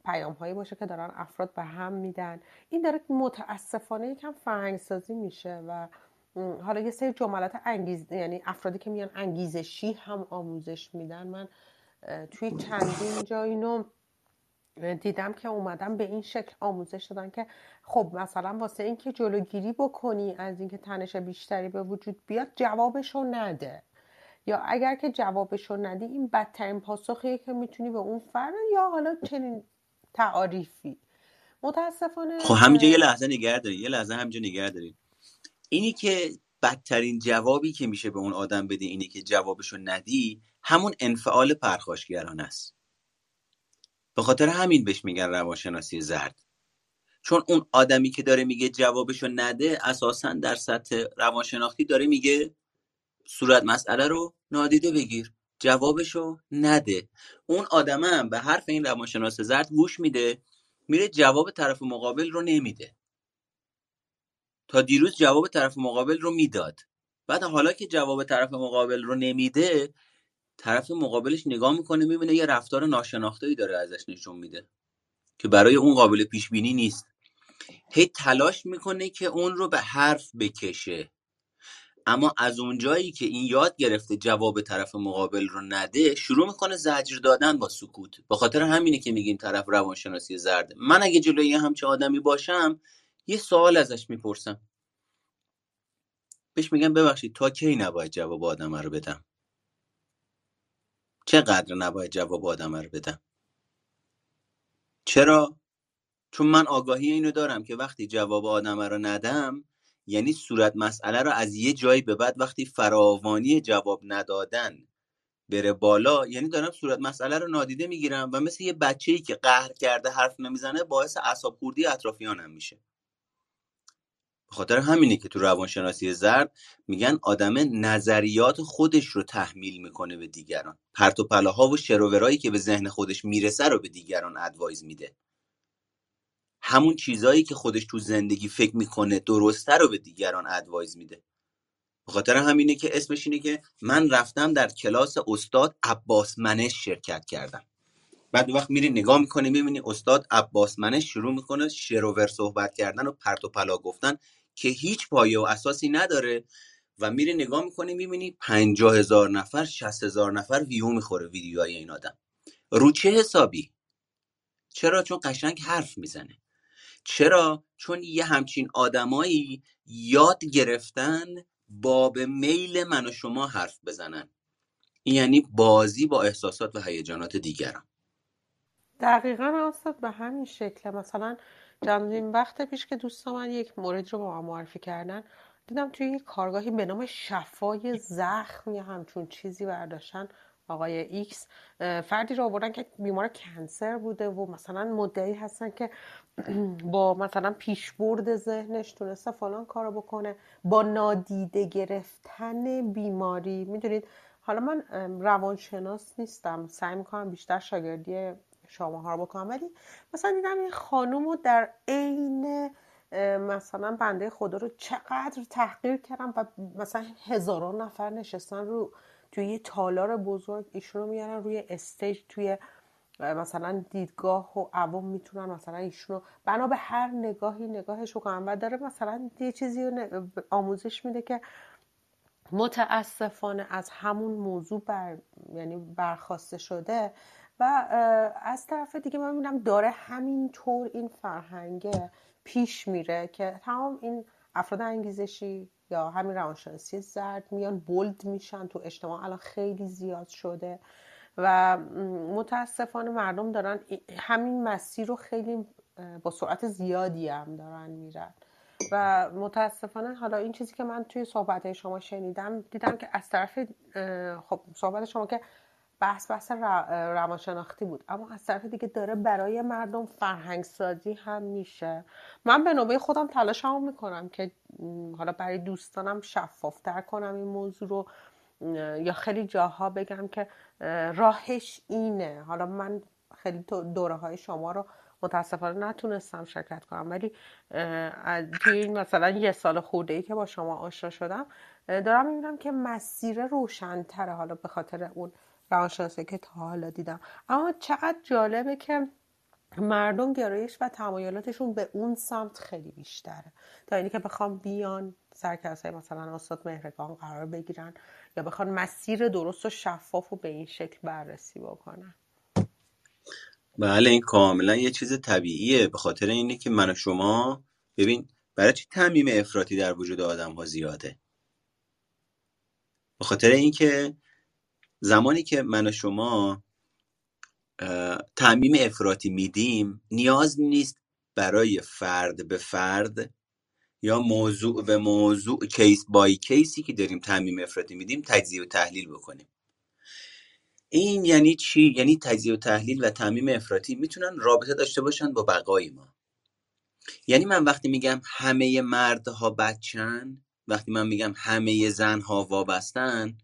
پیام هایی باشه که دارن افراد به هم میدن. این داره متاسفانه یکم فرهنگسازی میشه و حالا یه سری جملات انگیز یعنی افرادی که میان انگیزشی هم آموزش میدن. من توی چندین جا اینو دیدم که اومدم به این شکل آموزش دادن که خب مثلا واسه اینکه جلوگیری بکنی از اینکه تنش بیشتری به وجود بیاد جوابشو نده. یا اگر که جوابشو ندی این بدترین پاسخیه که می‌تونی به اون فرد یا حالا چنین تعاریفی. متاسفانه خب همینجا یه لحظه نگه دارید یه لحظه همینجا نگه دارید اینی که بدترین جوابی که میشه به اون آدم بدی اینی که جوابشو ندی همون انفعال پرخاشگران است. به خاطر همین بهش میگن روانشناسی زرد. چون اون آدمی که داره میگه جوابشو نده اساسا در سطح روانشناختی داره میگه صورت مسئله رو نادیده بگیر جوابشو نده. اون آدمه هم به حرف این روانشناس زرد گوش میده میره جواب طرف مقابل رو نمیده. تا دیروز جواب طرف مقابل رو می‌داد. بعد حالا که جواب طرف مقابل رو نمیده طرف مقابلش نگاه می‌کنه می‌بینه یه رفتار ناشناخته‌ای داره ازش نشون میده که برای اون قابل پیش بینی نیست. هی تلاش می‌کنه که اون رو به حرف بکشه. اما از اونجایی که این یاد گرفته جواب طرف مقابل رو نده شروع می‌کنه زجر دادن با سکوت. به خاطر همینه که میگیم طرف روانشناسی زرده من اگه جلوی همچه آدمی باشم یه سوال ازش می‌پرسم. بهش میگم ببخشید تا کی نباید جواب آدم رو بدم؟ چقدر نباید جواب آدم رو بدم؟ چرا؟ چون من آگاهی اینو دارم که وقتی جواب آدم رو ندم یعنی صورت مسئله رو از یه جایی به بعد وقتی فراوانی جواب ندادن بره بالا یعنی دارم صورت مسئله رو نادیده می‌گیرم و مثل یه بچه ای که قهر کرده حرف نمی‌زنه باعث اعصاب خوردی اطرافیانم میشه. خاطر همینه که تو روانشناسی زرد میگن آدم نظریات خودش رو تحمیل می‌کنه به دیگران. پرت و پلاها و شروورایی که به ذهن خودش می‌رسه رو به دیگران ادوایز میده. همون چیزایی که خودش تو زندگی فکر می‌کنه درسته رو به دیگران ادوایز میده. به خاطر همینه که اسمش اینه که من رفتم در کلاس استاد عباس منش شرکت کردم. بعد وقت میری نگاه می‌کنی می‌بینی استاد عباس منش شروع می‌کنه شروور صحبت کردن و پرت و پلا گفتن. که هیچ پایه و اساسی نداره و میری نگاه می‌کنی می‌بینی پنجاه هزار نفر شست هزار نفر ویو می‌خوره ویدیوهای این آدم. رو چه حسابی؟ چرا؟ چون قشنگ حرف می‌زنه. چرا؟ چون یه همچین آدمایی یاد گرفتن باب میل من و شما حرف بزنن. یعنی بازی با احساسات و هیجانات دیگران. دقیقا استاد به همین شکل. مثلا چندین وقت پیش که دوست من یک مورد رو با من معرفی کردن دیدم توی یک کارگاهی به نام شفای زخم یا همچون چیزی برداشتن آقای ایکس فردی رو آوردن که بیمار cancer بوده و مثلا مدعی هستن که با مثلا پیشبرد ذهنش تونسته فلان کارو بکنه. با نادیده گرفتن بیماری. می‌دونید حالا من روانشناس نیستم. سعی می‌کنم بیشتر شاگردی شما رو بکنم. ولی مثلا دیدم این خانوم رو در عین مثلا بنده خدا رو چقدر تحقیر کردم و مثلا هزاران نفر نشستن رو توی یه تالار بزرگ ایشون رو میارن روی استیج توی مثلا دیدگاه و عوام می‌تونن مثلا ایشون رو بنا به هر نگاهی نگاهش رو کنن. و داره مثلا یه چیزی رو آموزش میده که متاسفانه از همون موضوع بر یعنی برخواسته شده و از طرف دیگه من می‌بینم داره همینطور این فرهنگه پیش میره که تمام این افراد انگیزشی یا همین روانشناسی زرد میان بولد میشن تو اجتماع. الان خیلی زیاد شده و متاسفانه مردم دارن همین مسیر رو خیلی با سرعت زیادی هم دارن میرن. و متاسفانه حالا این چیزی که من توی صحبت شما شنیدم دیدم که از طرف خب صحبت شما که بحث بحث روانشناختی بود. اما از طرف دیگه داره برای مردم فرهنگ سازی هم میشه. من به نوبه خودم تلاشمو می‌کنم که حالا برای دوستانم شفافتر کنم این موضوع رو یا خیلی جاها بگم که راهش اینه. حالا من خیلی دوره های شما رو متاسفانه نتونستم شرکت کنم ولی توی مثلا یه سال خورده ای که با شما آشنا شدم دارم می‌بینم که مسیر روشنتره. حالا به خاطر اون روانشناسی که تا حالا دیدم. اما چقدر جالبه که مردم گرایش و تمایلاتشون به اون سمت خیلی بیشتره. تا اینی که بخوام بیان سرکرسای مثلا استاد مهرگان قرار بگیرن یا بخوان مسیر درست و شفاف و به این شکل بررسی بکنن. بله این کاملا یه چیز طبیعیه. به خاطر اینه که من و شما ببین برای چی تعمیم افراطی در وجود آدم ها زیاده؟ به خاطر اینکه زمانی که من و شما تعمیم افراطی میدیم نیاز نیست برای فرد به فرد یا موضوع به موضوع کیس بای کیسی که داریم تعمیم افراطی میدیم تجزیه و تحلیل بکنیم. این یعنی چی؟ یعنی تجزیه و تحلیل و تعمیم افراطی می‌تونن رابطه داشته باشن با بقای ما. یعنی من وقتی میگم همه مردها بچن وقتی من میگم همه زنها وابستن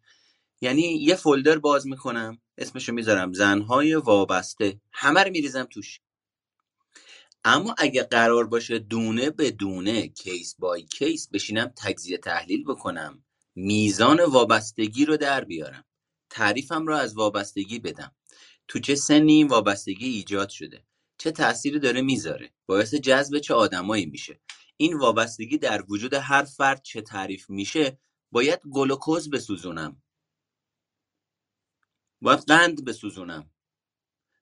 یعنی یه فولدر باز می‌کنم اسمشو می‌ذارم زنهای وابسته. همه رو میریزم توش. اما اگه قرار باشه دونه به دونه کیس بای کیس بشینم تجزیه تحلیل بکنم میزان وابستگی رو در بیارم تعریفم رو از وابستگی بدم. تو چه سنی وابستگی ایجاد شده؟ چه تأثیری داره می‌ذاره؟ باعث جذب چه آدمایی میشه؟ این وابستگی در وجود هر فرد چه تعریف میشه باید گلوکوز بسوزونم. باید قند بسوزونم.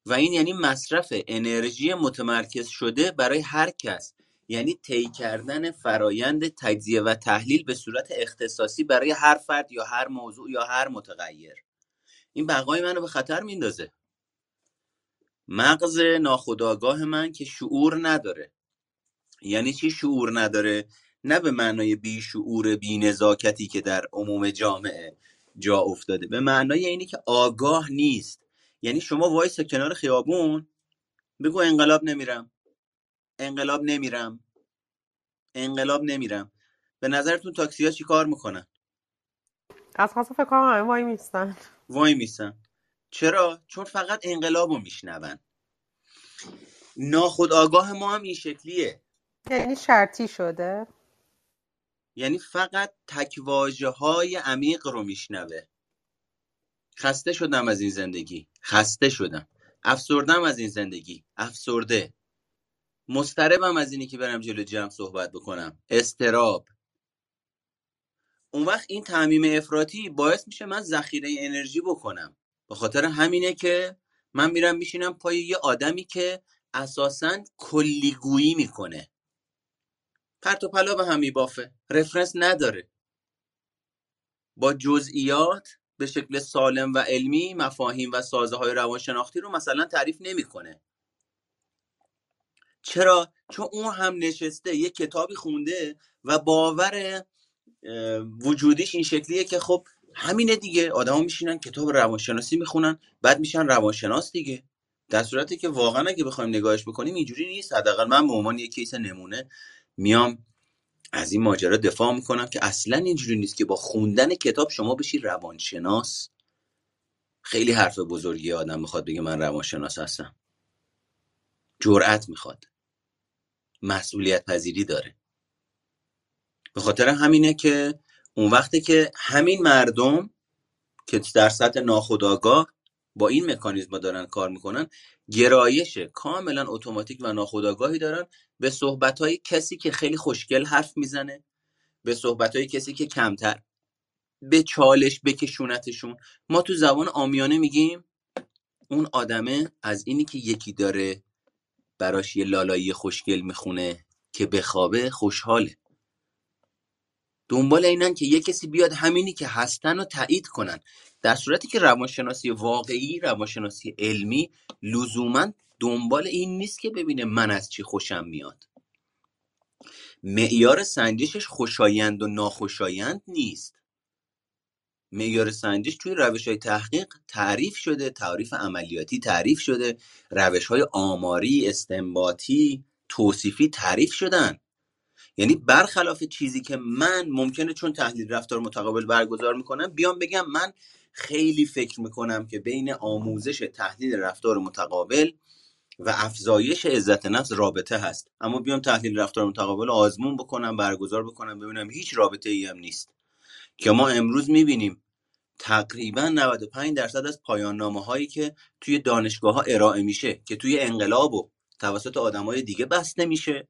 و این یعنی مصرف انرژی متمرکز شده برای هر کس. یعنی طی کردن فرایند تجزیه و تحلیل به صورت اختصاصی برای هر فرد یا هر موضوع یا هر متغیر. این بقای منو به خطر میندازه. مغز ناخودآگاه من که شعور نداره. یعنی چی شعور نداره؟ نه به معنای بیشعور بی‌نزاکتی که در عموم جامعه. جا افتاده. به معنای اینی که آگاه نیست. یعنی شما وایسا کنار خیابون بگو انقلاب نمیرم. انقلاب نمیرم. انقلاب نمیرم. به نظرتون تاکسی ها چی کار می‌کنن؟ از خاص فکر کنم همه وای میستن وای میستن چرا؟ چون فقط انقلاب رو میشنون. ناخود آگاه ما هم این شکلیه. یعنی شرطی شده؟ یعنی فقط تکواجه های عمیق رو میشنوه. خسته شدم از این زندگی. خسته شدم. افسردم از این زندگی. افسرده. مستربم از اینی که برم جلو جمع صحبت بکنم. استراب. اون وقت این تعمیم افراطی باعث میشه من ذخیره انرژی بکنم. به خاطر همینه که من میرم میشینم پای یه آدمی که اساسا کلیگویی می‌کنه. پرت و پلا به هم میبافه. رفرنس نداره. با جزئیات به شکل سالم و علمی مفاهیم و سازه های روانشناختی رو مثلا تعریف نمی‌کنه. چرا؟ چون اون هم نشسته یه کتابی خونده و باور وجودیش این شکلیه که خب همینه دیگه. آدما میشینن کتاب روانشناسی می‌خونن بعد میشن روانشناس دیگه. در صورتی که واقعا اگه بخوایم نگاهش بکنیم اینجوری نیست. حداقل من به عنوان یک کیس نمونه میام از این ماجرا دفاع می‌کنم که اصلا اینجوری نیست که با خوندن کتاب شما بشی روانشناس. خیلی حرف بزرگی آدم می‌خواد بگه من روانشناس هستم. جرأت می‌خواد. مسئولیت پذیری داره. به خاطر همینه که اون وقتی که همین مردم که در سطح ناخودآگاه با این مکانیزم دارن کار می‌کنن گرایش کاملا اتوماتیک و ناخودآگاهی دارن به صحبت کسی که خیلی خوشگل حرف می‌زنه به صحبت کسی که کمتر. به چالش بکشونتشون. ما تو زبان آمیانه میگیم اون آدمه از اینی که یکی داره براش یه لالایی خوشگل می‌خونه که بخوابه خوشحاله. دنبال اینن که یه کسی بیاد همینی که هستن رو تایید کنن. در صورتی که روانشناسی واقعی روانشناسی علمی لزوما دنبال این نیست که ببینه من از چی خوشم میاد. معیار سنجشش خوشایند و ناخوشایند نیست. معیار سنجش توی روش های تحقیق تعریف شده تعریف عملیاتی تعریف شده روش های آماری استنباطی توصیفی تعریف شدن. یعنی برخلاف چیزی که من ممکنه چون تحلیل رفتار متقابل برگزار می‌کنم بیام بگم من خیلی فکر می‌کنم که بین آموزش تحلیل رفتار متقابل و افزایش عزت نفس رابطه هست. اما بیام تحلیل رفتار متقابل آزمون بکنم برگزار بکنم ببینم هیچ رابطه ای هم نیست. که ما امروز می‌بینیم تقریبا 95 درصد از پایان نامه هایی که توی دانشگاه ها ارائه میشه که توی انقلاب و توسط آدمای دیگه بسته میشه.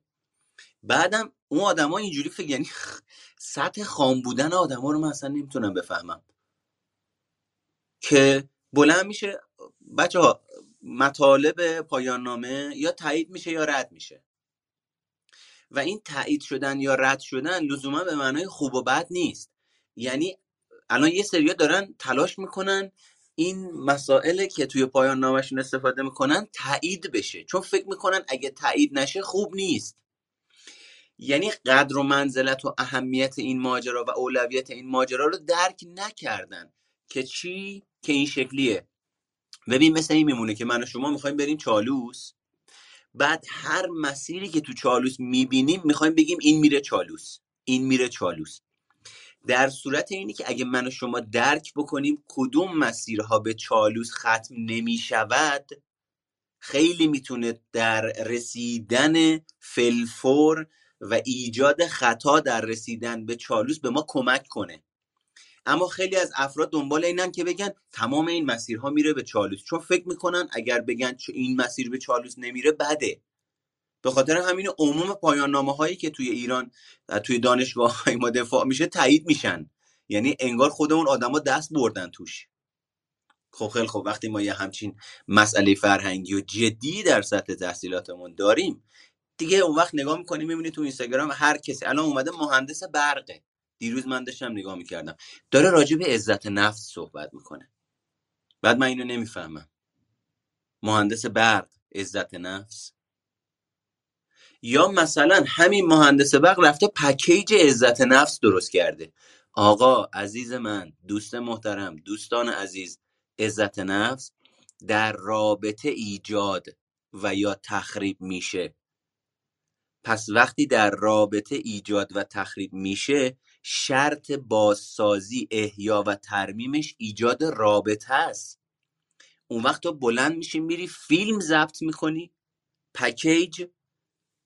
بعدم اون آدما اینجوری فکر یعنی سطح خام بودن آدما رو من اصلا نمی‌تونم بفهمم. که بلند میشه بچه ها مطالب پایان نامه یا تایید میشه یا رد میشه. و این تایید شدن یا رد شدن لزوما به معنای خوب و بد نیست. یعنی الان یه سریا دارن تلاش می‌کنن این مسائل که توی پایان نامشون استفاده می‌کنن تایید بشه. چون فکر می‌کنن اگه تایید نشه خوب نیست. یعنی قدر و منزلت و اهمیت این ماجرا و اولویت این ماجرا رو درک نکردن که چی؟ که این شکلیه. ببین مثل این میمونه که من و شما می‌خوایم بریم چالوس. بعد هر مسیری که تو چالوس می‌بینیم می‌خوایم بگیم این میره چالوس. این میره چالوس. در صورت اینی که اگه من و شما درک بکنیم کدوم مسیرها به چالوس ختم نمی‌شود خیلی می‌تونه در رسیدن فلفور و ایجاد خطا در رسیدن به چالوس به ما کمک کنه. اما خیلی از افراد دنبال اینن که بگن تمام این مسیرها میره به چالوس. چون فکر می‌کنن اگر بگن این مسیر به چالوس نمیره بده. به خاطر همین عموم پایان نامه هایی که توی ایران توی دانشگاه های ما دفاع میشه تایید میشن. یعنی انگار خود اون آدما دست بردن توش. خب خیلی خب وقتی ما یه همچین مسئله فرهنگی و جدی در سطح تحصیلاتمون داریم دیگه اون وقت نگاه می‌کنیم می‌بینی تو اینستاگرام هر کسی الان اومده مهندس برقه. دیروز من داشتم نگاه می‌کردم. داره راجع به عزت نفس صحبت می‌کنه. بعد من اینو نمی‌فهمم. مهندس برق عزت نفس. یا مثلا همین مهندس برق رفته پکیج عزت نفس درست کرده. آقا عزیز من دوست محترم دوستان عزیز عزت نفس در رابطه ایجاد و یا تخریب میشه. پس وقتی در رابطه ایجاد و تخریب میشه شرط بازسازی احیا و ترمیمش ایجاد رابطه است. اون وقت تو بلند میشی میری فیلم ضبط می‌کنی پکیج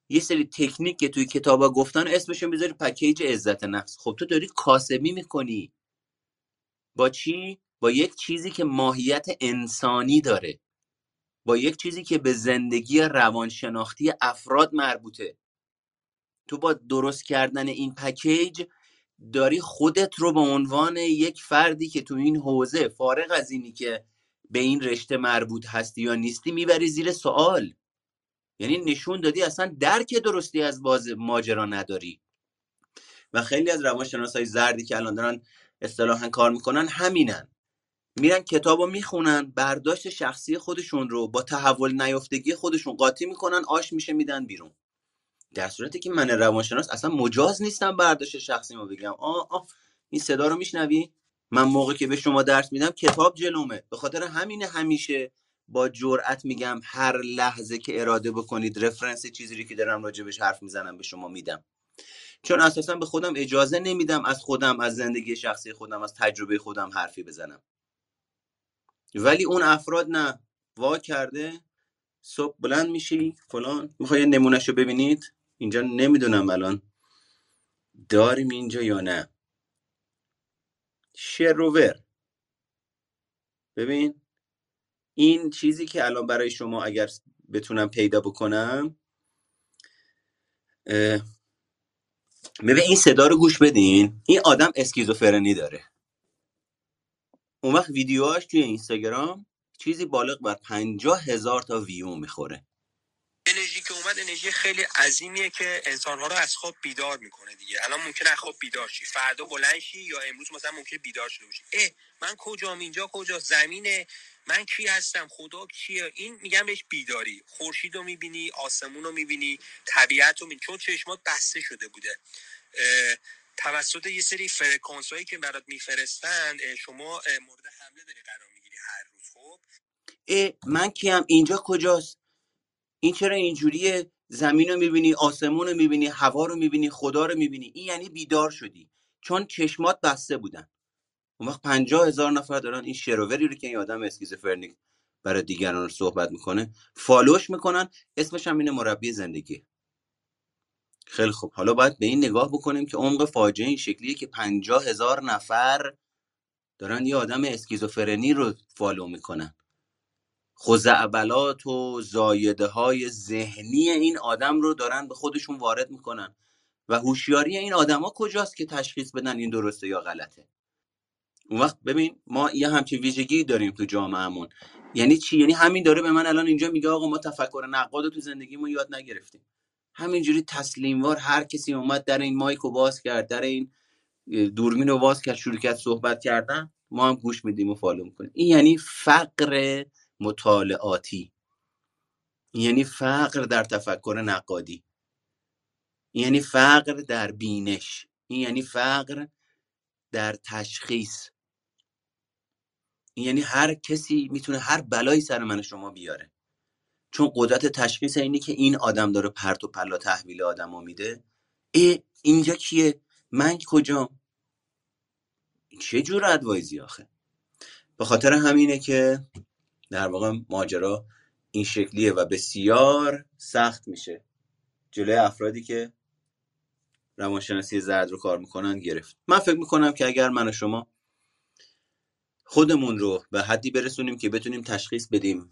یه سری تکنیک که توی کتابا گفتن اسمشون بذاری پکیج عزت نفس. خب تو داری کاسبی می‌کنی. با چی؟ با یک چیزی که ماهیت انسانی داره. با یک چیزی که به زندگی روانشناختی افراد مربوطه. تو با درست کردن این پکیج داری خودت رو به عنوان یک فردی که تو این حوزه فارغ از اینی که به این رشته مربوط هستی یا نیستی می‌بری زیر سوال. یعنی نشون دادی اصلا درک درستی از باز ماجرا نداری. و خیلی از روانشناس های زردی که الان دارن اصطلاحا کار می‌کنن همینن. میرن کتاب رو می‌خونن برداشت شخصی خودشون رو با تحول نیافتگی خودشون قاطی می‌کنن آش میشه میدن بیرون. در صورتی که من روانشناس اصلا مجاز نیستم برداشت شخصی ما بگم آه آه این صدا رو میشنوی؟ من موقع که به شما درس میدم کتاب جلومه. به خاطر همین همیشه با جرأت میگم هر لحظه که اراده بکنید رفرنس چیزی که دارم راجبش حرف می‌زنم به شما میدم. چون اساسا به خودم اجازه نمیدم از خودم از زندگی شخصی خودم از تجربه خودم حرفی بزنم. ولی اون افراد نه. وا کرده صبح بلند میشی فلان می‌خوای نمونهشو ببینید. اینجا نمی‌دونم الان داریم اینجا یا نه. شروور ببین این چیزی که الان برای شما اگر بتونم پیدا بکنم ببین این صدا رو گوش بدین. این آدم اسکیزوفرنی داره. اون وقت ویدیوهاش توی اینستاگرام چیزی بالغ بر پنجاه هزار تا ویو می‌خوره. که اومد انرژی خیلی عظیمیه که انسانها رو از خواب بیدار می‌کنه دیگه. الان ممکنه از خواب بیدار شی. فردا بلند شی یا امروز مثلا ممکنه بیدار شده باشی. اه من کجام اینجا؟ کجا؟ زمینه. من کی هستم؟ خدا کیه؟ این میگم بهش بیداری. خورشید رو می‌بینی آسمون رو می‌بینی طبیعت رو می‌بینی. چون چشمات بسته شده بوده. توسط یه سری فرکانس هایی که برات میفرستن شما مورد حمله داری قرار می‌گیری هر روز خب؟ من کیم؟ اینجا کجاست؟ این چرا اینجوریه؟ زمین رو می‌بینی آسمون رو می‌بینی هوا رو می‌بینی خدا رو می‌بینی. این یعنی بیدار شدی. چون چشمات بسته بودن. اون وقت پنجاه هزار نفر دارن این شر و وری رو که این آدم اسکیزوفرنیک برای دیگران رو صحبت می‌کنه follow ش می‌کنن. اسمش هم اینه مربی زندگی. خیلی خوب. حالا باید به این نگاه بکنیم که عمق فاجعه این شکلیه که پنجاه هزار نفر دارن یه آدم اسکیزوفرنی رو فالو می‌کنن. خزعبلات و زایده های ذهنی این آدم رو دارن به خودشون وارد می‌کنن. و هوشیاری این آدما کجاست که تشخیص بدن این درسته یا غلطه؟ اون وقت ببین ما یه همچین ویژگی داریم تو جامعهمون. یعنی چی؟ یعنی همین داره به من الان اینجا میگه آقا ما تفکر نقاد تو زندگیمون یاد نگرفتیم. همینجوری تسلیموار هر کسی اومد در این مایک رو باز کرد در این دوربین رو باز کرد شروع کرد صحبت کردن. ما هم گوش میدیم و فالو می‌کنیم. این یعنی فقر مطالعاتی. یعنی فقر در تفکر نقادی. یعنی فقر در بینش. این یعنی فقر در تشخیص. این یعنی هر کسی می‌تونه هر بلایی سر من شما بیاره. چون قدرت تشخیص اینی که این آدم داره پرت و پلا تحویل آدمو میده. ای اینجا کیه؟ من کجام چه جور ادوایزی آخه؟ به خاطر همینه که در واقع ماجرا این شکلیه و بسیار سخت میشه. جلوی افرادی که روانشناسی زرد رو کار می‌کنن گرفت. من فکر می‌کنم که اگر من و شما خودمون رو به حدی برسونیم که بتونیم تشخیص بدیم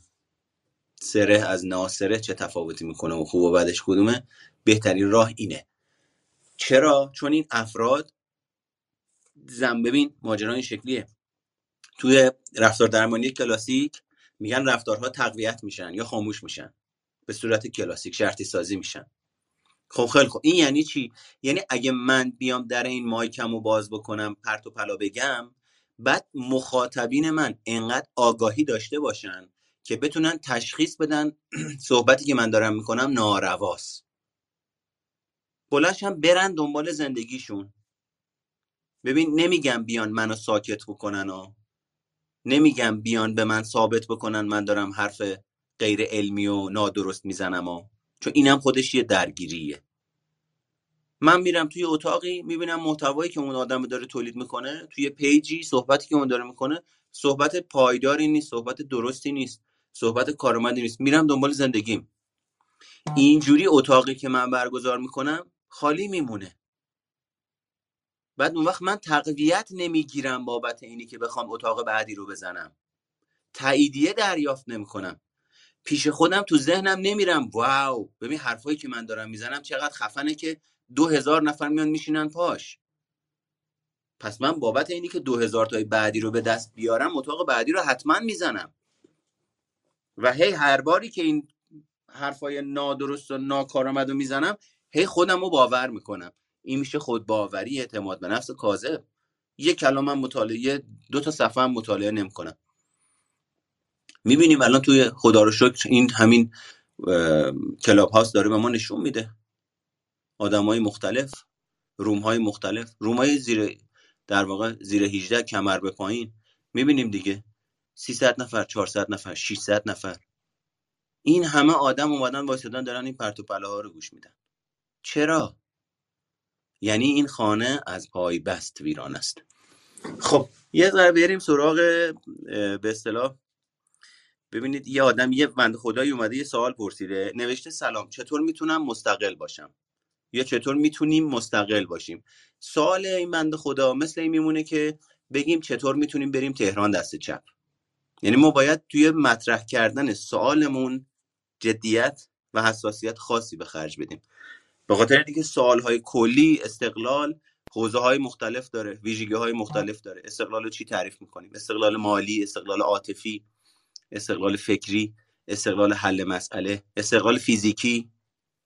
سره از ناسره چه تفاوتی می‌کنه و خوب و بدش کدومه بهترین راه اینه. چرا؟ چون این افراد زن ببین ماجرا این شکلیه. توی رفتار درمانی کلاسیک میگن رفتارها تقویت میشن یا خاموش میشن. به صورت کلاسیک شرطی سازی میشن. خب خیلی خب این یعنی چی؟ یعنی اگه من بیام در این مایکم رو باز بکنم پرت و پلا بگم بعد مخاطبین من انقدر آگاهی داشته باشن که بتونن تشخیص بدن صحبتی که من دارم می‌کنم نارواست. بلنش هم برن دنبال زندگیشون. ببین نمیگم بیان منو ساکت بکنن و نمیگم بیان به من ثابت بکنن من دارم حرف غیر علمی و نادرست می‌زنم و چون اینم خودش یه درگیریه. من میرم توی اتاقی می‌بینم محتوایی که اون آدم داره تولید می‌کنه توی پیجی صحبتی که اون داره می‌کنه صحبت پایداری نیست صحبت درستی نیست صحبت کارآمدی نیست. میرم دنبال زندگیم. اینجوری اتاقی که من برگزار می‌کنم خالی میمونه. بعد اون وقت من تقویت نمی‌گیرم بابت اینی که بخوام اتاق بعدی رو بزنم. تاییدیه دریافت نمی‌کنم. پیش خودم تو ذهنم نمیرم واو ببین حرفایی که من دارم می‌زنم چقدر خفنه که دو هزار نفر میان میشینن پاش. پس من بابت اینی که دو هزار تای بعدی رو به دست بیارم اتاق بعدی رو حتما می‌زنم. و هی هر باری که این حرفای نادرست و ناکارآمد رو می‌زنم هی خودم رو باور می‌کنم. این میشه خود باوری اعتماد به نفس کاذب. یه کلام من مطالعه دو تا صفحه هم مطالعه نمی‌کنم می‌بینیم الان توی خدا رو شکر این همین کلاب هاست داره به ما نشون میده. آدم های مختلف روم های مختلف روم های زیر در واقع زیر 18 کمر به پایین. می‌بینیم دیگه. 300 نفر 400 نفر 600 نفر. این همه آدم اومدن وایسادن دارن این پرت و ها رو گوش میدن. چرا؟ یعنی این خانه از پای بست ویران است. خب یه ذره بریم سراغ به اصطلاح ببینید یه آدم یه بند خدایی اومده یه سوال پرسیده. نوشته سلام چطور می‌تونم مستقل باشم؟ یا چطور می‌تونیم مستقل باشیم؟ سوال این بند خدا مثل این میمونه که بگیم چطور می‌تونیم بریم تهران دست چپ. یعنی ما باید توی مطرح کردن سوالمون جدیت و حساسیت خاصی به خرج بدیم. به خاطر اینکه های کلی استقلال حوزه های مختلف داره ویژگی های مختلف داره. استقلال رو چی تعریف می‌کنیم؟ استقلال مالی استقلال عاطفی استقلال فکری استقلال حل مسئله استقلال فیزیکی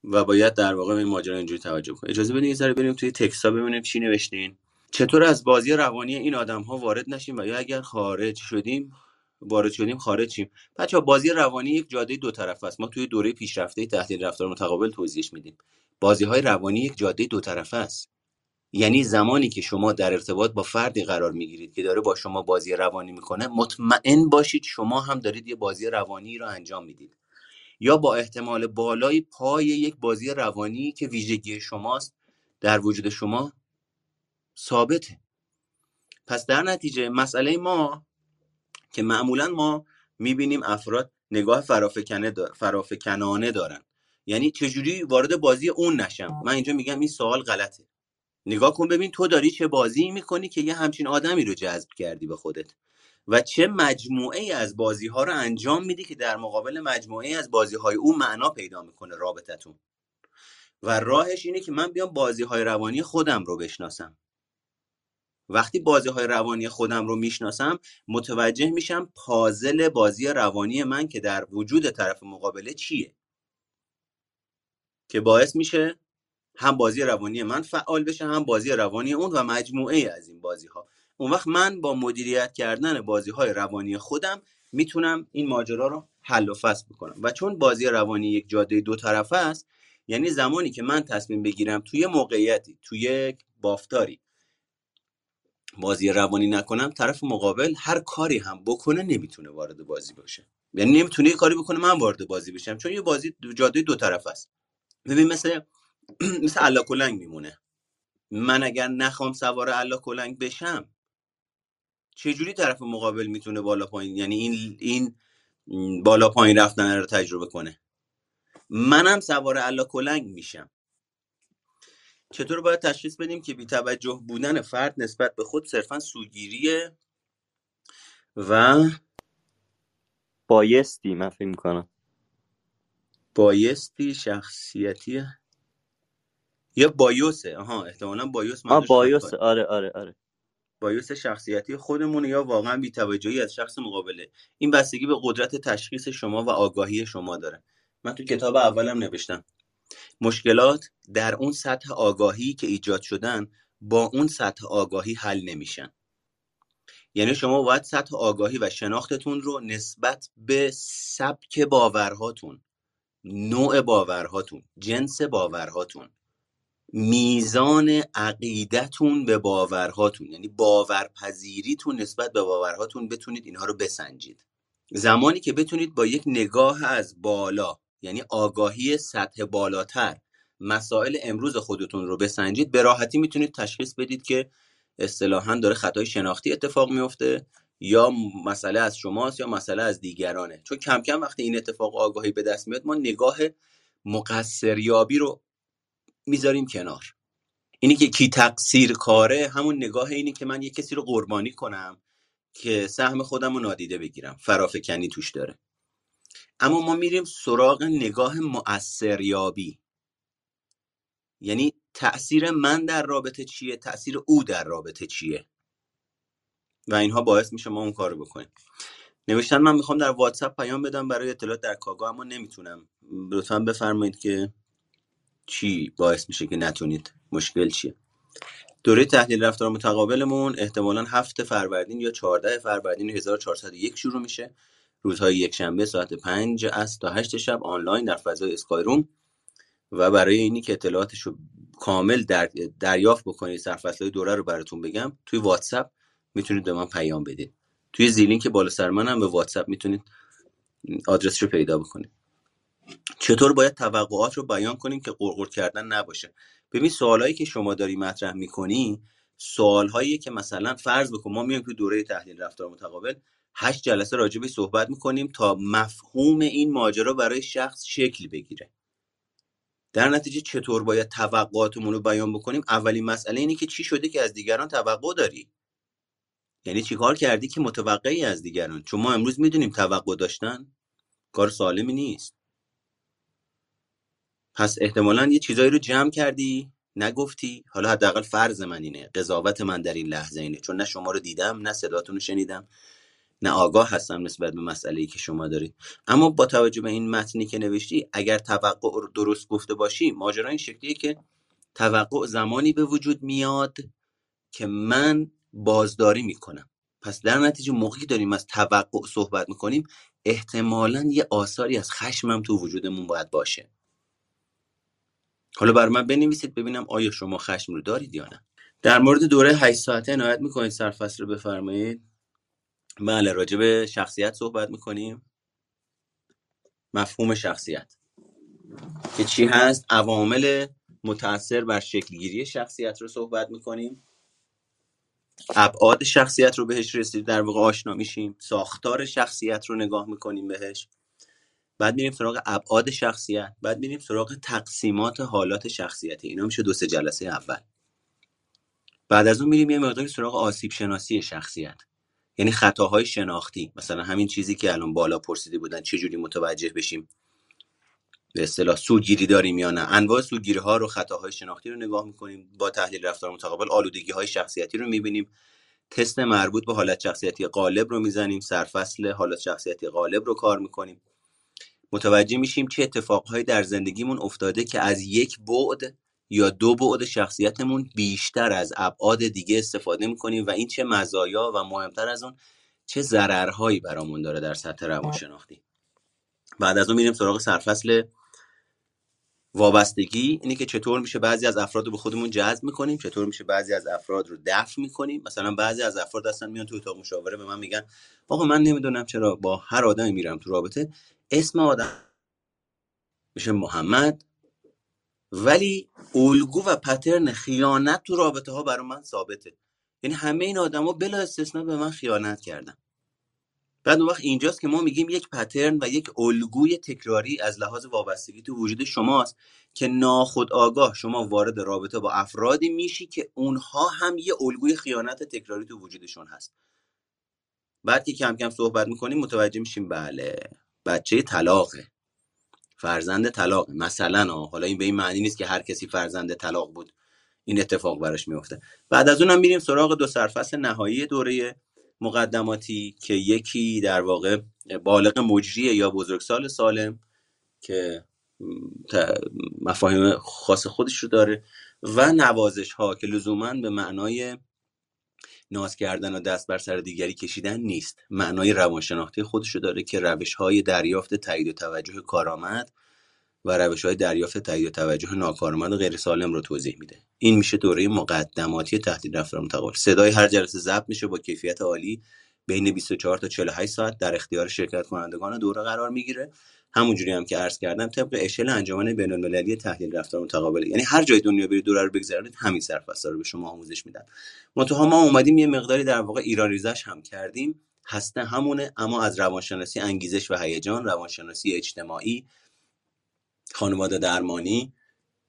و باید در واقع به این ماجرا اینجوری توجه کنیم اجازه بدین یه ذره بریم توی تکستا ببینیم چی نوشتین. چطور از بازی روانی این آدم ها وارد نشیم و یا اگر خارج شدیم وارد شدیم خارج شیم بچا بازی روانی یک جاده دو طرف است. ما توی دوره پیشرفته تحلیل رفتار متقابل توضیحش میدیم. بازی های روانی یک جاده دو طرفه است. یعنی زمانی که شما در ارتباط با فردی قرار می‌گیرید که داره با شما بازی روانی می‌کنه مطمئن باشید شما هم دارید یه بازی روانی رو انجام می‌دید. یا با احتمال بالای پای یک بازی روانی که ویژگی شماست در وجود شما ثابته. پس در نتیجه مسئله ما که معمولا ما می‌بینیم افراد نگاه فرافکنانه دارن. یعنی چجوری وارد بازی اون نشم؟ من اینجا میگم این سوال غلطه. نگاه کن ببین تو داری چه بازی می‌کنی که یه همچین آدمی رو جذب کردی به خودت و چه مجموعه ای از بازی ها رو انجام میدی که در مقابل مجموعه ای از بازی های او معنا پیدا می‌کنه رابطتون. و راهش اینه که من بیام بازی های روانی خودم رو بشناسم. وقتی بازی های روانی خودم رو می‌شناسم متوجه میشم پازل بازی روانی من که در وجود طرف مقابله چیه. که باعث میشه هم بازی روانی من فعال بشه هم بازی روانی اون و مجموعه از این بازی ها اون وقت من با مدیریت کردن بازی های روانی خودم می‌تونم این ماجرا رو حل و فصل بکنم. و چون بازی روانی یک جاده دو طرفه است یعنی زمانی که من تصمیم بگیرم توی موقعیتی توی یک بافتاری بازی روانی نکنم طرف مقابل هر کاری هم بکنه نمی‌تونه وارد بازی باشه. یعنی نمی‌تونه یه کاری بکنه من وارد بازی بشم چون یه بازی جاده دو طرف است. ببین مثل مثل الله کلنگ میمونه. من اگر نخوام سوار الله کلنگ بشم چجوری طرف مقابل می‌تونه بالا پایین یعنی این این بالا پایین رفتن رو تجربه کنه؟ منم سوار الله کلنگ میشم. چطور باید تشخیص بدیم که بی توجه بودن فرد نسبت به خود صرفا سوگیریه و بایستی من فکر می‌کنم. بایستی شخصیتی یا بایوسه. آها احتمالا بایوس آه بایوس. آره آره آره. بایوس شخصیتی خودمونه یا واقعا بیتوجهی از شخص مقابله. این بستگی به قدرت تشخیص شما و آگاهی شما داره. من تو کتاب اولم نوشتم. مشکلات در اون سطح آگاهی که ایجاد شدن با اون سطح آگاهی حل نمیشن. یعنی شما باید سطح آگاهی و شناختتون رو نسبت به سبک باورهاتون نوع باورهاتون جنس باورهاتون میزان عقیدتون به باورهاتون یعنی باورپذیریتون نسبت به باورهاتون بتونید اینها رو بسنجید. زمانی که بتونید با یک نگاه از بالا یعنی آگاهی سطح بالاتر. مسائل امروز خودتون رو بسنجید. به راحتی می‌تونید تشخیص بدید که اصطلاحا داره خطای شناختی اتفاق میفته یا مسئله از شماست یا مسئله از دیگرانه. چون کم کم وقتی این اتفاق آگاهی به دست میاد ما نگاه مقصریابی رو می‌ذاریم کنار. اینی که کی تقصیر کاره همون نگاه اینی که من یه کسی رو قربانی کنم که سهم خودم رو نادیده بگیرم. فرافکنی توش داره. اما ما میریم سراغ نگاه مؤثریابی. یعنی تاثیر من در رابطه چیه تاثیر او در رابطه چیه. و اینها باعث میشه ما اون کارو بکنیم. نوشتن من می‌خوام در واتساپ پیام بدم برای اطلاعات در کاگو اما نمی‌تونم. لطفا بفرمایید که چی باعث میشه که نتونید. مشکل چیه؟ دوره تحلیل رفتار متقابلمون احتمالا هفت فروردین یا 14 فروردین 1401 شروع میشه. روزهای یک شنبه ساعت 5 از تا 8 شب آنلاین در فضای اسکای روم و برای اینی که اطلاعاتش کامل در دریافت بکنید سرفصل های دوره رو براتون بگم توی واتساپ می‌تونید به من پیام بدید. توی زیلینک که بالا سر من هم به واتساپ می‌تونید آدرس رو پیدا بکنید. چطور باید توقعات رو بیان کنیم که قرقر کردن نباشه؟ ببین سوالایی که شما داری مطرح می‌کنی سوالهایی که مثلا فرض بکن ما میایم توی دوره تحلیل رفتار متقابل هشت جلسه راجبش صحبت می‌کنیم تا مفهوم این ماجرا برای شخص شکل بگیره. در نتیجه چطور باید توقعاتمون رو بیان بکنیم؟ اولین مسئله اینه که چی شده که از دیگران توقع داری؟ یعنی چیکار کردی که متوقعی از دیگران؟ چون ما امروز می‌دونیم توقع داشتن کار سالمی نیست. پس احتمالا یه چیزایی رو جمع کردی نگفتی. حالا حداقل فرض من اینه قضاوت من در این لحظه اینه. چون نه شما رو دیدم نه صداتون رو شنیدم. نه آگاه هستم نسبت به مسئله ای که شما دارید. اما با توجه به این متنی که نوشتی اگر توقع رو درست گفته باشی ماجرا این شکلیه که توقع زمانی به وجود میاد که من بازداری می‌کنم. پس در نتیجه موقعی داریم از توقع صحبت می‌کنیم احتمالا یه آثاری از خشمم تو وجودمون باید باشه. حالا بر من بنویسید ببینم آیا شما خشم رو دارید یا نه. در مورد دوره 8 ساعته عنایت می‌کنید سرفصل رو بفرمایید. بله راجع به شخصیت صحبت می‌کنیم. مفهوم شخصیت. که چی هست؟ عوامل متاثر بر شکلگیری شخصیت رو صحبت می‌کنیم. ابعاد شخصیت رو بهش رسید در واقع آشنا میشیم. ساختار شخصیت رو نگاه می‌کنیم بهش. بعد میریم سراغ ابعاد شخصیت. بعد میریم سراغ تقسیمات حالات شخصیتی اینا میشه دو سه جلسه اول. بعد از اون میریم یه مقداری سراغ آسیب شناسی شخصیت. یعنی خطاهای شناختی. مثلا همین چیزی که الان بالا پرسیده بودن چه جوری متوجه بشیم. به اصطلاح سوگیری داریم یا نه. انواع سوگیری ها رو خطاهای شناختی رو نگاه می‌کنیم. با تحلیل رفتار متقابل آلودگی های شخصیتی رو می‌بینیم. تست مربوط به حالت شخصیتی غالب رو می‌زنیم. سرفصل حالت شخصیتی غالب رو کار می‌کنیم. متوجه میشیم چه اتفاقهایی در زندگیمون افتاده که از یک بعد یا دو بعد شخصیتمون بیشتر از ابعاد دیگه استفاده می‌کنیم و این چه مزایا و مهمتر از اون چه ضررهایی برامون داره در سطح روانشناختی. بعد از اون میریم سراغ سرفصل وابستگی اینه که چطور میشه بعضی از افراد رو به خودمون جذب می‌کنیم چطور میشه بعضی از افراد رو دفع می‌کنیم. مثلا بعضی از افراد هستن میان تو اتاق مشاوره به من میگن آقا من نمی‌دونم چرا با هر آدمی میرم تو رابطه اسم آدم میشه محمد ولی الگو و پترن خیانت تو رابطه ها برای من ثابته. یعنی همه این آدما بلا استثنا به من خیانت کردن. بعد اون وقت اینجاست که ما میگیم یک پترن و یک الگوی تکراری از لحاظ وابستگی تو وجود شماست که ناخودآگاه شما وارد رابطه با افرادی میشی که اونها هم یه الگوی خیانت تکراری تو وجودشون هست. بعد که کم کم صحبت می‌کنیم متوجه میشیم بله بچه طلاقه. فرزند طلاق مثلا ها. حالا این به این معنی نیست که هر کسی فرزند طلاق بود این اتفاق براش میفته بعد از اونم میریم سراغ دو سرفصل نهایی دوره مقدماتی که یکی در واقع بالغ مجریه یا بزرگسال سالم که مفاهیم خاص خودش رو داره و نوازش ها که لزوما به معنای ناز کردن و دست بر سر دیگری کشیدن نیست. معنای روانشناختی خودش رو داره که روش های دریافت تایید و توجه کارآمد و روش های دریافت تایید و توجه ناکارآمد و غیر سالم رو توضیح میده. این میشه دوره مقدماتی تهدید رفتار متقابل صدای هر جلسه ضبط میشه با کیفیت عالی بین 24 تا 48 ساعت در اختیار شرکت کنندگان دوره قرار می‌گیره. همونجوری هم که عرض کردم طبق اشل انجمن بین المللی تحلیل رفتار متقابل یعنی هر جای دنیا برید دوره رو بگذرونید همین سرفصل رو به شما آموزش میدن. منتها ما اومدیم یه مقداری در واقع ایران ریزش هم کردیم. هسته همونه اما از روانشناسی انگیزش و هیجان روانشناسی اجتماعی خانواده درمانی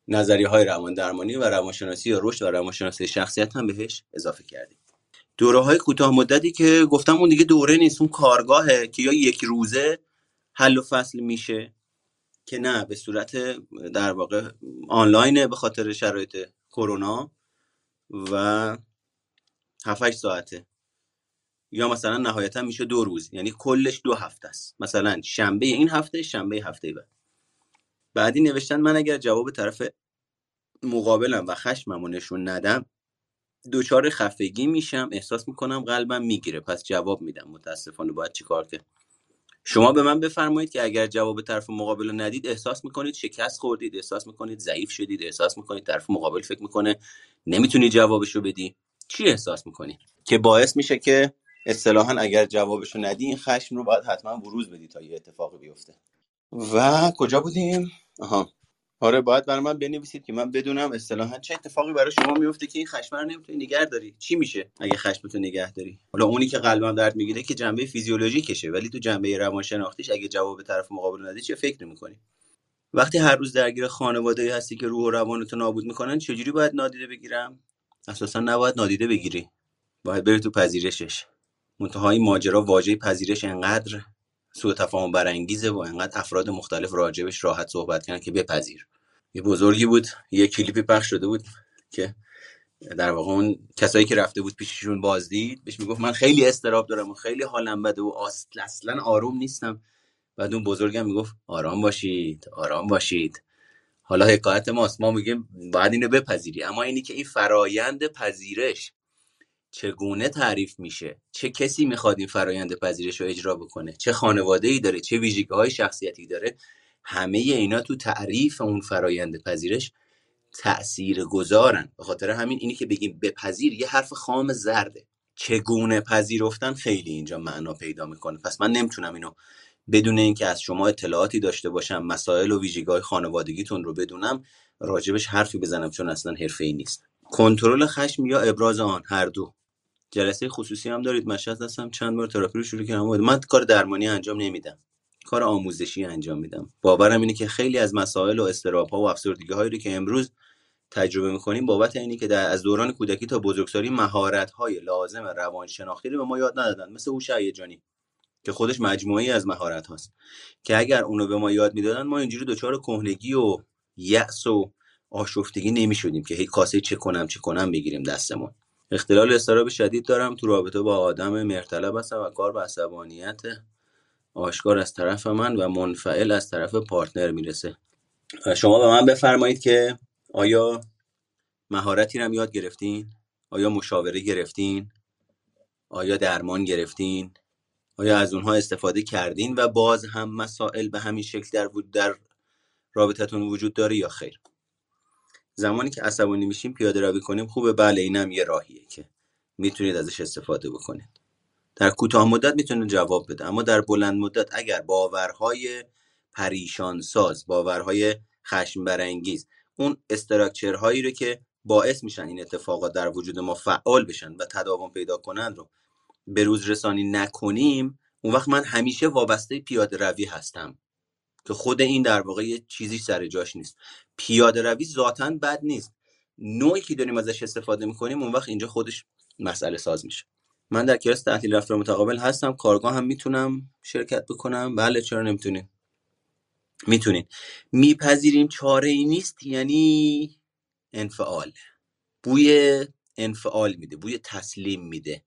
نظریه های روان درمانی و روانشناسی رشد و روانشناسی شخصیت هم بهش اضافه کردیم. دوره های کوتاه مدتی که گفتم اون دیگه دوره نیست اون کارگاهه که یا یک روزه حل و فصل میشه که نه به صورت در واقع آنلاینه به خاطر شرایط کرونا و 7 ساعته. یا مثلا نهایتا میشه دو روز یعنی کلش دو هفته است. مثلا شنبه این هفته شنبه هفته بعد. بعدی نوشتن من اگر جواب طرف مقابلم و خشمم رو نشون ندم دچار خفگی میشم احساس می‌کنم قلبم می‌گیره. پس جواب میدم. متاسفانه باید چیکار کرد شما به من بفرمایید که اگر جواب طرف مقابل رو ندید احساس می‌کنید شکست خوردید احساس می‌کنید ضعیف شدید احساس می‌کنید طرف مقابل فکر می‌کنه نمی‌تونی جوابش رو بدی. چی احساس می‌کنی؟ که باعث میشه که اصطلاحا اگر جوابش رو ندی این خشم رو باید حتما بروز بدی تا یه اتفاقی بیفته. و کجا بودیم؟ آها. آره باید برای من بنویسید که من بدونم اصطلاحا چه اتفاقی برای شما میفته که این خشم رو نمی‌تونی نگه داری. چی میشه اگه خشمتو نگه داری؟ حالا اونی که قلبم درد می‌گیره که جنبه فیزیولوژیکشه ولی تو جنبه روانشناختیش اگه جواب طرف مقابل ندی چه فکر می‌کنی؟ وقتی هر روز درگیر خانواده هستی که روح و روانتو نابود می‌کنن چجوری باید نادیده بگیرم؟ اساسا نباید نادیده بگیری. باید بری تو پذیرشش. منتها این ماجرا واژه پذیرش انقدر سوء تفاهم برانگیزه و انقدر افراد مختلف راجبش راحت صحبت کردن که بپذیر. یه بزرگی بود یه کلیپی پخش شده بود که در واقع اون کسایی که رفته بود پیششون بازدید بهش می‌گفت من خیلی استراب دارم و خیلی حالم بده و اصل- اصلا آروم نیستم. بعد اون بزرگم می‌گفت آرام باشید آرام باشید. حالا حکایت ماست. ما میگیم باید اینو بپذیری. اما اینی که این فرایند پذیرش چگونه تعریف میشه؟ چه کسی می‌خواد این فرایند پذیرش رو اجرا بکنه؟ چه خانواده ای داره؟ چه ویژگی های شخصیتی داره؟ همه اینا تو تعریف اون فرایند پذیرش تأثیر گذارن به خاطر همین اینی که بگیم بپذیر یه حرف خام زرده. چگونه پذیرفتن خیلی اینجا معنا پیدا می‌کنه. پس من نمی‌تونم اینو بدون اینکه از شما اطلاعاتی داشته باشم مسائل و ویژگی های خانوادگیتون رو بدونم راجبش حرفی بزنم چون اصلا حرفه ای نیست. کنترل خشم یا ابراز آن هر دو. جلسه خصوصی هم دارید. مشهد هستم چند بار تراپی رو شروع کردم. من کار درمانی انجام نمیدم. کار آموزشی انجام میدم. باورم اینه که خیلی از مسائل و استراب ها و افسردگی هایی رو که امروز تجربه می‌کنیم بابت اینی که در از دوران کودکی تا بزرگسالی مهارت های لازم روانشناختی رو به ما یاد ندادن. مثل هوش هیجانی که خودش مجموعی از مهارت هاست. که اگر اونو به ما یاد می‌دادن ما اینجوری دچار کهنگی و یأس و آشفتگی نمی‌شدیم که هی کاسه چه کنم چه کنم بگیریم دستمون. اختلال اضطراب شدید دارم تو رابطه با آدم مرتلب هستم و کار به عصبانیت آشکار از طرف من و منفعل از طرف پارتنر می‌رسه. شما به من بفرمایید که آیا مهارتی هم یاد گرفتین؟ آیا مشاوره گرفتین؟ آیا درمان گرفتین؟ آیا از اونها استفاده کردین و باز هم مسائل به همین شکل در وجود در رابطتون وجود داره یا خیر؟ زمانی که عصبانی میشیم پیاده روی کنیم خوبه. بله اینم یه راهیه که می‌تونید ازش استفاده بکنید. در کوتاه مدت می‌تونه جواب بده. اما در بلند مدت اگر باورهای پریشان ساز باورهای خشم برانگیز اون استراکچرهایی رو که باعث میشن این اتفاقات در وجود ما فعال بشن و تداوم پیدا کنن رو به روز رسانی نکنیم اون وقت من همیشه وابسته پیاده روی هستم. که خود این در واقع یه چیزی سر جاش نیست. پیاده روی ذاتا بد نیست. نوعی که داریم ازش استفاده می‌کنیم اون وقت اینجا خودش مسئله ساز میشه. من در کلاس تحلیل رفتار متقابل هستم. کارگاه هم می‌تونم شرکت بکنم. بله چرا نمی‌تونین؟ می‌تونین. میپذیریم چاره ای نیست یعنی انفعال. بوی انفعال میده بوی تسلیم میده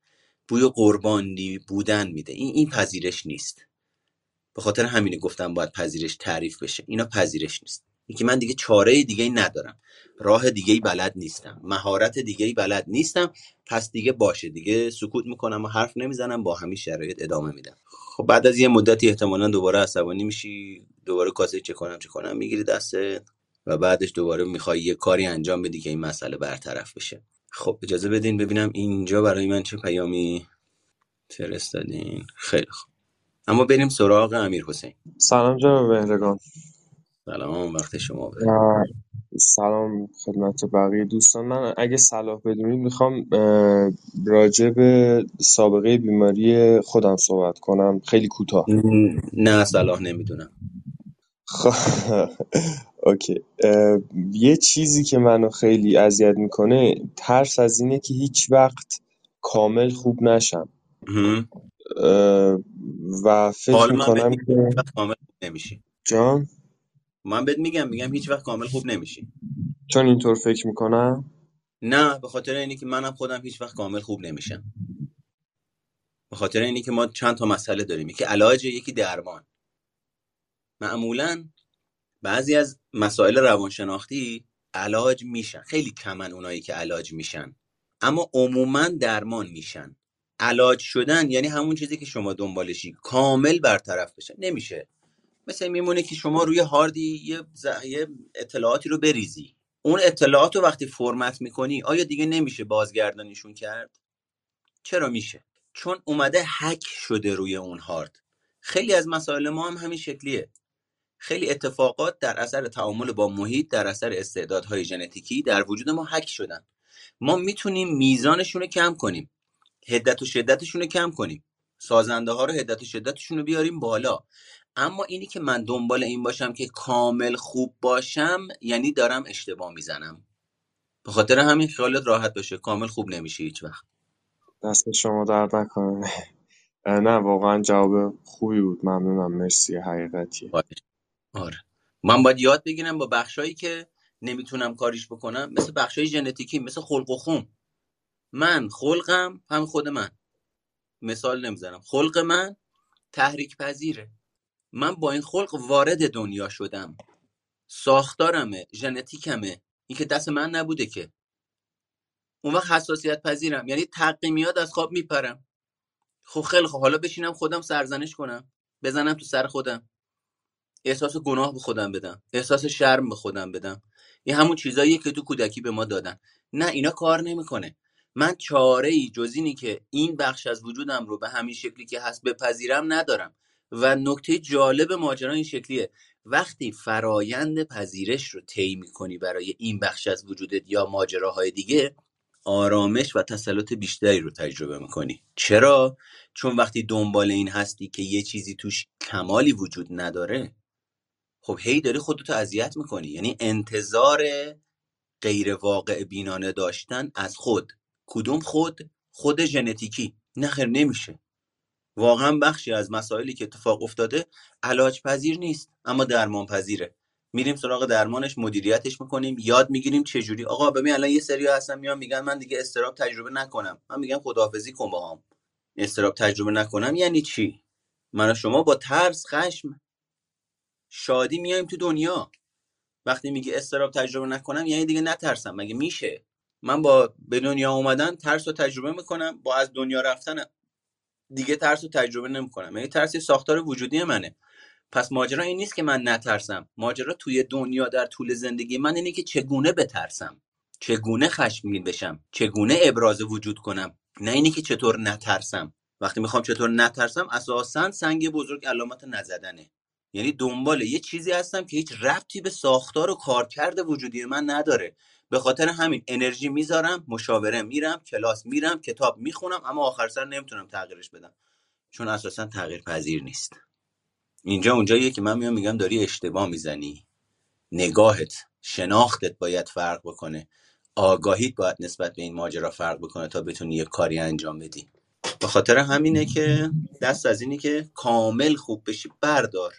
بوی قربانی بودن میده. این این پذیرش نیست. به خاطر همینه گفتم باید پذیرش تعریف بشه. اینا پذیرش نیست. اینکه من دیگه چاره دیگه ندارم. راه دیگه ای بلد نیستم. مهارت دیگه ای بلد نیستم. پس دیگه باشه. دیگه سکوت می‌کنم و حرف نمی‌زنم. با همین شرایط ادامه میدم. خب بعد از یه مدتی احتمالا دوباره عصبانی میشی. دوباره کاسه چه کنم چه کنم می‌گیری دستت. و بعدش دوباره می‌خوای یه کاری انجام بدی که این مسئله برطرف بشه. خب اجازه بدین ببینم اینجا برای من چه پیامی فرستادین. خیلی خوب. اما بریم سراغ امیر حسین. سلام جناب مهرگان. سلام وقت شما بخیر. سلام خدمت بقیه دوستان. من اگه صلاح بدونید می‌خوام راجع به سابقه بیماری خودم صحبت کنم. خیلی کوتاه. م، نه صلاح نمی‌دونم. خب اوکی. اه، یه چیزی که منو خیلی اذیت می‌کنه ترس از اینه که هیچ وقت کامل خوب نشم. و فکر حالا من بهت می‌کنم میگم که هیچ وقت کامل خوب نمیشی. جان؟ من بهت میگم میگم هیچ وقت کامل خوب نمیشی. چون اینطور فکر می‌کنم؟ نه به خاطر اینی که منم خودم هیچ وقت کامل خوب نمیشم. به خاطر اینی که ما چند تا مسئله داریم. یکی علاج یکی درمان. معمولا بعضی از مسائل روانشناختی علاج میشن. خیلی کمن اونایی که علاج میشن. اما عموما درمان میشن. علاج شدن یعنی همون چیزی که شما دنبالشی. کامل برطرف بشه نمیشه. مثل میمونه که شما روی هاردی یه, یه اطلاعاتی رو بریزی. اون اطلاعات رو وقتی فرمت می‌کنی آیا دیگه نمیشه بازگردانیشون کرد؟ چرا میشه؟ چون اومده هک شده روی اون هارد. خیلی از مسائل ما هم همین شکلیه. خیلی اتفاقات در اثر تعامل با محیط در اثر استعدادهای ژنتیکی در وجود ما هک شدن. ما می‌تونیم میزانشون رو کم کنیم. هدت و شدتشون رو کم کنیم. سازنده ها رو هدت و شدتشون رو بیاریم بالا. اما اینی که من دنبال این باشم که کامل خوب باشم یعنی دارم اشتباه می‌زنم. به خاطر همین خیالت راحت باشه. کامل خوب نمیشه هیچ وقت. دست شما درد نکنه. نه واقعا جواب خوبی بود. ممنونم. مرسی. حقیقتیه. آره. من باید یاد بگیرم با بخشایی که نمی‌تونم کاریش بکنم. مثل بخشای ژنتیکی مثل خلق و خون من خلقم هم خود من. مثال نمی‌زنم. خلق من تحریک پذیره من با این خلق وارد دنیا شدم. ساختارمه ژنتیکمه. این که دست من نبوده که. اون وقت حساسیت پذیرم یعنی تقیمیات از خواب میپرم. خب خیلی حالا بشینم خودم سرزنش کنم. بزنم تو سر خودم. احساس گناه به خودم بدم. احساس شرم به خودم بدم. این همون چیزاییه که تو کودکی به ما دادن. نه اینا کار نمی‌کنه. من چاره ای جز اینی که این بخش از وجودم رو به همین شکلی که هست بپذیرم ندارم و نکته جالب ماجرا این شکلیه. وقتی فرایند پذیرش رو طی می‌کنی برای این بخش از وجودت یا ماجراهای دیگه آرامش و تسلط بیشتری رو تجربه می‌کنی. چرا؟ چون وقتی دنبال این هستی که یه چیزی توش کمالی وجود نداره خب هی داری خودتو اذیت می‌کنی. یعنی انتظار غیر واقع بینانه داشتن از خود. کدوم خود؟ خود ژنتیکی. نخیر نمیشه. واقعا بخشی از مسائلی که اتفاق افتاده علاج پذیر نیست اما درمان پذیره میریم سراغ درمانش مدیریتش می‌کنیم یاد می‌گیریم چجوری. آقا ببین الان یه سری هستن میان میگن من دیگه استراب تجربه نکنم. من میگم خداحافظی کن باهام استراب تجربه نکنم یعنی چی؟ من و شما با ترس خشم شادی میایم تو دنیا. وقتی میگه استراب تجربه نکنم یعنی دیگه نترسم. مگه میشه؟ من با به دنیا اومدن ترس رو تجربه می‌کنم با از دنیا رفتن دیگه ترس رو تجربه نمی‌کنم. یعنی ترس ساختار وجودی منه. پس ماجرا این نیست که من نترسم. ماجرا توی دنیا در طول زندگی من اینه که چگونه بترسم؟ چگونه خشمگین بشم؟ چگونه ابراز وجود کنم؟ نه اینه که چطور نترسم. وقتی می‌خوام چطور نترسم اساسا سنگ بزرگ علامت نزدنه. یعنی دنبال یه چیزی هستم که هیچ ربطی به ساختار و کارکرد وجودی من نداره. به خاطر همین انرژی می‌ذارم مشاوره میرم کلاس میرم کتاب می‌خونم اما آخر سر نمی‌تونم تغییرش بدم. چون اساسا تغییر پذیر نیست. اینجا اونجاییه که من میام میگم داری اشتباه می‌زنی. نگاهت شناختت باید فرق بکنه. آگاهیت باید نسبت به این ماجرا فرق بکنه تا بتونی یه کاری انجام بدی. به خاطر همینه که دست از اینی که کامل خوب بشی بردار.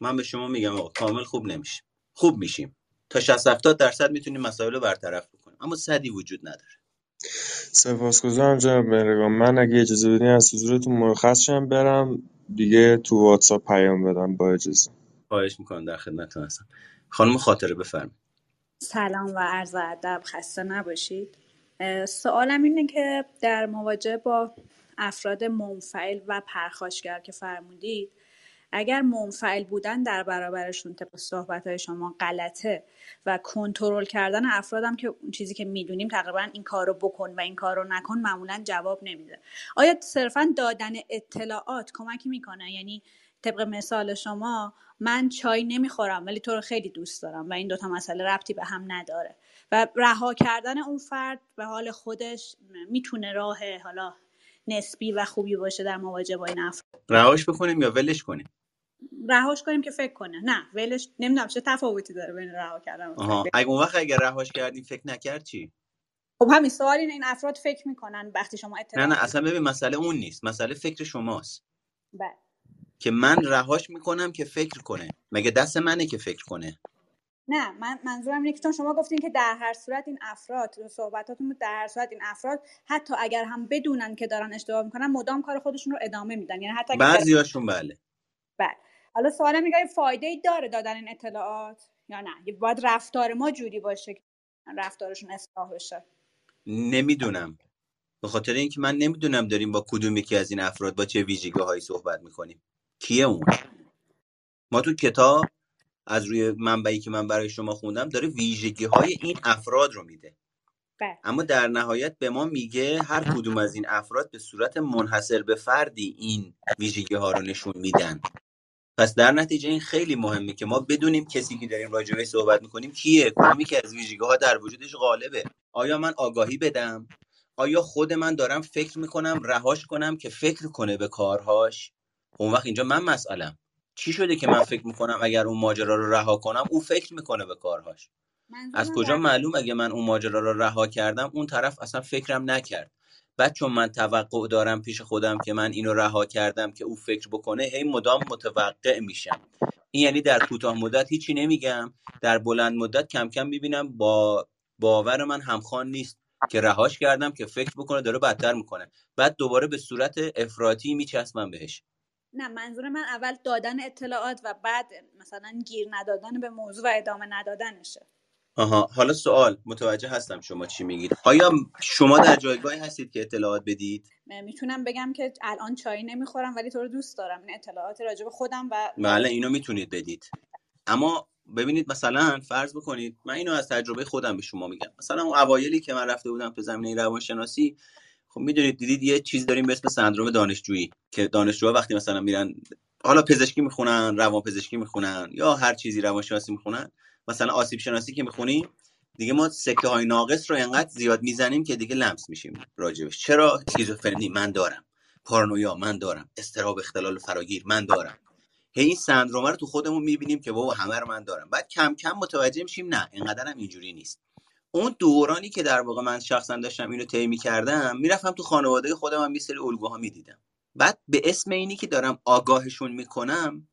من به شما میگم آقا کامل خوب نمیشه. خوب میشیم. تا 60 70 درصد می‌تونیم مسائل رو برطرف بکنیم. اما صدی وجود نداره. سپاسگزارم جناب مهرگان من اگه اجازه بدین از حضورتون مرخص شم برم دیگه تو واتساپ پیام بدم با اجازه. خواهش می‌کنم در خدمتتون هستم. خانم خاطره بفرمایید. سلام و عرض ادب خسته نباشید. سوالم اینه که در مواجهه با افراد منفعل و پرخاشگر که فرمودید اگر منفعل بودن در برابرشون طبق صحبت شما غلطه و کنترل کردن افرادم که اون چیزی که می‌دونیم تقریبا این کار رو بکن و این کار رو نکن معمولا جواب نمیده. آیا صرفا دادن اطلاعات کمکی می‌کنه؟ یعنی طبق مثال شما من چای نمی‌خورم ولی تو رو خیلی دوست دارم و این دوتا مسئله ربطی به هم نداره. و رها کردن اون فرد به حال خودش می‌تونه راه حالا نسبی و خوبی باشه در مواجهه با این افراد. رهاش بکنیم یا ولش کنیم؟ رهاش کنیم که فکر کنه. نه ولش نمی‌دونم چه تفاوتی داره بین رها کردن اگه اون وقت اگر رهاش کردیم فکر نکرد چی؟ خب همین سوال اینه این افراد فکر می‌کنن وقتی شما اطلاع نه نه اصلا ببین مسئله اون نیست. مسئله فکر شماست. بله. که من رهاش می‌کنم که فکر کنه. مگه دست منه که فکر کنه؟ نه من منظورم اینه که شما گفتین که در هر صورت این افراد صحبتاتون در هر صورت این افراد حتی اگر هم بدونن که دارن اشتباه می‌کنن مدام کار خودشون رو ادامه میدن. یعنی حتی بعضیاشون بله. بله. حالا سوالم میگه فایده ای داره دادن این اطلاعات یا نه؟ باید رفتار ما جوری باشه که رفتارشون اصلاح بشه. نمی‌دونم. به خاطر اینکه من نمی‌دونم داریم با کدوم یکی از این افراد با چه ویژگی هایی صحبت می‌کنیم. کیه اون؟ ما تو کتاب از روی منبعی که من برای شما خوندم داره ویژگی های این افراد رو میده. بله. اما در نهایت به ما میگه هر کدوم از این افراد به صورت منحصر به فردی این ویژگی ها رو نشون میدن. پس در نتیجه این خیلی مهمه که ما بدونیم کسی که داریم راجع صحبت می‌کنیم کیه کدومی که از ویژگی ها در وجودش غالبه. آیا من آگاهی بدم؟ آیا خود من دارم فکر می‌کنم رهاش کنم که فکر کنه به کارهاش؟ اون وقت اینجا من مسئلم چی شده که من فکر می‌کنم اگر اون ماجرا رو رها کنم او فکر می‌کنه به کارهاش؟ از کجا معلوم اگه من اون ماجرا رو رها کردم؟ اون طرف اصلا فکرم نکرد. بعد چون من توقع دارم پیش خودم که من اینو رها کردم که او فکر بکنه هی مدام متوقع میشم. این یعنی در کوتاه مدت هیچی نمیگم. در بلند مدت کم کم می‌بینم با باور من همخوان نیست که رهاش کردم که فکر بکنه داره بدتر می‌کنه. بعد دوباره به صورت افراطی میچسبم بهش. نه منظور من اول دادن اطلاعات و بعد مثلا گیر ندادن به موضوع و ادامه ندادنشه. آها. حالا سوال متوجه هستم شما چی میگید. آیا شما در جایگاهی هستید که اطلاعات بدید؟ می‌تونم بگم که الان چای نمی‌خورم ولی تو رو دوست دارم. این اطلاعات راجع به خودم و بله اینو می‌تونید بدید. اما ببینید مثلا فرض بکنید من اینو از تجربه خودم به شما میگم. مثلا اون اوایلی که من رفته بودم تو زمینه روانشناسی خب می‌دونید دیدید یه چیز داریم به اسم سندروم دانشجویی که دانشجوها وقتی مثلا میرن حالا پزشکی می‌خونن روان پزشکی می‌خونن یا هر چیزی روانشناسی می‌خونن مثلا آسیب شناسی که می‌خونیم دیگه ما سکه های ناقص رو انقدر زیاد می‌زنیم که دیگه لمس میشیم راجبش. چرا اسکیزوفرنی من دارم. پارانویا؟ من دارم. استراب اختلال فراگیر؟ من دارم. هی این سندروم رو تو خودمون می‌بینیم که بابا همه رو من دارم. بعد کم کم متوجه میشیم نه اینقدر هم اینجوری نیست. اون دورانی که در واقع من شخصا داشتم اینو طی می‌کردم می‌رفتم تو خانواده خودم هم یه سری الگوها می‌دیدم. بعد به اسم اینی که دارم آگاهشون می‌کنم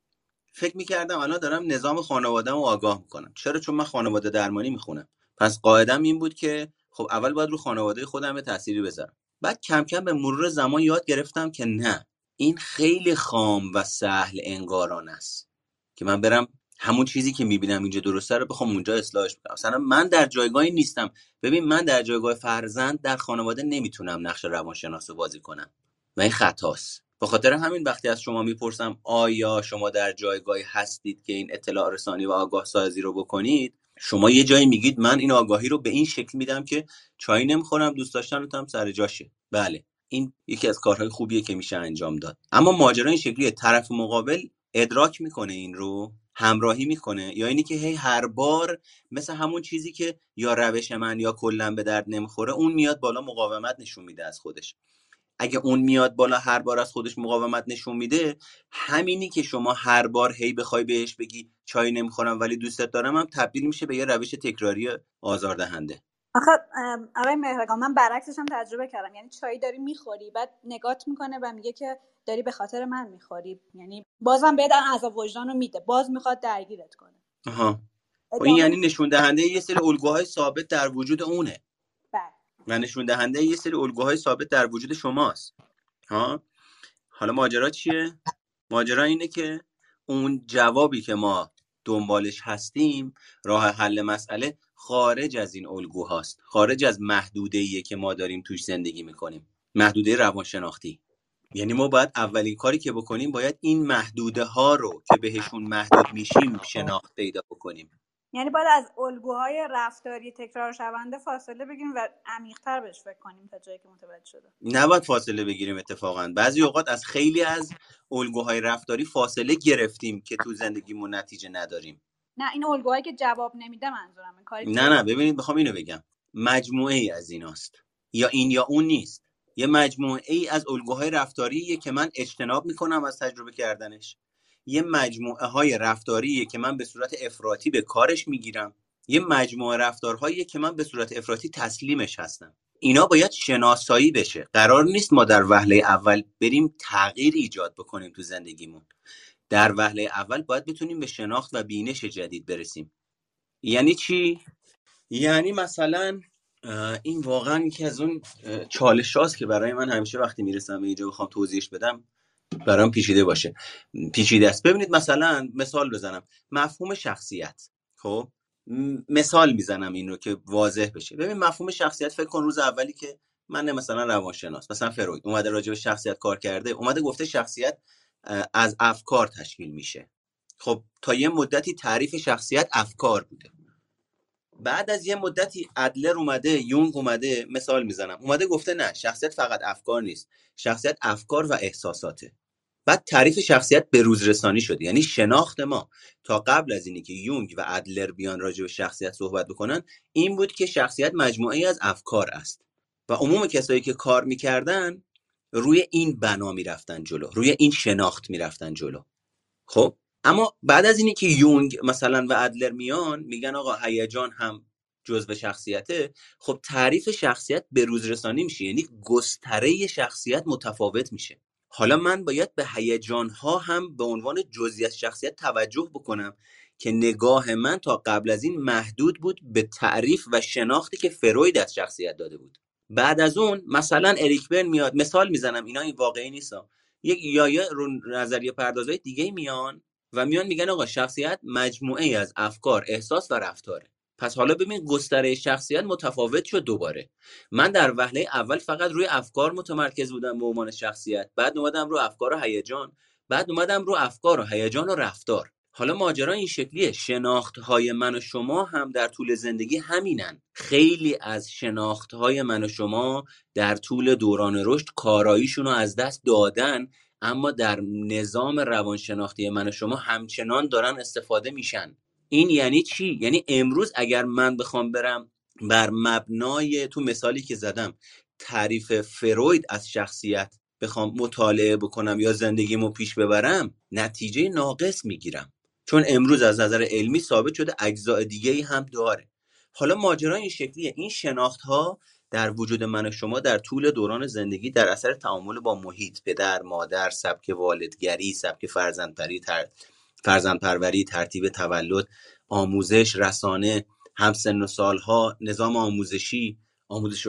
فکر می‌کردم الان دارم نظام خانواده‌مو آگاه می‌کنم. چرا؟ چون من خانواده درمانی می‌خونم. پس قاعدم این بود که خب اول باید رو خانواده خودم به تأثیری بذارم. بعد کم کم به مرور زمان یاد گرفتم که نه این خیلی خام و سهل انگاران است که من برم همون چیزی که می‌بینم اینجا درسته رو بخوام اونجا اصلاحش بکنم. مثلا من در جایگاهی نیستم. ببین من در جایگاه فرزند در خانواده نمی‌تونم نقش روانشناس رو بازی کنم. و این خطاست. به خاطر همین وقتی از شما می‌پرسم آیا شما در جایگاهی هستید که این اطلاع رسانی و آگاه سازی رو بکنید شما یه جایی میگید من این آگاهی رو به این شکل میدم که چای نمی‌خورم دوست داشتن هم سر جاشه. بله این یکی از کارهای خوبیه که میشه انجام داد. اما ماجرا این شکلیه طرف مقابل ادراک می‌کنه این رو همراهی می‌کنه یا اینی که هی هر بار مثل همون چیزی که یا روش من یا کلا به درد نمی‌خوره اون میاد بالا مقاومت نشون میده از خودش. اگه اون میاد بالا هر بار از خودش مقاومت نشون میده همینی که شما هر بار هی بخوای بهش بگی چای نمی‌خورم ولی دوستت دارم هم تبدیل میشه به یه روش تکراری آزاردهنده. آخه آقای مهرگان من برعکسش هم تجربه کردم. یعنی چای داری می‌خوری بعد نگات می‌کنه و میگه که داری به خاطر من می‌خوری. یعنی بازم بهت عذاب وجدان رو میده. باز می‌خواد درگیرت کنه. آها. و این یعنی نشون دهنده یه سری الگوهای ثابت در وجود اونه. و نشون دهنده یه سری الگوهای ثابت در وجود شماست. ها؟ حالا ماجرا چیه؟ ماجرا اینه که اون جوابی که ما دنبالش هستیم راه حل مسئله خارج از این الگوهاست. خارج از محدوده که ما داریم توش زندگی می‌کنیم. محدوده روانشناختی. یعنی ما باید اولین کاری که بکنیم باید این محدوده ها رو که بهشون محدود میشیم شناخت پیدا بکنیم. یعنی باید از الگوهای رفتاری تکرار شونده فاصله بگیریم و عمیق‌تر بهش فکر کنیم تا جایی که متوجه شده. نباید فاصله بگیریم اتفاقا. بعضی اوقات از خیلی از الگوهای رفتاری فاصله گرفتیم که تو زندگیمون نتیجه نداریم. نه این الگوهایی که جواب نمیده منظورم کاری نه نه ببینید بخوام اینو بگم. مجموعه ای از ایناست. یا این یا اون نیست. یه مجموعه ای از الگوهای رفتاریه که من اجتناب می‌کنم از تجربه کردنش. یه مجموعه های رفتاریه که من به صورت افراطی به کارش می‌گیرم. یه مجموعه رفتارهایی که من به صورت افراطی تسلیمش هستم. اینا باید شناسایی بشه. قرار نیست ما در وهله اول بریم تغییر ایجاد بکنیم تو زندگیمون. در وهله اول باید بتونیم به شناخت و بینش جدید برسیم. یعنی چی؟ یعنی مثلا این واقعا یکی از اون چالش هاست که برای من همیشه وقتی می‌رسم اینجا بخوام توضیحش بدم. برام پیچیده باشه. پیچیده است. ببینید مثلا مثال بزنم. مفهوم شخصیت. خب؟ مثال می‌زنم این رو که واضح بشه. ببین مفهوم شخصیت فکر کن روز اولی که من مثلا روانشناس. مثلا فروید. اومده راجع به شخصیت کار کرده. اومده گفته شخصیت از افکار تشکیل میشه. خب تا یه مدتی تعریف شخصیت افکار بوده. بعد از یه مدتی ادلر اومده یونگ اومده مثال می‌زنم. اومده گفته نه شخصیت فقط افکار نیست. شخصیت افکار و احساساته. بعد تعریف شخصیت به روز رسانی شده. یعنی شناخت ما تا قبل از اینی که یونگ و ادلر بیان راجع به شخصیت صحبت بکنن این بود که شخصیت مجموعه از افکار است. و عموم کسایی که کار می‌کردن روی این بنا می‌رفتن جلو روی این شناخت می‌رفتن جلو. خب؟ اما بعد از اینی که یونگ مثلا و ادلر میان میگن آقا هیجان هم جزء شخصیته. خب تعریف شخصیت به روز رسانی میشه یعنی گستره شخصیت متفاوت میشه. حالا من باید به هیجان ها هم به عنوان جزئی از شخصیت توجه بکنم که نگاه من تا قبل از این محدود بود به تعریف و شناختی که فروید از شخصیت داده بود. بعد از اون مثلا اریک برن میاد مثال می‌زنم اینا این واقعی نیست یک یا رو نظریه پردازهای دیگه میان و میان میگن آقا شخصیت مجموعه ای از افکار احساس و رفتاره. پس حالا ببین گستره شخصیت متفاوت شد دوباره. من در وهله اول فقط روی افکار متمرکز بودم به عنوان شخصیت بعد اومدم رو افکار و هیجان بعد اومدم رو افکار و هیجان و رفتار. حالا ماجرا این شکلیه شناخت های من و شما هم در طول زندگی همینن. خیلی از شناخت های من و شما در طول دوران رشد کاراییشون رو از دست دادن اما در نظام روانشناختی من و شما همچنان دارن استفاده میشن. این یعنی چی؟ یعنی امروز اگر من بخوام برم بر مبنای تو مثالی که زدم تعریف فروید از شخصیت بخوام مطالعه بکنم یا زندگیمو پیش ببرم نتیجه ناقص می‌گیرم. چون امروز از نظر علمی ثابت شده اجزاء دیگه هم داره. حالا ماجرا این شکلیه. این شناخت ها در وجود من و شما در طول دوران زندگی در اثر تعامل با محیط پدر مادر سبک والدگری سبک فرزندپری. فرزندپروری ترتیب تولد آموزش رسانه همسن و سالها نظام آموزشی آموزش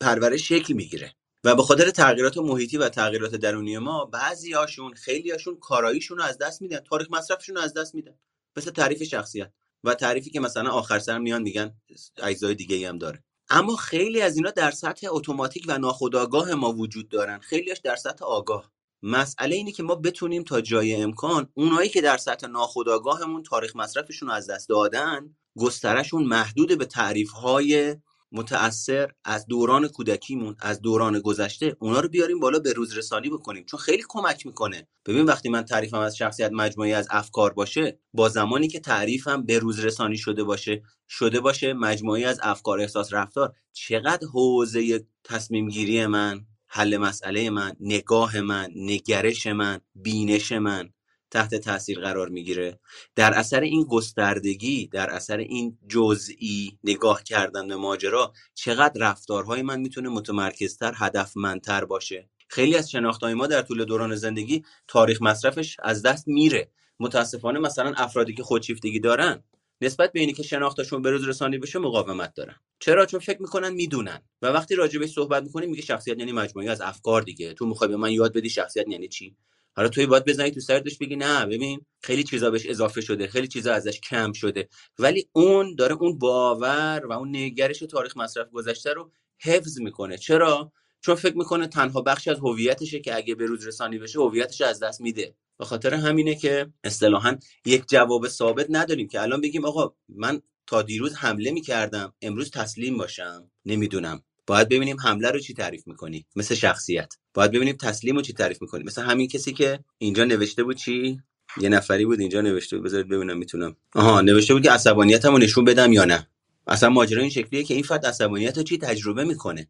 پرورش شکل می‌گیره. و به خاطر تغییرات محیطی و تغییرات درونی ما بعضی هاشون خیلی هاشون کاراییشون رو از دست میدن تاریخ مصرفشون رو از دست میدن مثل تعریف شخصیت. و تعریفی که مثلا آخر سر میان میگن اجزای دیگه هم داره. اما خیلی از اینا در سطح اتوماتیک و ناخودآگاه ما وجود دارن. خیلیش در سطح آگاه. مسئله اینه که ما بتونیم تا جای امکان اونایی که در سطح ناخودآگاهمون تاریخ مصرفشون از دست دادن گسترشون محدود به تعریف های متأثر از دوران کودکیمون از دوران گذشته اونا رو بیاریم بالا به روز رسانی بکنیم. چون خیلی کمک می‌کنه. ببین وقتی من تعریفم از شخصیت مجموعی از افکار باشه با زمانی که تعریفم به روز رسانی شده باشه شده باشه مجموعی از افکار احساس رفتار چقدر حوزه تصمیم گیری من؟ حل مسئله من نگاه من نگرش من بینش من تحت تاثیر قرار می‌گیره. در اثر این گستردگی در اثر این جزئی نگاه کردن به ماجرا چقدر رفتارهای من می‌تونه متمرکزتر هدفمندتر باشه؟ خیلی از شناختهای ما در طول دوران زندگی تاریخ مصرفش از دست میره. متاسفانه مثلا افرادی که خودشیفتگی دارن نسبت به اینی که شناختشون به روز رسانی بشه مقاومت دارن. چرا؟ چون فکر می‌کنن می‌دونن. و وقتی راجبش صحبت می‌کنیم میگه شخصیت یعنی مجموعی از افکار دیگه. تو می‌خوای به من یاد بدی شخصیت یعنی چی؟ حالا توی باید بزنی تو سرتش بگی نه ببین خیلی چیزا بهش اضافه شده خیلی چیزا ازش کم شده. ولی اون داره اون باور و اون نگرش تاریخ مصرف گذشته رو حفظ می‌کنه. چرا؟ چون فکر می‌کنه تنها بخشی از هویتشه که اگه به روز رسانی بشه هویتش از دست میده. به خاطر همینه که اصطلاحا یک جواب ثابت نداریم که الان بگیم آقا من تا دیروز حمله می‌کردم امروز تسلیم باشم. نمی‌دونم. باید ببینیم حمله رو چی تعریف می‌کنی؟ مثل شخصیت. باید ببینیم تسلیم رو چی تعریف می‌کنی؟ مثل همین کسی که اینجا نوشته بود چی؟ یه نفری بود اینجا نوشته بود. بذارید ببینم می‌تونم. آها نوشته بود که عصبانیتمو نشون بدم یا نه. اصلا ماجرا این شکلیه که این فرد عصبانیت رو چی تجربه می‌کنه؟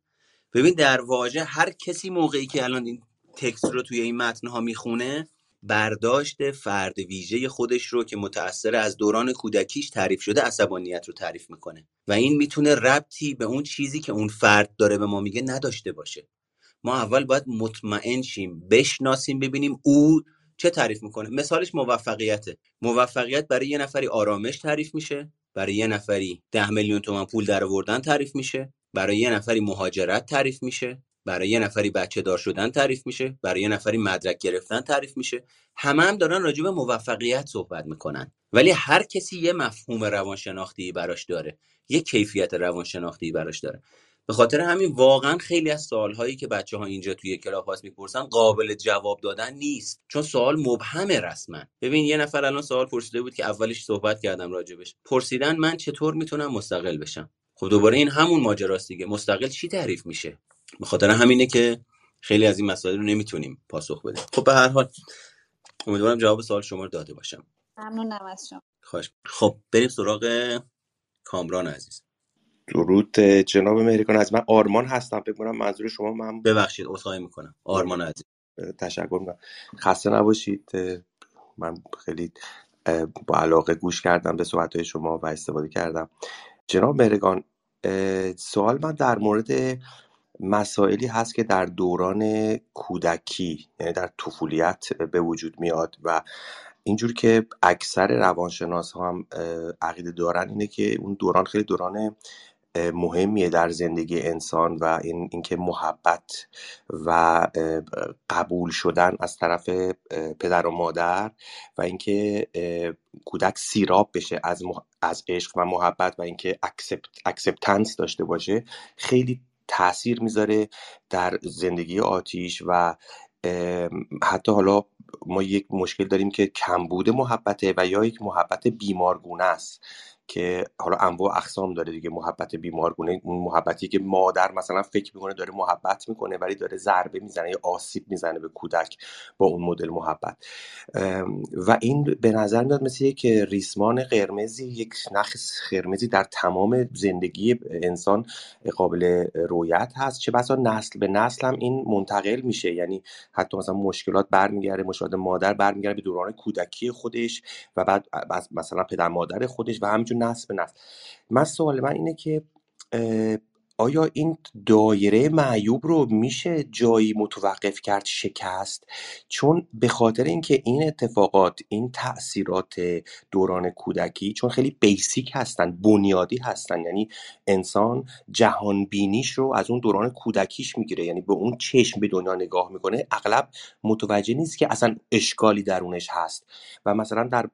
ببین در واژه هر کسی موقعی که الان این تکست رو توی این متن ها می‌خونه برداشت فرد ویژه خودش رو که متأثر از دوران کودکیش تعریف شده عصبانیت رو تعریف می‌کنه. و این می‌تونه ربطی به اون چیزی که اون فرد داره به ما میگه نداشته باشه. ما اول باید مطمئن شیم بشناسیم ببینیم او چه تعریف می‌کنه. مثالش موفقیته. موفقیت برای یه نفری آرامش تعریف میشه برای یه نفری ده میلیون تومن پول در آوردن تعریف میشه. برای یه نفری مهاجرت تعریف میشه برای یه نفری بچه دار شدن تعریف میشه برای یه نفری مدرک گرفتن تعریف میشه. همه هم دارن راجع به موفقیت صحبت می‌کنن. ولی هر کسی یه مفهوم روانشناختی براش داره یه کیفیت روانشناختی براش داره. به خاطر همین واقعا خیلی از سوالهایی که بچه ها اینجا توی کلاس می‌پرسن قابل جواب دادن نیست. چون سوال مبهمه رسما. ببین یه نفر الان سوال پرسیده بود که اولش صحبت کردم راجبش. پرسیدن من چطور می‌تونم مستقل بشم؟ خب دوباره این همون ماجراست دیگه. مستقل چی تعریف میشه؟ به خاطر همینه که خیلی از این مسائل رو نمی‌تونیم پاسخ بدیم. خب به هر حال امیدوارم جواب سوال شما رو داده باشم. ممنونم از شما. خواهش. خب بریم سراغ کامران عزیز. درود جناب مهرگان از من آرمان هستم. فکر کنم منظور شما من ببخشید عذرخواهی می‌کنم. آرمان عزیز. تشکر می‌کنم. خسته نباشید. من خیلی با علاقه گوش کردم به صحبت شما و استفاده کردم. جناب مهرگان سوال من در مورد مسائلی هست که در دوران کودکی یعنی در طفولیت به وجود میاد و اینجور که اکثر روانشناس ها هم عقیده دارن اینه که اون دوران خیلی دوران مهمیه در زندگی انسان و این اینکه محبت و قبول شدن از طرف پدر و مادر و اینکه کودک سیراب بشه از از عشق و محبت و اینکه acceptance داشته باشه خیلی تاثیر می‌ذاره در زندگی آتی‌ش و حتی حالا ما یک مشکل داریم که کمبود محبته و یا یک محبت بیمارگونه است. که حالا انواع اقسام داره دیگه محبت بیمارگونه اون محبتی که مادر مثلا فکر می‌کنه داره محبت می‌کنه ولی داره ضربه می‌زنه یا آسیب می‌زنه به کودک با اون مدل محبت. و این به نظر میاد مثل یک ریسمان قرمزی یک نخ قرمزی در تمام زندگی انسان قابل رویت هست چه بسا نسل به نسل هم این منتقل میشه. یعنی حتی مثلا مشکلات برمیگرده مشکلات مادر برمیگرده به دوران کودکی خودش و بعد مثلا پدر مادر خودش و همینجور نسل به نسل من سوال من اینه که آیا این دایره معیوب رو میشه جایی متوقف کرد شکست؟ چون به خاطر اینکه این اتفاقات این تاثیرات دوران کودکی چون خیلی بیسیک هستن بنیادی هستن یعنی انسان جهان بینیش رو از اون دوران کودکیش می‌گیره یعنی به اون چشم به دنیا نگاه می‌کنه اغلب متوجه نیست که اصلا اشکالی درونش هست. و مثلا در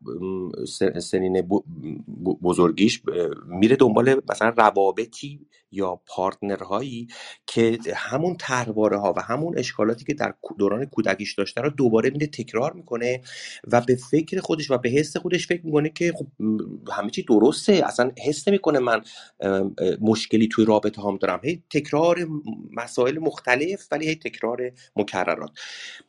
سنین بزرگیش میره دنبال مثلا روابطی یا پارتنرهایی که همون ترواره ها و همون اشکالاتی که در دوران کودکیش داشته رو دوباره میده تکرار می‌کنه و به فکر خودش و به حس خودش فکر می‌کنه که خب همه چی درسته اصلا حس نمی‌کنه من مشکلی توی رابطه هم دارم. هی تکرار مسائل مختلف ولی هی تکرار مکررات.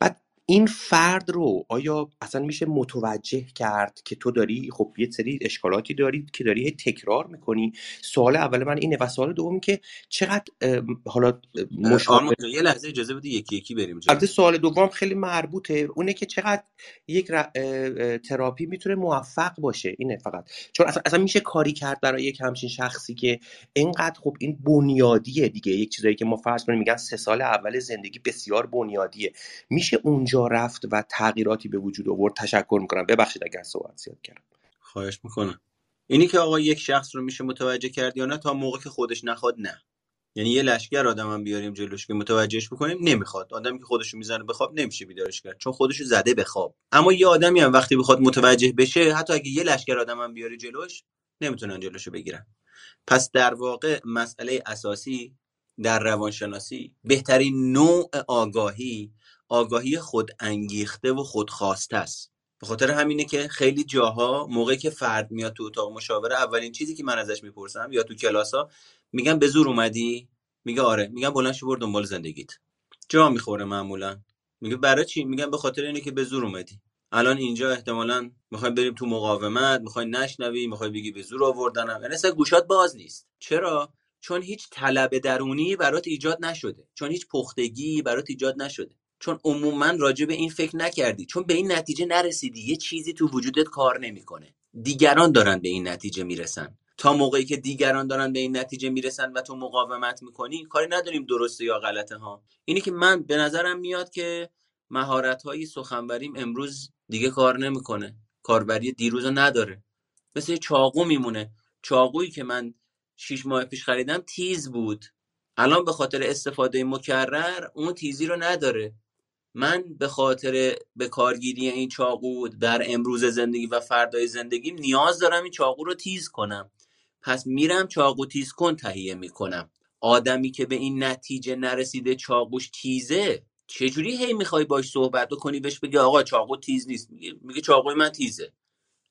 بعد این فرد رو آیا اصلا میشه متوجه کرد که تو داری خب یه سری اشکالاتی داری که داری تکرار می‌کنی. سوال اول من اینه و سوال دوم که چقدر حالا مشابه یه لحظه اجازه بده یکی یکی بریم البته سوال دوم خیلی مربوطه. اونه که چقدر یک تراپی می‌تونه موفق باشه. اینه فقط. چون اصلا, اصلا میشه کاری کرد برای یک همچین شخصی که اینقدر خب این بنیادیه دیگه. یک چیزایی که ما فرض کنیم میگن سه سال اول زندگی بسیار بنیادیه. میشه اونجا رفت و تغییراتی به وجود آورد تشکر می‌کنم. ببخشید اگر صحبت زیاد کردم. خواهش می‌کنم. اینی که آقا یک شخص رو میشه متوجه کرد یا نه تا موقع که خودش نخواد نه. یعنی یه لشکر آدم بیاریم جلوش که متوجهش بکنیم نمی‌خواد. آدمی که خودشو می‌زنه به خواب نمیشه بیدارش کرد. چون خودشو زده به خواب. اما یه آدمی هم وقتی بخواد متوجه بشه حتی اگه یه لشکر آدم هم بیاری جلوش نمی‌تونن جلوشو بگیرن. پس در واقع مسئله اساسی در روانشناسی بهترین نوع آگاهی آگاهی خود انگیخته و خودخواسته است. به خاطر همینه که خیلی جاها موقعی که فرد میاد تو اتاق مشاوره اولین چیزی که من ازش می‌پرسم یا تو کلاس ها میگم به زور اومدی؟ میگه آره. میگم بلند شو برو دنبال زندگیت. جا می‌خوره معمولا. میگه برای چی؟ میگم به خاطر اینه که به زور اومدی. الان اینجا احتمالا می‌خوایم بریم تو مقاومت می‌خوای نشنوی می‌خوای بگی به زور آوردنم. یعنی اصلا گوشات باز نیست. چرا؟ چون هیچ طلب درونی برات ایجاد نشده. چون هیچ پختگی برات ایجاد نشده. چون عموما راجع به این فکر نکردی. چون به این نتیجه نرسیدی. یه چیزی تو وجودت کار نمی‌کنه. دیگران دارن به این نتیجه می‌رسن. تا موقعی که دیگران دارن به این نتیجه می‌رسن و تو مقاومت می‌کنی کاری نداریم درسته یا غلطه ها. اینی که من به نظرم میاد که مهارت های سخنوریم امروز دیگه کار نمی‌کنه. کاربری دیروز نداره. مثل چاقو میمونه. چاقویی که من شیش ماه پیش خریدم تیز بود. الان به خاطر استفاده مکرر اون تیزی رو نداره. من به خاطر به کارگیری این چاقو در امروز زندگی و فردای زندگیم نیاز دارم این چاقو رو تیز کنم. پس میرم چاقو تیز کن تهیه می‌کنم. آدمی که به این نتیجه نرسیده چاقوش تیزه چجوری هی می‌خوای باش صحبت کنی؟ بهش بگی آقا چاقو تیز نیست. میگه چاقوی من تیزه.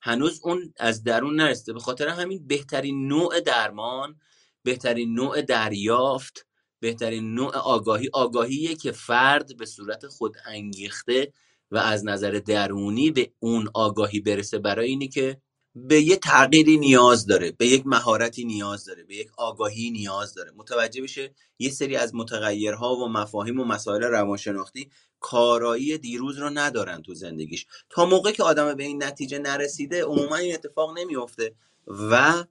هنوز اون از درون نرسیده. به خاطر همین بهترین نوع درمان بهترین نوع دریافت بهترین نوع آگاهی آگاهیه که فرد به صورت خود انگیخته و از نظر درونی به اون آگاهی برسه برای اینی که به یه تغییری نیاز داره به یک مهارتی نیاز داره به یک آگاهی نیاز داره. متوجه بشه یه سری از متغیرها و مفاهیم و مسائل روانشناختی کارایی دیروز رو ندارن تو زندگیش. تا موقع که آدم به این نتیجه نرسیده عموما این اتفاق نمیافته و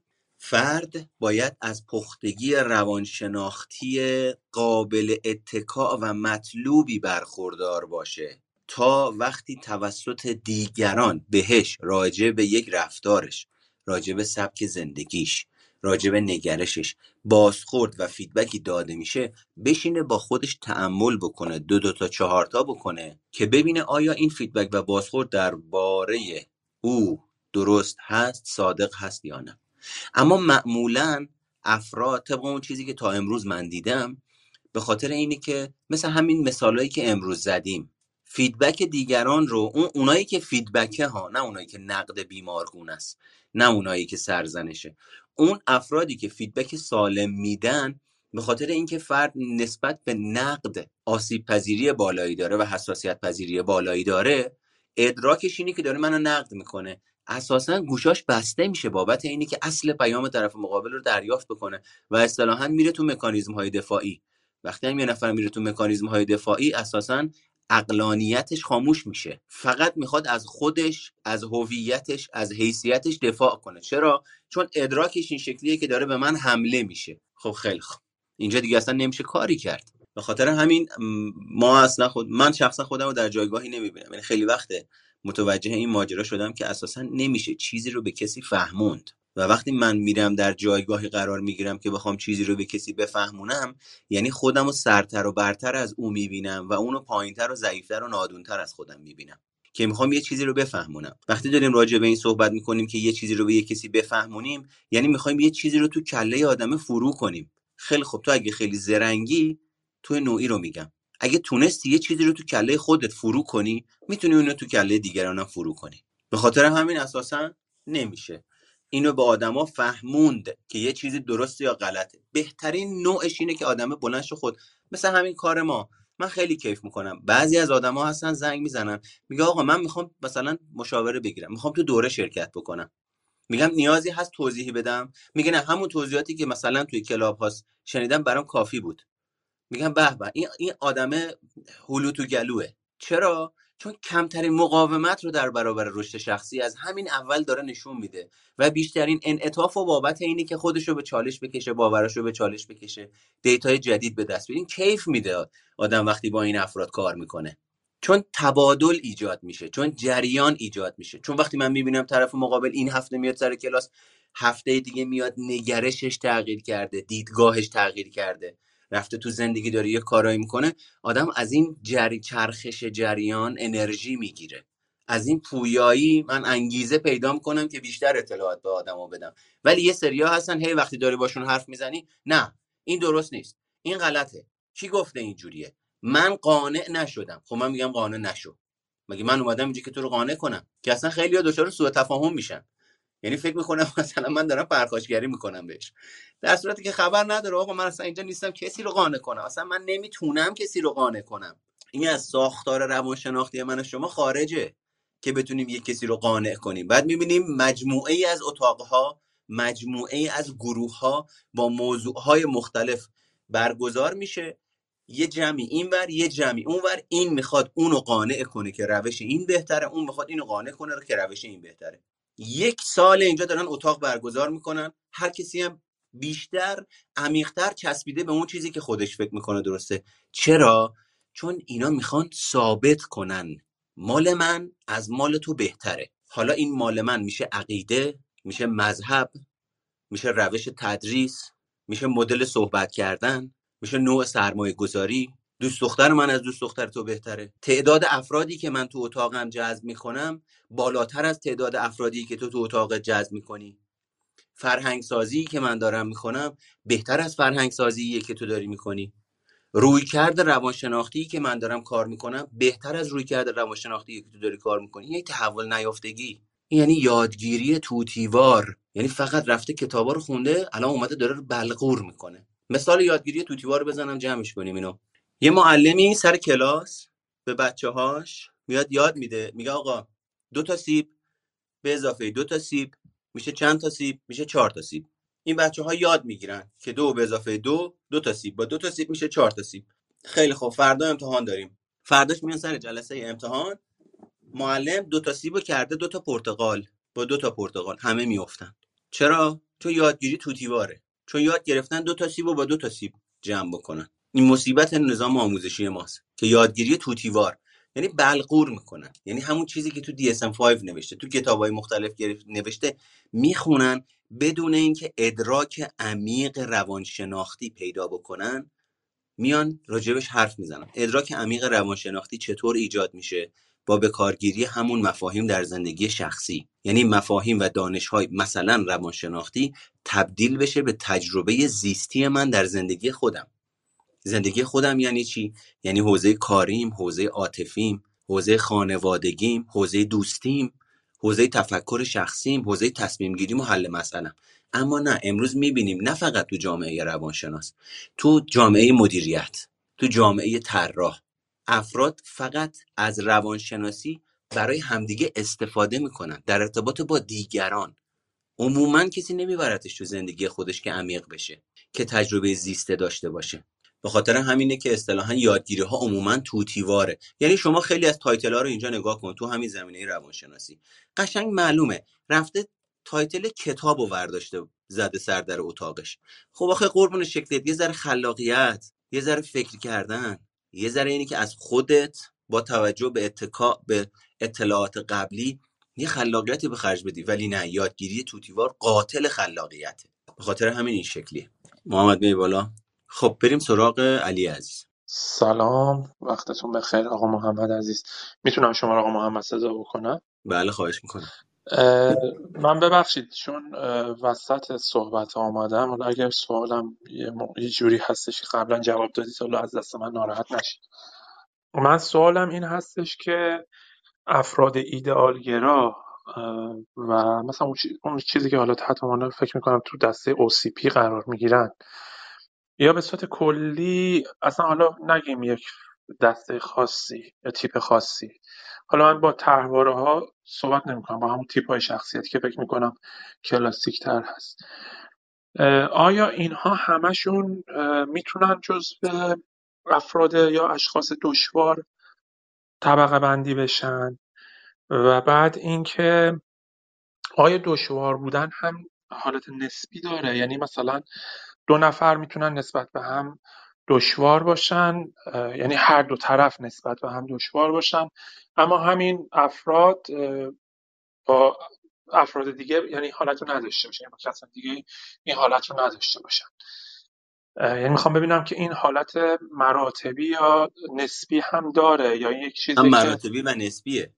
فرد باید از پختگی روانشناختی قابل اتکا و مطلوبی برخوردار باشه تا وقتی توسط دیگران بهش راجع به یک رفتارش راجع به سبک زندگیش راجع به نگرشش بازخورد و feedback ی داده میشه بشینه با خودش تأمل بکنه دو دو تا چهار تا بکنه که ببینه آیا این feedback و بازخورد درباره او درست هست صادق هست یا نه. اما معمولا افراد طبق اون چیزی که تا امروز من دیدم به خاطر اینی که مثل همین مثالهایی که امروز زدیم feedback دیگران رو اون اونایی که feedback ه ها نه اونایی که نقد بیمارگون است نه اونایی که سرزنشه. اون افرادی که feedback سالم میدن به خاطر اینکه فرد نسبت به نقد آسیب پذیری بالایی داره و حساسیت پذیری بالایی داره ادراکش اینی که داره منو نقد می‌کنه. اساسا گوشاش بسته میشه. بابت اینی که اصل پیام طرف مقابل رو دریافت بکنه و اصطلاحا میره تو مکانیزم های دفاعی. وقتی هم یه نفر میره تو مکانیزم های دفاعی اساسا اقلانیتش خاموش میشه. فقط می‌خواد از خودش از هویتش از حیثیتش دفاع کنه. چرا؟ چون ادراکش این شکلیه که داره به من حمله میشه. خب خیلی خوب. اینجا دیگه اصلا نمیشه کاری کرد. به خاطر همین ما اصلا خود من شخصا خودم رو در جایگاهی نمی‌بینم. یعنی خیلی وقته متوجه این ماجرا شدم که اساسا نمیشه چیزی رو به کسی فهموند. و وقتی من میرم در جایگاهی قرار می‌گیرم که بخوام چیزی رو به کسی بفهمونم یعنی خودم رو سرتر و برتر از او می‌بینم و اونو پایینتر و ضعیفتر و نادونتر از خودم می‌بینم که می‌خوام یه چیزی رو بفهمونم. وقتی داریم راجع به این صحبت می‌کنیم که یه چیزی رو به یه کسی بفهمونیم یعنی می‌خوایم یه چیزی رو تو کله آدم فرو کنیم. خیلی خب تو اگه خیلی زرنگی تو نوعی رو میگم. اگه تونستی یه چیزی رو تو کله خودت فرو کنی می‌تونی اونو تو کله دیگرانم فرو کنی. به خاطر همین اساسا نمیشه. اینو به آدما فهموند که یه چیزی درسته یا غلطه. بهترین نوعش اینه که آدم بلند خود مثل همین کار ما. من خیلی کیف می‌کنم. بعضی از آدما هستن زنگ می‌زنن. میگه آقا من می‌خوام مثلا مشاوره بگیرم. می‌خوام تو دوره شرکت بکنم. میگم نیازی هست توضیحی بدم. میگه نه همون توضیحاتی که مثلا توی Clubhouse شنیدم برام کافی بود. میگم به به این این آدمه هلو تو گلوه چرا؟ چون کمترین مقاومت رو در برابر رشد شخصی از همین اول داره نشون میده و بیشترین انعطاف و بابت اینی که خودش رو به چالش بکشه باورش رو به چالش بکشه data ی جدید به دست بیارین کیف میده آدم وقتی با این افراد کار می‌کنه. چون تبادل ایجاد میشه چون جریان ایجاد میشه. چون وقتی من می‌بینم طرف مقابل این هفته میاد سر کلاس هفته دیگه میاد نگرشش تغییر کرده دیدگاهش تغییر کرده. رفته تو زندگی داره یه کارایی می‌کنه آدم از این جری چرخش جریان انرژی می‌گیره. از این پویایی من انگیزه پیدا می‌کنم که بیشتر اطلاعات به آدما بدم. ولی یه سریا هستن هی وقتی داری باشون حرف می‌زنی نه این درست نیست. این غلطه. کی گفته اینجوریه من قانع نشدم. خب من میگم قانع نشو. مگه من اومدم اینجا که تو رو قانع کنم؟ که اصلا خیلی ها دچار سوء تفاهم میشن. یعنی فکر می‌کنم مثلا من دارم پرخاشگری می‌کنم بهش. در صورتی که خبر نداره آقا من اصلا اینجا نیستم کسی رو قانع کنم. اصلا من نمی‌تونم کسی رو قانع کنم. این از ساختار روانشناختی من و شما خارجه که بتونیم یه کسی رو قانع کنیم. بعد می‌بینیم مجموعه ای از اتاقها مجموعه ای از گروه ها با موضوع های مختلف برگزار میشه. یه جمعی این ور یه جمعی اون ور. این می‌خواد اونو قانع کنه که روش این بهتره اون می‌خواد اینو قانع کنه که روش این بهتره. یک سال اینجا دارن اتاق برگزار می‌کنن. هر کسی هم بیشتر عمیقتر چسبیده به اون چیزی که خودش فکر می‌کنه درسته. چرا؟ چون اینا می‌خوان ثابت کنن. مال من از مال تو بهتره. حالا این مال من میشه عقیده میشه مذهب میشه روش تدریس میشه مدل صحبت کردن میشه نوع سرمایه گذاری دوست دختر من از دوست دختر تو بهتره. تعداد افرادی که من تو اتاقم جذب می‌کنم بالاتر از تعداد افرادی که تو تو اتاق جذب می‌کنی. فرهنگ سازی که من دارم می‌کنم بهتر از فرهنگ سازی که تو داری می‌کنی. روی کرد روانشناختی که من دارم کار می‌کنم بهتر از روی کرد روانشناختی که تو داری کار می‌کنی. یعنی تحول نیافتگی. یعنی یادگیری توتیوار. یعنی فقط رفته کتابا رو خونده الان اومده داره بلغور می‌کنه. مثال یادگیری توتیوار بزنم جمعش کنیم اینو. یه معلمی سر کلاس به بچه هاش میاد یاد میده میگه آقا دو تا سیب به اضافه دو تا سیب میشه چند تا سیب؟ میشه چهار تا سیب. این بچه ها یاد می‌گیرن که دو به اضافه دو دو تا سیب. با دو تا سیب میشه چهار تا سیب. خیلی خوب. فردا امتحان داریم. فرداش میان سر جلسه امتحان. معلم دو تا سیب کرده دو تا پرتقال. با دو تا پرتقال همه میافتن. چرا؟ چون یادگیری توتیواره چون یاد گرفتن دو تا سیب با دو تا سیب جمع بکنن. این مصیبت نظام آموزشی ماست که یادگیری توتیوار یعنی بلغور می‌کنن یعنی همون چیزی که تو DSM-5 نوشته تو کتابای مختلف نوشته می‌خونن بدون اینکه ادراک عمیق روانشناختی پیدا بکنن. میان راجبش حرف می‌زنن. ادراک عمیق روانشناختی چطور ایجاد میشه؟ با به کارگیری همون مفاهیم در زندگی شخصی. یعنی مفاهیم و دانشهای مثلا روانشناختی تبدیل بشه به تجربه زیستی من در زندگی خودم. زندگی خودم یعنی چی؟ یعنی حوزه کاریم حوزه عاطفیم حوزه خانوادگیم حوزه دوستیم حوزه تفکر شخصیم حوزه تصمیم گیریم و حل مسئله اما نه امروز می‌بینیم نه فقط تو جامعه روانشناس تو جامعه مدیریت تو جامعه طراح افراد فقط از روانشناسی برای همدیگه استفاده می‌کنن در ارتباط با دیگران. عموما کسی نمیبرتش تو زندگی خودش که عمیق بشه که تجربه زیسته داشته باشه. به خاطر همینه که اصطلاحا یادگیری ها عموما طوطی‌واره. یعنی شما خیلی از title ها رو اینجا نگاه کن تو همین زمینه روانشناسی. قشنگ معلومه رفته title کتاب و ورداشته زده سر در اتاقش. خب آخه قربون شکلت یه ذره خلاقیت یه ذره فکر کردن یه ذره اینی که از خودت با توجه به اتکا به اطلاعات قبلی یه خلاقیتی به خرج بدی. ولی نه یادگیری توتیوار قاتل خلاقیته. به خاطر همین این شکلیه. محمد می بالا؟ خب بریم سراغ علی عزیز. سلام وقتتون بخیر آقا محمد عزیز. می‌تونم شما رو آقا محمد صدا بکنم؟ بله خواهش می‌کنم. من ببخشید چون وسط صحبت آمادم حالا اگر سوالم یه جوری هستش که قبلا جواب دادید حالا از دست من ناراحت نشید. من سوالم این هستش که افراد ایدئالگرا و مثلا اون چیزی که حالا تحت عنوان فکر می‌کنم تو دسته OCP قرار می‌گیرن یا به صورت کلی اصلا حالا نگیم یک دسته خاصی یا تیپ خاصی. حالا من با ها صحبت نمی‌کنم با همون تیپ های شخصیتی که فکر می‌کنم کلاسیک تر هست آیا اینها همشون می‌تونن جزو افراد یا اشخاص دشوار طبقه بندی بشن؟ و بعد اینکه آیا دشوار بودن هم حالت نسبی داره؟ یعنی مثلا دو نفر می‌تونن نسبت به هم دشوار باشن یعنی هر دو طرف نسبت به هم دشوار باشن. اما همین افراد با افراد دیگه یعنی حالت رو نداشته باشن یعنی کسان دیگه این حالت رو نداشته باشن. یعنی می‌خوام ببینم که این حالت مراتبی یا نسبی هم داره یا یک چیزی هم مراتبی و نسبیه.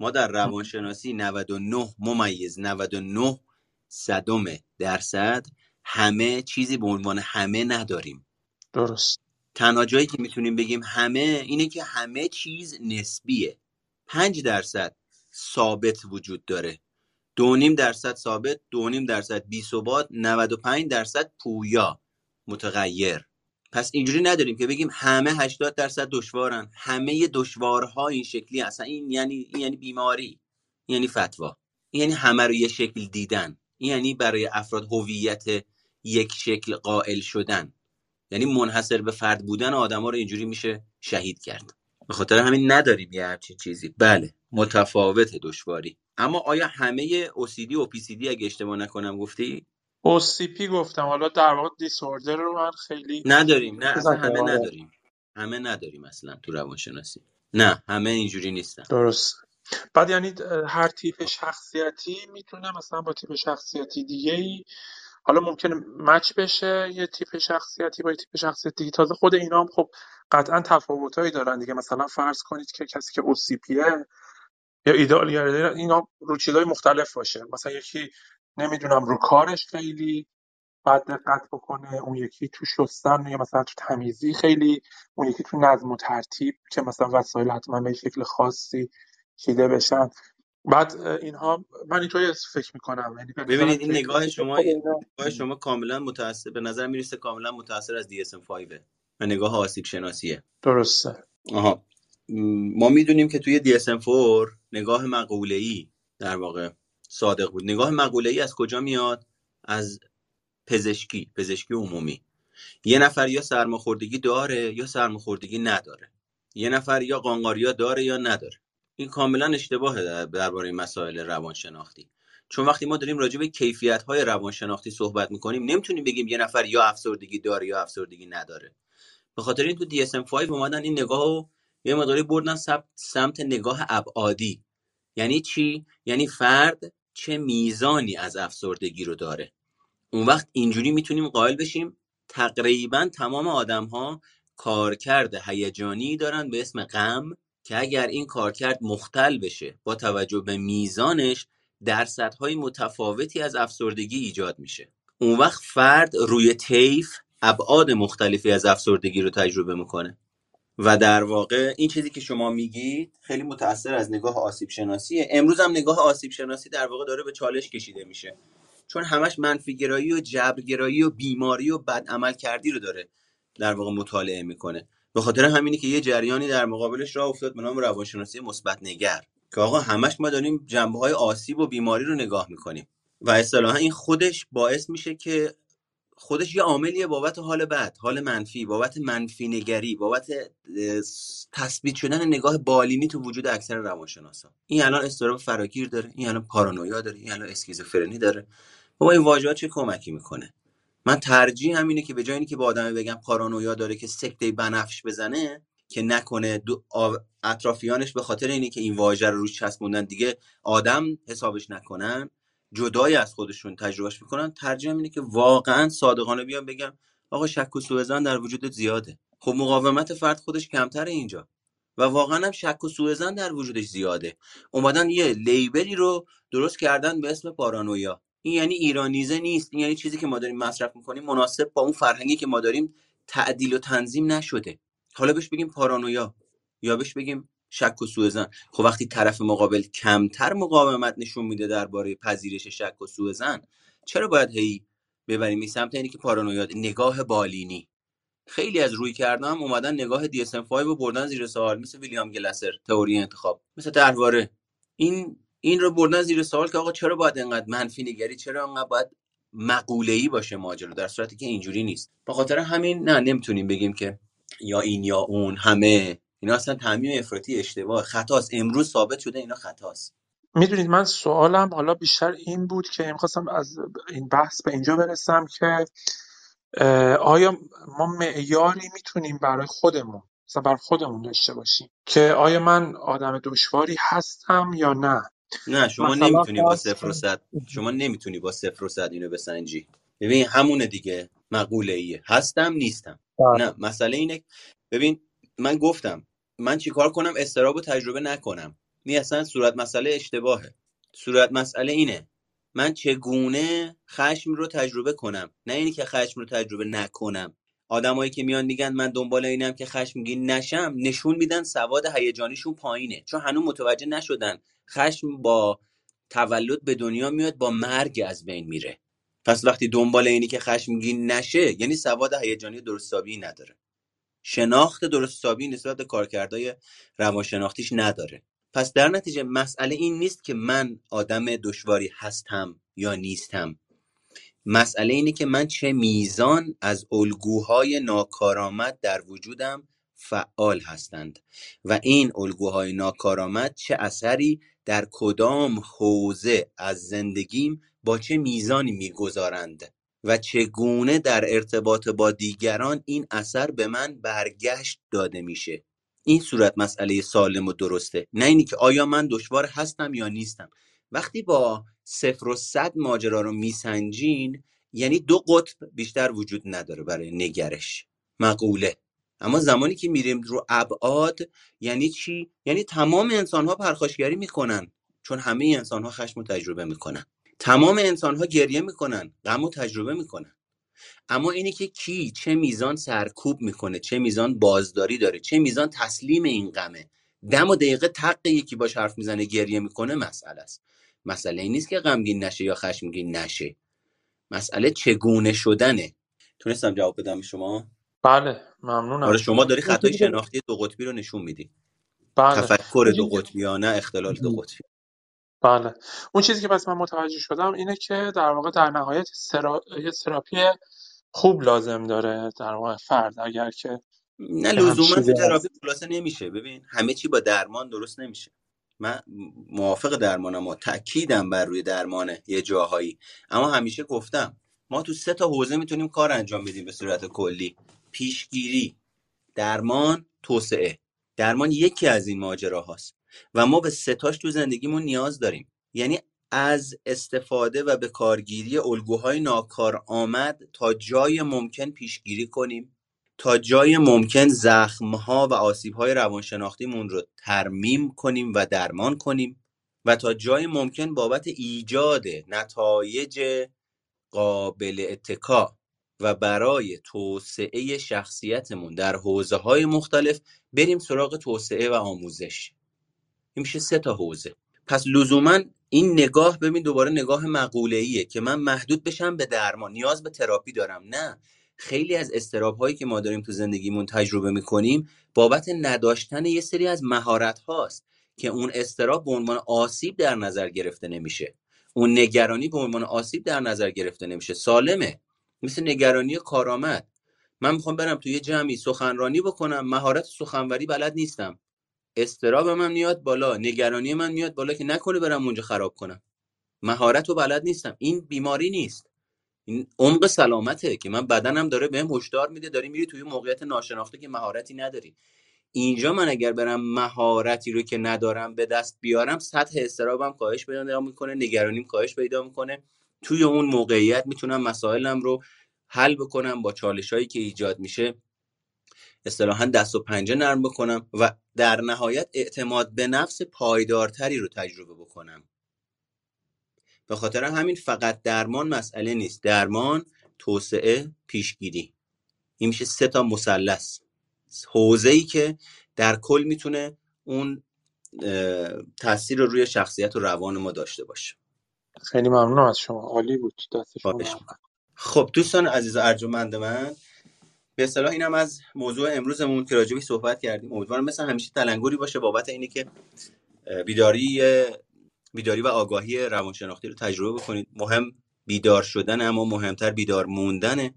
ما در روانشناسی 99 ممیز 99 صدم درصد همه چیزی به عنوان همه نداریم. درست. تنها جایی که می‌تونیم بگیم همه اینه که همه چیز نسبیه. پنج درصد ثابت وجود داره. دو نیم درصد ثابت دو نیم درصد بی ثبات 95 درصد پویا. متغیر. پس اینجوری نداریم که بگیم همه 80 درصد دشوارن. همه دشوارها این شکلی اصلا این یعنی این یعنی بیماری. یعنی فتوا. یعنی همه رو یه شکل دیدن. یعنی برای افراد هویت یک شکل قائل شدن. یعنی منحصر به فرد بودن آدما رو اینجوری میشه شهید کرد. به خاطر همین نداریم یه همچین چیزی. بله متفاوت دشواری. اما آیا همه OCD و PCD اگه اشتباه نکنم گفتی؟ OCP گفتم. حالا در واقع دیسوردر رو من خیلی نداریم. نه اصلا همه نداریم. همه نداریم اصلا تو روانشناسی. نه همه اینجوری نیستن. درست. بعد یعنی هر تیپ شخصیتی می‌تونه مثلا با تیپ شخصیتی دیگه ای حالا ممکنه مچ بشه یه تیپ شخصیتی با یه تیپ شخصیتی دیگه. تازه خود اینا هم خب قطعا تفاوتایی دارن دیگه. مثلا فرض کنید که کسی که اوسیپیه یا ایدئال اینا رو چیزای مختلف باشه. مثلا یکی نمی‌دونم رو کارش خیلی باید دقت بکنه اون یکی تو شستن یا مثلا تو تمیزی خیلی اون یکی تو نظم و ترتیب که مثلا وسایل حتما به شکل خاصی چیده بشن. بعد اینها من اینطوری فکر می‌کنم. یعنی به ببینید این نگاه شما نگاه شما کاملا متاثر به نظر می‌رسه کاملا متاثر از DSM-5 و نگاه آسیب شناسیه. درسته. آها. ما می‌دونیم که توی DSM-4 نگاه مقوله ای در واقع صادق بود. نگاه مقوله ای از کجا میاد؟ از پزشکی پزشکی عمومی. یه نفر یا سرماخوردگی داره یا سرماخوردگی نداره. یه نفر یا قانقاریا داره یا نداره. این کاملا اشتباهه درباره مسائل روانشناختی. چون وقتی ما داریم راجع به کیفیت های روانشناختی صحبت می‌کنیم نمی‌تونیم بگیم یه نفر یا افسردگی داره یا افسردگی نداره. به خاطر این تو DSM-5 اومدن این نگاه رو یه مقداری بردن سمت نگاه ابعادی. یعنی چی؟ یعنی فرد چه میزانی از افسردگی رو داره. اون وقت اینجوری می‌تونیم قائل بشیم تقریبا تمام آدم ها کارکرد هیجانی دارن به اسم غم که اگر این کارکرد مختل بشه با توجه به میزانش درصدهای متفاوتی از افسردگی ایجاد میشه. اون وقت فرد روی طیف ابعاد مختلفی از افسردگی رو تجربه می‌کنه. و در واقع این چیزی که شما میگید خیلی متاثر از نگاه آسیب شناسیه امروز هم نگاه آسیب شناسی در واقع داره به چالش کشیده میشه. چون همش منفی گرایی و جبرگرایی و بیماری و بد عمل کردی رو داره در واقع مطالعه می‌کنه. به خاطر همینی که یه جریانی در مقابلش راه افتاد به نام روانشناسی مثبت نگر که آقا همش ما داریم جنبه های آسیب و بیماری رو نگاه می‌کنیم و اصطلاحا این خودش باعث میشه که خودش یه عاملیه بابت حال بد حال منفی بابت منفی نگری بابت تثبیت شدن نگاه بالینی تو وجود اکثر روانشناسا. این الان استراب فراگیر داره این الان پارانویا داره این الان اسکیزوفرنی داره. بابا این واژه‌ها چه کمکی می‌کنه؟ من ترجیح همینه که به جای اینکه به آدم بگم پارانویا داره که سکته بنفش بزنه که نکنه دو اطرافیانش به خاطر اینی که این واژه رو روش چسبوندن دیگه آدم حسابش نکنن جدای از خودشون تجربهش می‌کنن. ترجیح اینه که واقعا صادقانه بیان بگم آقا شک و سوء در وجود زیاده. خب مقاومت فرد خودش کمتره اینجا. و واقعا هم شک و سوء در وجودش زیاده. اومدن یه لیبلی رو درست کردن به اسم پارانویا. این یعنی ایرانیزه نیست این یعنی چیزی که ما داریم مصرف می‌کنیم مناسب با اون فرهنگی که ما داریم تعدیل و تنظیم نشده. حالا بهش بگیم پارانویا یا بهش بگیم شک و سوء خب وقتی طرف مقابل کمتر مقاومت نشون میده درباره پذیرش شک و سوء چرا باید هی ببریم این سمت؟ اینی که پارانویا نگاه بالینی. خیلی از روی کردن هم اومدن نگاه DSM-5 رو بردن زیر سوال مثل ویلیام گلسر تئوری انتخاب مثل درباره. این این رو بردن زیر سوال که آقا چرا باید انقدر منفی نگری؟ چرا انقدر باید مقوله ای باشه ماجرا؟ در صورتی که اینجوری نیست. به خاطر همین نه نمی‌تونیم بگیم که یا این یا اون همه. اینا اصلا تعمیم افراطی اشتباه. خطاست. امروز ثابت شده اینا خطاست. می‌دونید من سوالم حالا بیشتر این بود که می‌خواستم از این بحث به اینجا برسم که آیا ما معیاری می‌تونیم برای خودمون مثلا برای خودمون داشته باشیم که آیا من آدم دشواری هستم یا نه؟ نه شما نمی‌تونی با صفر و صد شما نمی‌تونی با صفر و صد اینو بسنجی. ببین همونه دیگه مقوله ایه هستم نیستم. بله. نه مسئله اینه ببین من گفتم من چیکار کنم؟ استراب تجربه نکنم. این اصلا صورت مسئله اشتباهه. صورت مسئله اینه من چگونه خشم رو تجربه کنم؟ نه اینی که خشم رو تجربه نکنم. آدمایی که میان میگن من دنبال اینم که خشمگین نشم نشون میدن سواد هیجانیشون پایینه. چون هنوز متوجه نشدن خشم با تولد به دنیا میاد با مرگ از بین میره. پس وقتی دنبال اینی که خشمگین نشه یعنی سواد هیجانی درستابی نداره. شناخت درستابی نسبت به کارکردهای روانشناختیش نداره. پس در نتیجه مسئله این نیست که من آدم دشواری هستم یا نیستم. مسئله اینه که من چه میزان از الگوهای ناکارآمد در وجودم فعال هستند و این الگوهای ناکارآمد چه اثری در کدام حوزه از زندگیم با چه میزانی می‌گذارند و چگونه در ارتباط با دیگران این اثر به من برگشت داده میشه؟ این صورت مسئله سالم و درسته نه اینی که آیا من دشوار هستم یا نیستم. وقتی با صفر و صد ماجرا رو میسنجین یعنی دو قطب بیشتر وجود نداره برای نگرش. مقوله اما زمانی که میریم رو ابعاد یعنی چی؟ یعنی تمام انسان ها پرخاشگری می‌کنن چون همه انسان ها خشم و تجربه می‌کنن. تمام انسان ها گریه می‌کنن غم و تجربه می‌کنن. اما اینی که کی چه میزان سرکوب می‌کنه چه میزان بازداری داره چه میزان تسلیم این غمه. دم و دقیقه تق یکی باش حرف می‌زنه گریه می‌کنه مسئله است. مسئله این نیست که غمگین نشه یا خشمگین نشه. مسئله چگونه شدنه؟ تونستم جواب بدم شما؟ بله. ممنونم. آره شما داری خطای شناختی دو قطبی رو نشون میدی. بله. تفکر دو چیزی که قطبیانه اختلال دو قطبی. بله. اون چیزی که پس من متوجه شدم اینه که در واقع در نهایت سرا... یه تراپی خوب لازم داره در واقع فرد. اگر که نه لزوما تراپی خلاصه نمیشه. ببین همه چی با درمان درست نمیشه. من موافق درمانم و تاکیدم بر روی درمانه یه جاهایی. اما همیشه گفتم ما تو سه تا حوزه می‌تونیم کار انجام بدیم به صورت کلی. پیشگیری درمان توسعه. درمان یکی از این ماجراهاست. و ما به ستاش تو زندگیمون نیاز داریم. یعنی از استفاده و به کارگیری الگوهای ناکارآمد تا جای ممکن پیشگیری کنیم تا جای ممکن زخمها و آسیبهای روانشناختیمون رو ترمیم کنیم و درمان کنیم و تا جای ممکن بابت ایجاد نتایج قابل اتکا و برای توسعه شخصیتمون در حوزه های مختلف بریم سراغ توسعه و آموزش. این میشه سه تا حوزه. پس لزوما این نگاه ببین دوباره نگاه مقوله ایه که من محدود بشم به درمان. نیاز به تراپی دارم. نه. خیلی از استراب هایی که ما داریم تو زندگیمون تجربه می‌کنیم بابت نداشتن یه سری از مهارت هاست که اون استراب به عنوان آسیب در نظر گرفته نمیشه. اون نگرانی به عنوان آسیب در نظر گرفته نمیشه. سالمه. مثل نگرانی کارآمد. من می‌خوام برم توی جمعی سخنرانی بکنم. مهارت سخنوری بلد نیستم. استراب من میاد بالا. نگرانی من میاد بالا که نکنه برم اونجا خراب کنم. مهارت و بلد نیستم. این بیماری نیست. این عمق سلامته که من بدنم داره بهم هشدار میده. داری میری توی موقعیت ناشناخته که مهارتی نداری. اینجا من اگر برم مهارتی رو که ندارم به دست بیارم سطح استرابم کاهش پیدا می‌کنه. نگرانیم کاهش پیدا می‌کنه. توی اون موقعیت می‌تونم مسائلم رو حل بکنم با چالش هایی که ایجاد میشه. اصطلاحا دست و پنجه نرم بکنم و در نهایت اعتماد به نفس پایدارتری رو تجربه بکنم. به خاطر همین فقط درمان مسئله نیست درمان توسعه پیشگیری. این میشه سه تا مثلث. حوزه ای که در کل می‌تونه اون تاثیر رو روی شخصیت و روان ما داشته باشه. خیلی ممنونم از شما. عالی بود. دست شما خواهش. خب دوستان عزیز ارجمند من به اصطلاح اینم از موضوع امروزمون که راجبی صحبت کردیم. امیدوارم مثل همیشه تلنگری باشه. بابت اینه که بیداری بیداری و آگاهی روانشناختی رو تجربه بکنید. مهم بیدار شدن اما مهمتر بیدار موندنه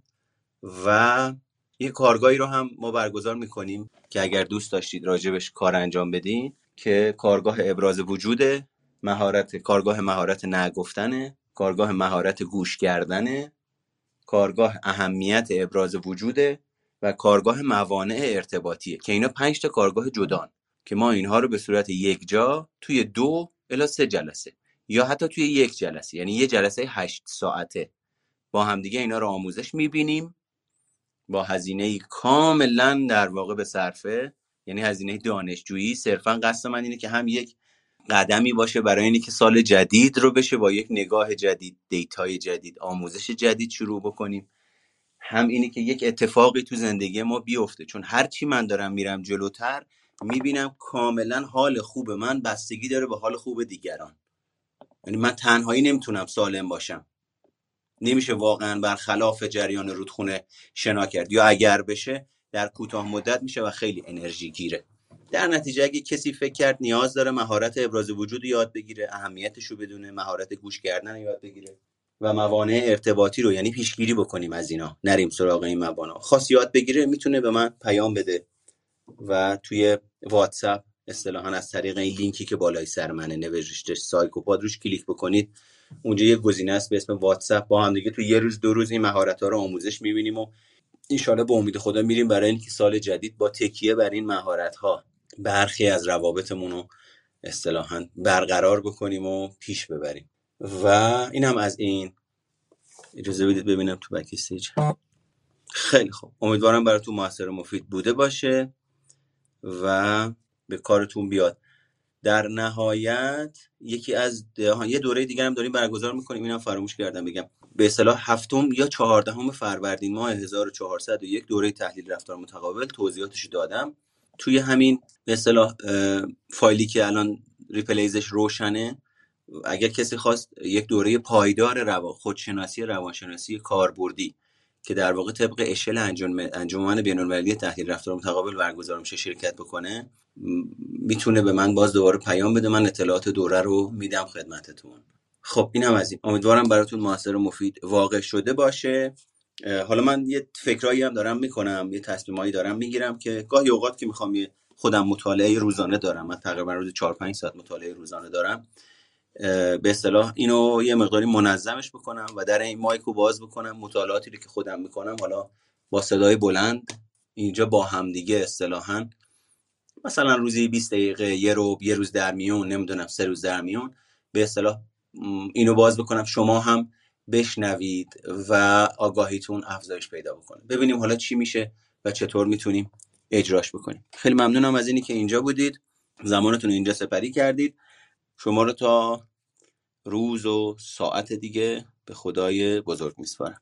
و یه کارگاهی رو هم ما برگزار می‌کنیم که اگر دوست داشتید راجبش کار انجام بدین که کارگاه ابراز وجوده. مهارت کارگاه مهارت نگفتنه کارگاه مهارت گوش کردنه کارگاه اهمیت ابراز وجوده و کارگاه موانع ارتباطیه که اینا پنج تا کارگاه جدان که ما اینها رو به صورت یک جا توی دو الا سه جلسه یا حتی توی یک جلسه یعنی یه جلسه هشت ساعته با همدیگه اینا رو آموزش می‌بینیم. با هزینه کاملا در واقع به صرفه یعنی هزینه دانشجویی صرفا قصد من اینه که هم یک قدمی باشه برای اینکه سال جدید رو بشه با یک نگاه جدید دیتای جدید آموزش جدید شروع بکنیم. هم اینه که یک اتفاقی تو زندگی ما بیفته. چون هر چی من دارم میرم جلوتر می‌بینم کاملا حال خوب من بستگی داره به حال خوب دیگران. یعنی من تنهایی نمی‌تونم سالم باشم. نمیشه واقعا برخلاف جریان رودخونه شنا کرد. یا اگر بشه در کوتاه مدت میشه و خیلی انرژی گیره. در نتیجه اگه کسی فکر کرد نیاز داره مهارت ابراز وجود یاد بگیره اهمیتش رو بدونه مهارت گوش کردن یاد بگیره و موانع ارتباطی رو یعنی پیشگیری بکنیم از اینا. نریم سراغ این موانع. خاص یاد بگیره می‌تونه به من پیام بده و توی واتساپ اصطلاحا از طریق این لینکی که بالای سر منه نوشته سایکوپاد روش کلیک بکنید. اونجا یه گزینه است به اسم واتساپ. با هم دیگه تو یه روز دو روز این مهارت ها رو آموزش می‌بینیم و انشالله به امید خدا میریم برای اینکه سال جدید با تکیه بر این مهارت ها برخی از روابطمون رو اصطلاحا برقرار بکنیم و پیش ببریم. و این هم از این. اجازه بدید ببینم تو backstage. خیلی خوب. امیدوارم براتون موثر و مفید بوده باشه و به کارتون بیاد. در نهایت یکی از یه دوره دیگر هم داریم برگزار می‌کنیم. اینم فراموش کردم بگم. به اصطلاح هفتم یا چهاردهم فروردین ماه 1401 دوره تحلیل رفتار متقابل. توضیحاتش دادم. توی همین به اصطلاح فایلی که الان ریپلیزش روشنه اگر کسی خواست یک دوره پایدار روا خودشناسی روانشناسی کاربردی که در واقع طبق اشل انجمن انجمن بین‌المللی تحلیل رفتار متقابل برگزار میشه شرکت بکنه می‌تونه به من باز دوباره پیام بده. من اطلاعات دوره رو میدم خدمتتون. خب این هم از این. امیدوارم براتون موثر و مفید واقع شده باشه. حالا من یه فکرایی هم دارم می‌کنم یه تصمیمایی دارم می‌گیرم که گاهی اوقات که می‌خوام خودم مطالعه روزانه دارم من تقریبا روز 4 5 ساعت مطالعه روزانه دارم به اصطلاح اینو یه مقداری منظمش بکنم و در این مایکو باز بکنم مطالعاتی رو که خودم می‌کنم حالا با صدای بلند اینجا با هم دیگه اصطلاحا. مثلا روزی 20 دقیقه یه رو یه روز در میون نمی‌دونم سه روز در میون به اصطلاح اینو باز بکنم. شما هم بشنوید و آگاهیتون افزایش پیدا بکنه. ببینیم حالا چی میشه و چطور می‌تونیم اجراش بکنیم. خیلی ممنونم از اینی که اینجا بودید. زمانتون اینجا سپری کردید. شما رو تا روز و ساعت دیگه به خدای بزرگ میسپارم.